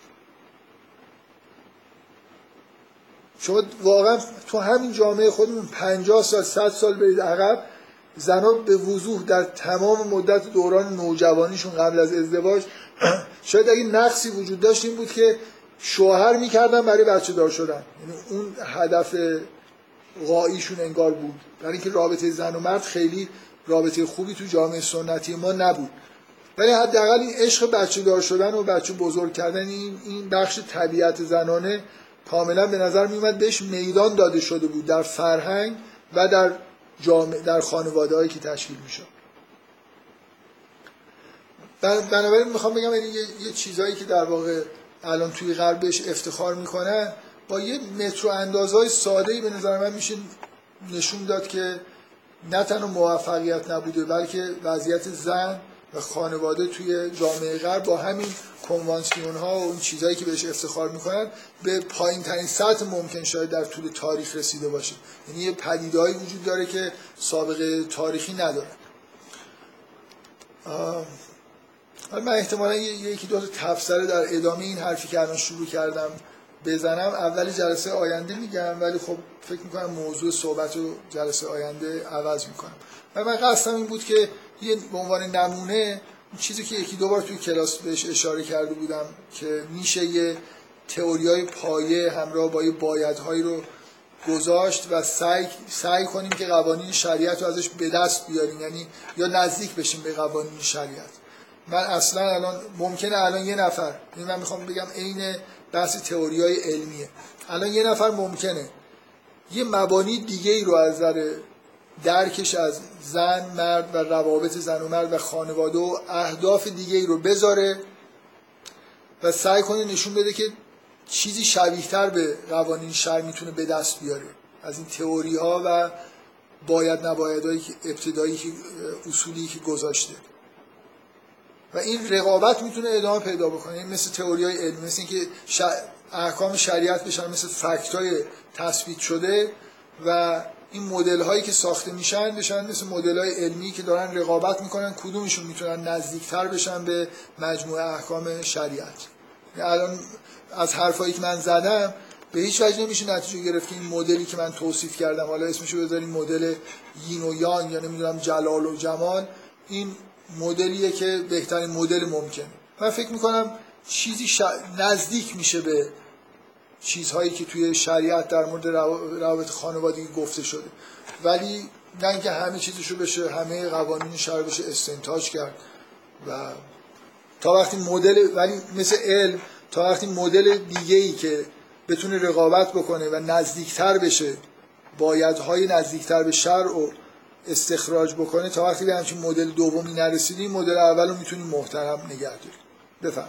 شما واقعا تو همین جامعه خودمون 50 سال 100 سال برید عقب زنها به وضوح در تمام مدت دوران نوجوانیشون قبل از ازدواج شاید اگه نقصی وجود داشت این بود که شوهر می‌کردن برای بچه دار شدن. یعنی اون هدف غاییشون انگار بود. برای اینکه رابطه زن و مرد خیلی رابطه خوبی تو جامعه سنتی ما نبود. ولی حداقل این عشق بچه دار شدن و بچه بزرگ کردن این این بخش طبیعت زنانه کاملا به نظر میومد بهش میدان داده شده بود در فرهنگ و در جامعه در خانواده هایی که تشکیل می‌شد. بنابراین می‌خوام بگم یعنی یه, یه چیزهایی که در واقع الان توی غرب بهش افتخار می‌کنن با یه مترو اندازهای ساده به نظر من میشه نشون داد که نه تنها موفقیت نبوده بلکه وضعیت زن و خانواده توی جامعه غرب با همین کنوانسیون ها و اون چیزهایی که بهش افتخار می‌کنن به پایین ترین سطح ممکن شاید در طول تاریخ رسیده باشه. یعنی یه پدیدهایی وجود داره که سابقه تاریخی نداره. من احتمالا یکی دو تا تفسره در ادامه این حرفی که الان شروع کردم بزنم. اول جلسه آینده میگم ولی خب فکر می‌کنم موضوع صحبت رو جلسه آینده عوض می‌کنم. و من قصدم این بود که یه به عنوان نمونه چیزی که یکی دو بار توی کلاس بهش اشاره کرده بودم که میشه یه تئوریای پایه همراه با یه بایدهایی رو گذاشت و سعی, سعی کنیم که قوانین شریعت رو ازش به دست بیاریم. یعنی یا نزدیک بشیم به قوانین شریعت. من اصلا الان ممکنه الان یه نفر این من می‌خوام بگم عین بحث تئوری های علمیه. الان یه نفر ممکنه یه مبانی دیگه ای رو از نظر درکش از زن مرد و روابط زن و مرد و خانواده و اهداف دیگه ای رو بذاره و سعی کنه نشون بده که چیزی شبیهتر به قوانین شر می‌تونه به دست بیاره. از این تئوری ها و باید نباید که ابتدایی که اصولی که گذاشته. و این رقابت می‌تونه ادامه پیدا بکنه. این مثل تئوری های علمی مثل اینکه احکام شریعت بشن مثل فکت های تثبیت شده و این مدل هایی که ساخته میشن بشن مثل مدل های علمی که دارن رقابت می‌کنن کدومشون می‌تونن نزدیکتر بشن به مجموعه احکام شریعت. الان از حرفایی که من زدم به هیچ وجه نمیشه نتیجه گرفت که این مدلی که من توصیف کردم حالا اسمشو بذاریم مدل یین و یان یا نمی‌دونم جلال و جمال این مدلیه که بهترین مدل ممکنه. من فکر می‌کنم چیزی نزدیک میشه به چیزهایی که توی شریعت در مورد روابط خانوادگی گفته شده. ولی نه اینکه همه چیزشو بشه همه قوانین شرع بشه استنتاج کرد و تا وقتی مدل ولی مثل علم تا وقتی مدل دیگه ای که بتونه رقابت بکنه و نزدیکتر بشه بایدهای نزدیکتر به شرع و استخراج بکنه تا وقتی به همچین مدل دومی نرسیدیم مدل اول رو می‌تونیم محترم نگه داریم. بفهم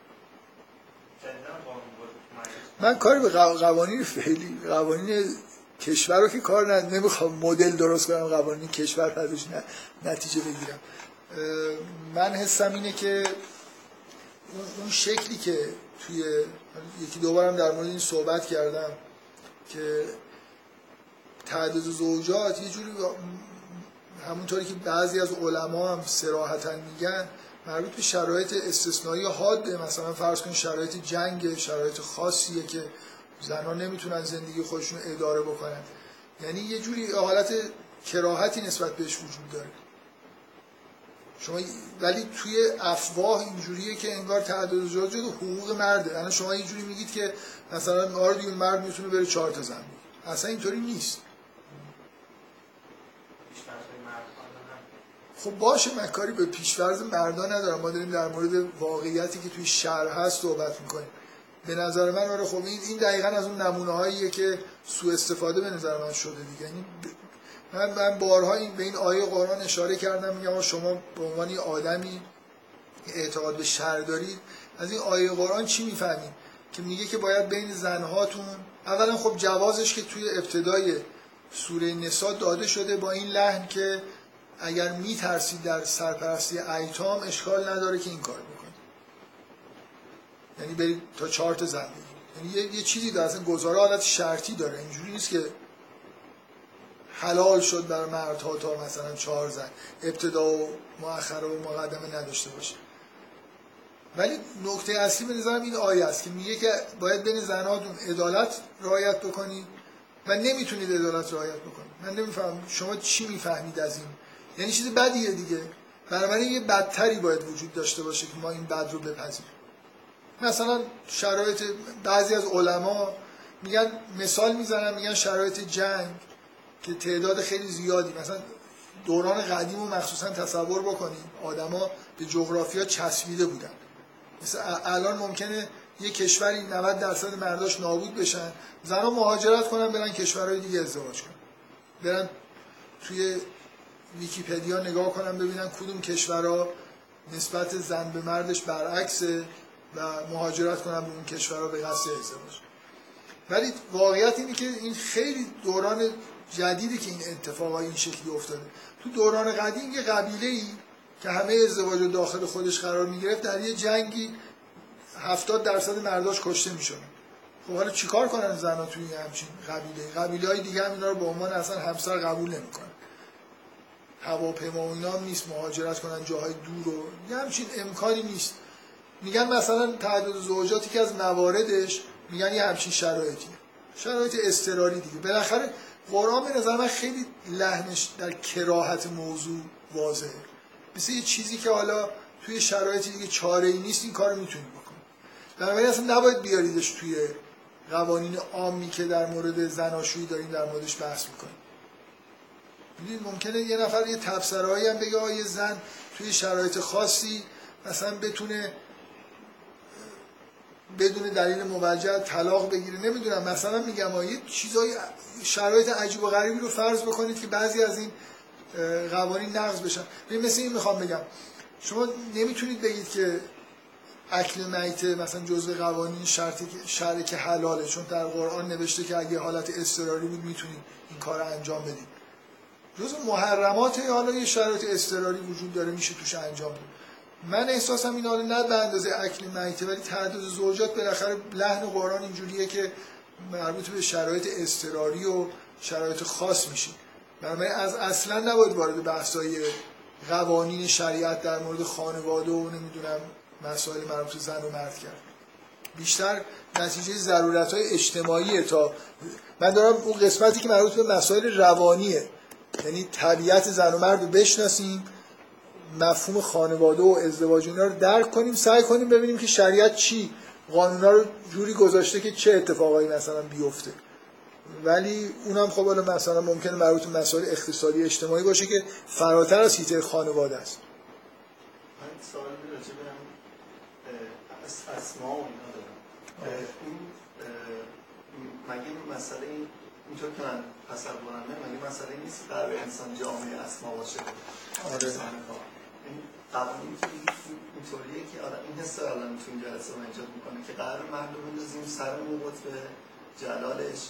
من کاری به قوانین فعلی قوانین کشور رو که کار ند... نمی‌خوام مدل درست کنم قوانین کشور ازش نتیجه بگیرم. من حسم اینه که اون شکلی که توی یکی دوبارم در مورد این صحبت کردم که تعدد زوجات یه جوری همونطوری که بعضی از علما هم سراحتا میگن مربوط به شرایط استثنایی حاده مثلا فرض کن شرایط جنگ شرایط خاصیه که زنان نمی‌تونن زندگی خودشون اداره بکنن. یعنی یه جوری حالت کراهتی نسبت بهش وجود داره. شما ولی توی افواه اینجوریه که انگار تعداد زوجات حقوق مرده. یعنی شما اینجوری میگید که مثلا آره مرد می‌تونه بره چهار تا زن اصلا اینطوری نیست. خب باشه من کاری به پیشورز مردان ندارم. ما داریم در مورد واقعیتی که توی شهر هست صحبت می‌کنیم. به نظر من آره خب این دقیقا از اون نمونه هاییه که سوء استفاده به نظر من شده دیگه. یعنی من من بارها این به این آیه قرآن اشاره کردم میگم شما به عنوان آدمی اعتقاد به شر دارید. از این آیه قرآن چی می‌فهمید؟ که میگه که باید بین زنهاتون اولا خب جوازش که توی ابتدای سوره نساء داده شده با این لحن که اگر میترسید در سرپرستی ایتام اشکال نداره که این کار بکنید یعنی برید تا چهار زن یعنی یه،, یه چیزی داره. اصلا گزاره حالت شرطی داره. اینجوری نیست که حلال شد بر مردها تا مثلا چهار زن ابتدا و مؤخره و مقدمه نداشته باشه. ولی نکته اصلی به نظرم این آیه است که میگه که باید بین زناتون عدالت رعایت بکنید و نمی‌تونید عدالت رعایت بکنید من نمیفهم شما چی می‌فهمید از این یعنی چیز بدیه دیگه. بنابراین یه بدتری باید وجود داشته باشه که ما این بد رو بپذیریم. مثلا شرایط بعضی از علما میگن مثال می‌زنن میگن شرایط جنگ که تعداد خیلی زیادی مثلا دوران قدیم و مخصوصا تصور بکنید آدما به جغرافیا چسبیده بودن. مثلا الان ممکنه یه کشوری 90 درصد مرداش نابود بشن زنها مهاجرت کنن برن کشورهای دیگه ازدواج کنن. برن توی ویکیپدیا نگاه کنن ببینن کدوم کشورها نسبت زن به مردش برعکسه و مهاجرت کنن به اون کشورها به قصد ازدواج ولی واقعیت اینه که این خیلی دوران جدیدی که این اتفاق این شکلی افتاده. تو دوران قدیم یه قبیله ای که همه ازدواج داخل خودش قرار می‌گرفت در یه جنگی هفتاد درصد مرداش کشته میشن خب حالا چیکار کنن زنها توی همچین قبیله قبیله های دیگه هم اینا رو به عنوان اصلا همسر قبول نمی‌کنن. هواپیما و اینا نیست مهاجرت کنن جاهای دور و یه همچین امکانی نیست. میگن مثلا تعداد زوجاتی که از مواردش میگن یه همچین شرایطی. شرایط استراری دیگه. بالاخره قرآن به نظر من خیلی لحنش در کراهت موضوع واضحه. مثل یه چیزی که حالا توی شرایط دیگه چاره ای نیست این کار می‌تونی بکنی بنابراین اصلا نباید بیاریدش توی قوانین عامی که در مورد زناشویی داریم در موردش بحث می‌کنیم. می‌دونید ممکنه یه نفر یه تبصرهایی هم بگه یه زن توی شرایط خاصی مثلا بتونه بدون دلیل موجه طلاق بگیره. نمی‌دونم مثلا میگم یه چیزای شرایط عجیب و غریبی رو فرض بکنید که بعضی از این قوانین نقض بشن. مثل این می‌خوام بگم. شما نمی‌تونید بگید که اکل میته مثلا جزء قوانین شرطی شرعی که حلاله چون در قرآن نوشته که اگه حالت اضطراری بود می‌تونید این کار انجام بدید. جزء محرمات حالا یه شرایط اضطراری وجود داره میشه توش انجام بود من احساسم این حالا نه به اندازه اکل میته ولی تعداد زوجات بالاخره لحن قرآن اینجوریه که مربوط به شرایط اضطراری و شرایط خاص میشه. بنابراین از اصلا نباید وارد بحثای قوانین شریعت در مورد خانواده و نمی‌دونم مسائل مربوط زن و مرد کرد. بیشتر نتیجه ضرورت های اجتماعیه تا من دارم اون قسمتی که مربوط به مسائل روانیه. یعنی طبیعت زن و مرد رو بشناسیم مفهوم خانواده و ازدواج اینا رو درک کنیم سعی کنیم ببینیم که شریعت چی قانونا رو جوری گذاشته که چه اتفاقایی مثلا بیفته. ولی اونم خب حالا مثلا ممکنه مربوط به مسائل اقتصادی اجتماعی باشه که فراتر از هیته خانواده است. سوال اسما و اینا دارم. این مگه مسئله این اینطور که من تصورم مگه مسئله نیست در انسان جامعه اسما باشه؟ آره. این قوانین اینطوریه که آره این حس الان تو این جلسه رو ایجاد می‌کنه که قرار مردم بندازیم سر موقت به جلالش.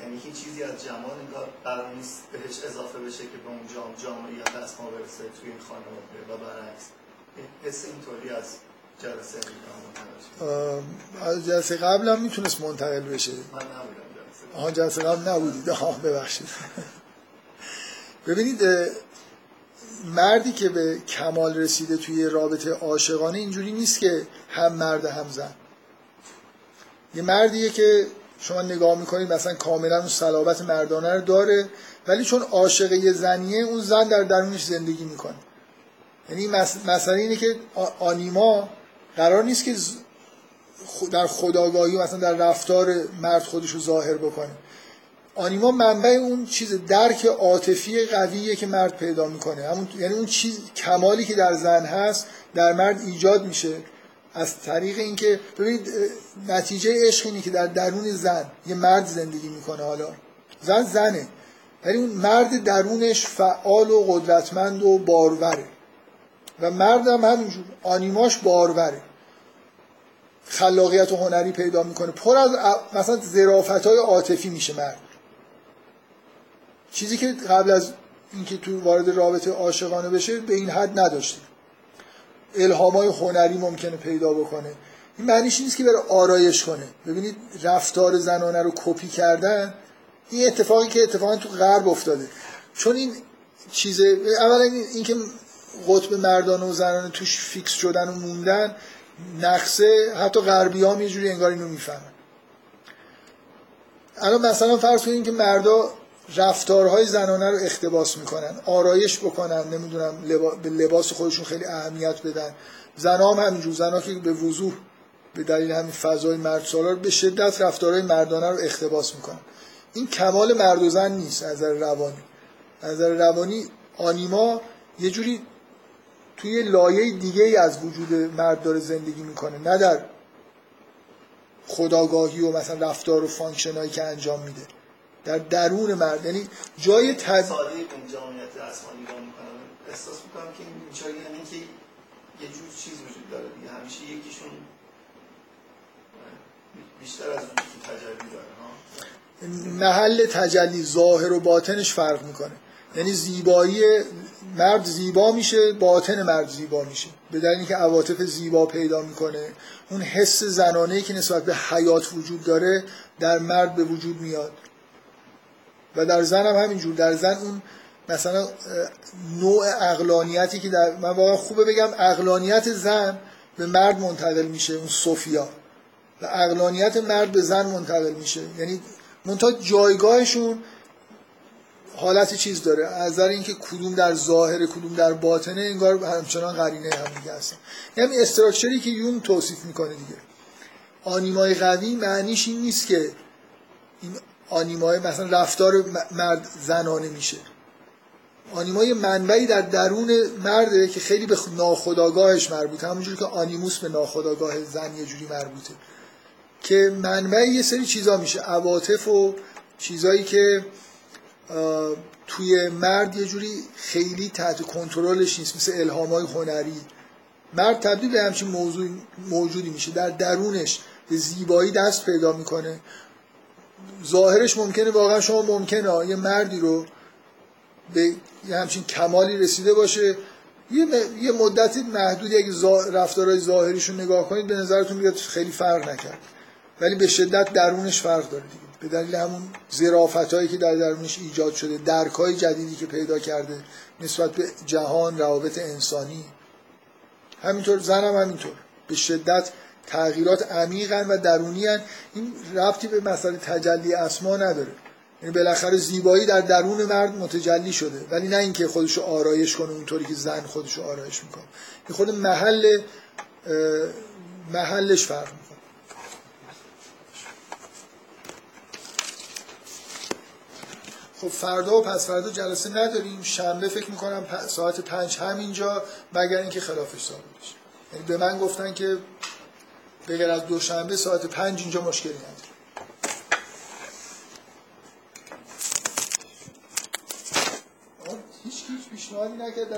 یعنی هیچ چیزی از جمال انگار قرار نیست بهش اضافه بشه که به اون جام جامعیت دست ما برسه توی این خانواده و برعکس. حس اینطوری از جلسه از جلسه قبل هم می‌تونست منتقل بشه. من نبودم. آها جلسه قبل نبودید آها ببخشید. ببینید مردی که به کمال رسیده توی رابطه عاشقانه اینجوری نیست که هم مرد هم زن. یه مردیه که شما نگاه می‌کنید مثلا کاملا اون صلابت مردانه رو داره ولی چون عاشق یه زنیه اون زن در درونش زندگی می‌کنه. یعنی مسئله اینه که آنیما قرار نیست که در خداگاهی مثلا در رفتار مرد خودش رو ظاهر بکنه. آنیما منبع اون چیز درک عاطفی قویه که مرد پیدا می‌کنه. همون یعنی اون چیز کمالی که در زن هست در مرد ایجاد میشه. از طریق اینکه ببینید نتیجه عشق اینه که در درون زن یه مرد زندگی می‌کنه حالا. زن زنه. ولی اون مرد درونش فعال و قدرتمند و باروره. و مرد هم همینجور. آنیماش باروره. خلاقیت و هنری پیدا می‌کنه. پر از مثلا ظرافت های عاطفی میشه مرد. چیزی که قبل از اینکه تو وارد رابطه عاشقانه بشه به این حد نداشته. الهام های هنری ممکنه پیدا بکنه. این معنیش نیست که بره آرایش کنه. ببینید رفتار زنانه رو کپی کردن این اتفاقی که اتفاقا تو غرب افتاده. چون این چیز اولا اینکه قطب مردان و زنانه توش فیکس شدن و موندن نقصه حتی غربی هم یه جوری انگار اینو می‌فهمن. الان مثلا فرض کنید که مردا رفتارهای زنانه رو اختباس می‌کنن آرایش بکنن نمی‌دونم به لباس خودشون خیلی اهمیت بدن. زنا هم همینجور زنا که به وضوح به دلیل همین فضای مرد سالار به شدت رفتارهای مردانه رو اختباس می‌کنن. این کمال مرد و زن نیست از نظر روانی. از نظر روانی آنیما یه جوری توی لایه دیگه ای از وجود مرد داره زندگی می‌کنه نه در خداگاهی و مثلا رفتار و فانکشنایی که انجام میده در درون مرد. یعنی جای تد... ساده جامعیت آسمانی نگاه می‌کنم. احساس می‌کنم که این جایی یعنی که یه جور چیز وجود داره دیگه. همیشه یکیشون بیشتر از اون تجلی داره محل تجلی ظاهر و باطنش فرق می‌کنه. یعنی زیبایی مرد زیبا میشه باطن مرد زیبا میشه. به دلیل اینکه عواطف زیبا پیدا می‌کنه. اون حس زنانه که نسبت به حیات وجود داره در مرد به وجود میاد. و در زن هم همینجور. در زن اون مثلا نوع اقلانیتی که در من واقعا خوبه بگم اقلانیت زن به مرد منتقل میشه اون صوفیا. و اقلانیت مرد به زن منتقل میشه. یعنی منتها جایگاهشون حالت چیز داره. از نظر اینکه کدوم در ظاهر کدوم در باطنه انگار همچنان قرینه هم دیگه هستن. یعنی استراکچری که یون توصیف می‌کنه دیگه. آنیمای قوی معنیش این نیست که این آنیمای مثلا رفتار مرد زنانه میشه. آنیمای منبعی در درون مرده که خیلی به ناخداگاهش مربوطه. همونجوری که آنیموس به ناخداگاه زن یه جوری مربوطه. که منبع یه سری چیزا میشه. عواطف و چیزایی که توی مرد یه جوری خیلی تحت کنترلش نیست مثل الهام های هنری. مرد تبدیل به همچین موضوع موجودی میشه. در درونش به زیبایی دست پیدا می‌کنه. ظاهرش ممکنه واقعا شما ممکنه یه مردی رو به یه همچین کمالی رسیده باشه. یه, یه مدت محدودی اگه رفتارهای ظاهریشون نگاه کنید به نظرتون میاد خیلی فرق نکرد. ولی به شدت درونش فرق داره دیگه. به دلیل همون زرافت هایی که در درونش ایجاد شده درک های جدیدی که پیدا کرده نسبت به جهان روابط انسانی. همینطور زنم همینطور. به شدت تغییرات عمیقن و درونی هن. این ربطی به مسئله تجلی اسما نداره. یعنی بالاخره زیبایی در درون مرد متجلی شده. ولی نه اینکه خودشو آرایش کنه اونطوری که زن خودشو آرایش می‌کنه. این خود محل محلش فرق خب فردا و پس فردا جلسه نداریم. شنبه فکر می‌کنم ساعت پنج همینجا مگر اینکه خلافش ثابت بشه. یعنی به من گفتن که بگر از دوشنبه ساعت پنج اینجا مشکلی نداره. هیچ هیچ پیشنهادی نکرد